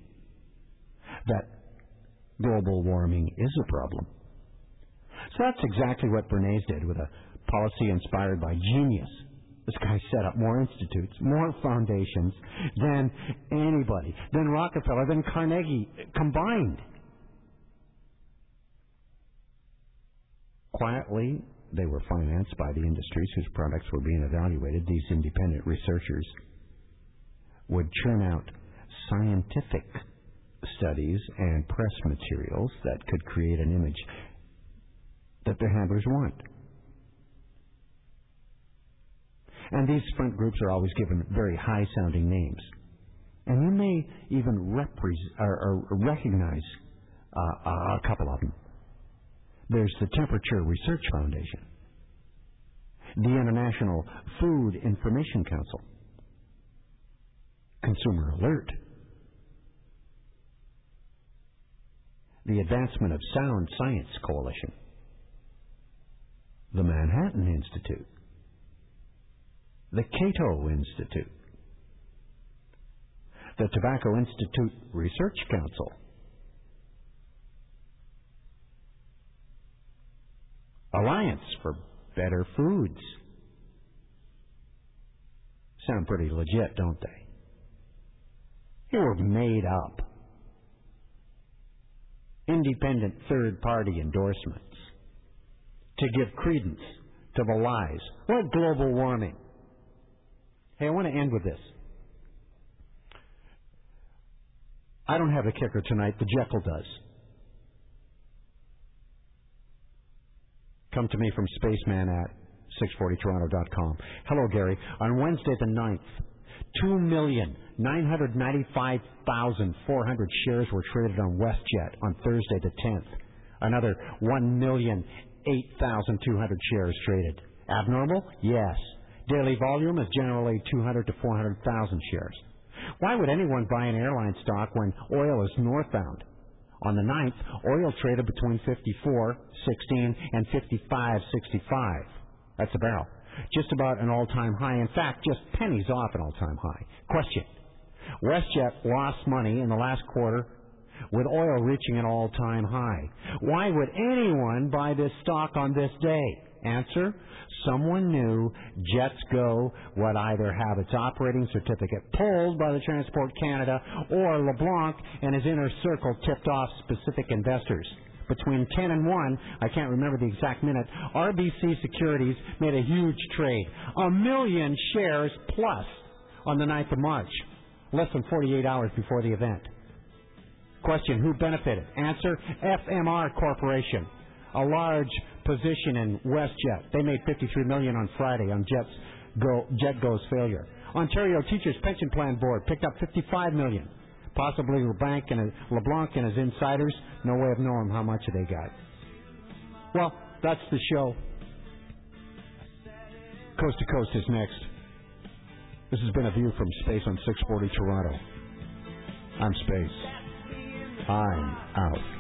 that global warming is a problem. So that's exactly what Bernays did with a policy inspired by genius. This guy set up more institutes, more foundations than anybody, than Rockefeller, than Carnegie combined. Quietly, they were financed by the industries whose products were being evaluated. These independent researchers would churn out scientific studies and press materials that could create an image that their handlers want. And these front groups are always given very high sounding names. And you may even repre- or, or recognize uh, a couple of them. There's the Temperature Research Foundation, the International Food Information Council, Consumer Alert, the Advancement of Sound Science Coalition, the Manhattan Institute, the Cato Institute, the Tobacco Institute Research Council, Alliance for Better Foods. Sound pretty legit, don't they? They were made up. Independent third party endorsements to give credence to the lies. What global warming? Hey, I want to end with this. I don't have a kicker tonight, the Jekyll does. Come to me from spaceman at 640toronto.com. Hello, Gary. On Wednesday the 9th, 2,995,400 shares were traded on WestJet on Thursday the 10th. Another 1,008,200 shares traded. Abnormal? Yes. Daily volume is generally 200 to 400,000 shares. Why would anyone buy an airline stock when oil is northbound? On the 9th, oil traded between 54.16 and 55.65. That's a barrel. Just about an all-time high. In fact, just pennies off an all-time high. Question. WestJet lost money in the last quarter with oil reaching an all-time high. Why would anyone buy this stock on this day? Answer, someone knew Jets Go would either have its operating certificate pulled by the Transport Canada or LeBlanc and his inner circle tipped off specific investors. Between 10 and 1, I can't remember the exact minute, RBC Securities made a huge trade. A million shares plus on the 9th of March, less than 48 hours before the event. Question, who benefited? Answer, FMR Corporation, a large position in WestJet. They made 53 million on Friday on Jet's Go, Jetsgo's failure. Ontario Teachers Pension Plan Board picked up 55 million. Possibly LeBlanc and, LeBlanc and his insiders, no way of knowing how much they got. Well, that's the show. Coast to Coast is next. This has been a view from space on 640 Toronto. I'm Space. I'm out.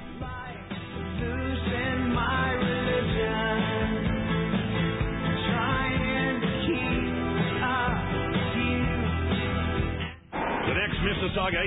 Mississauga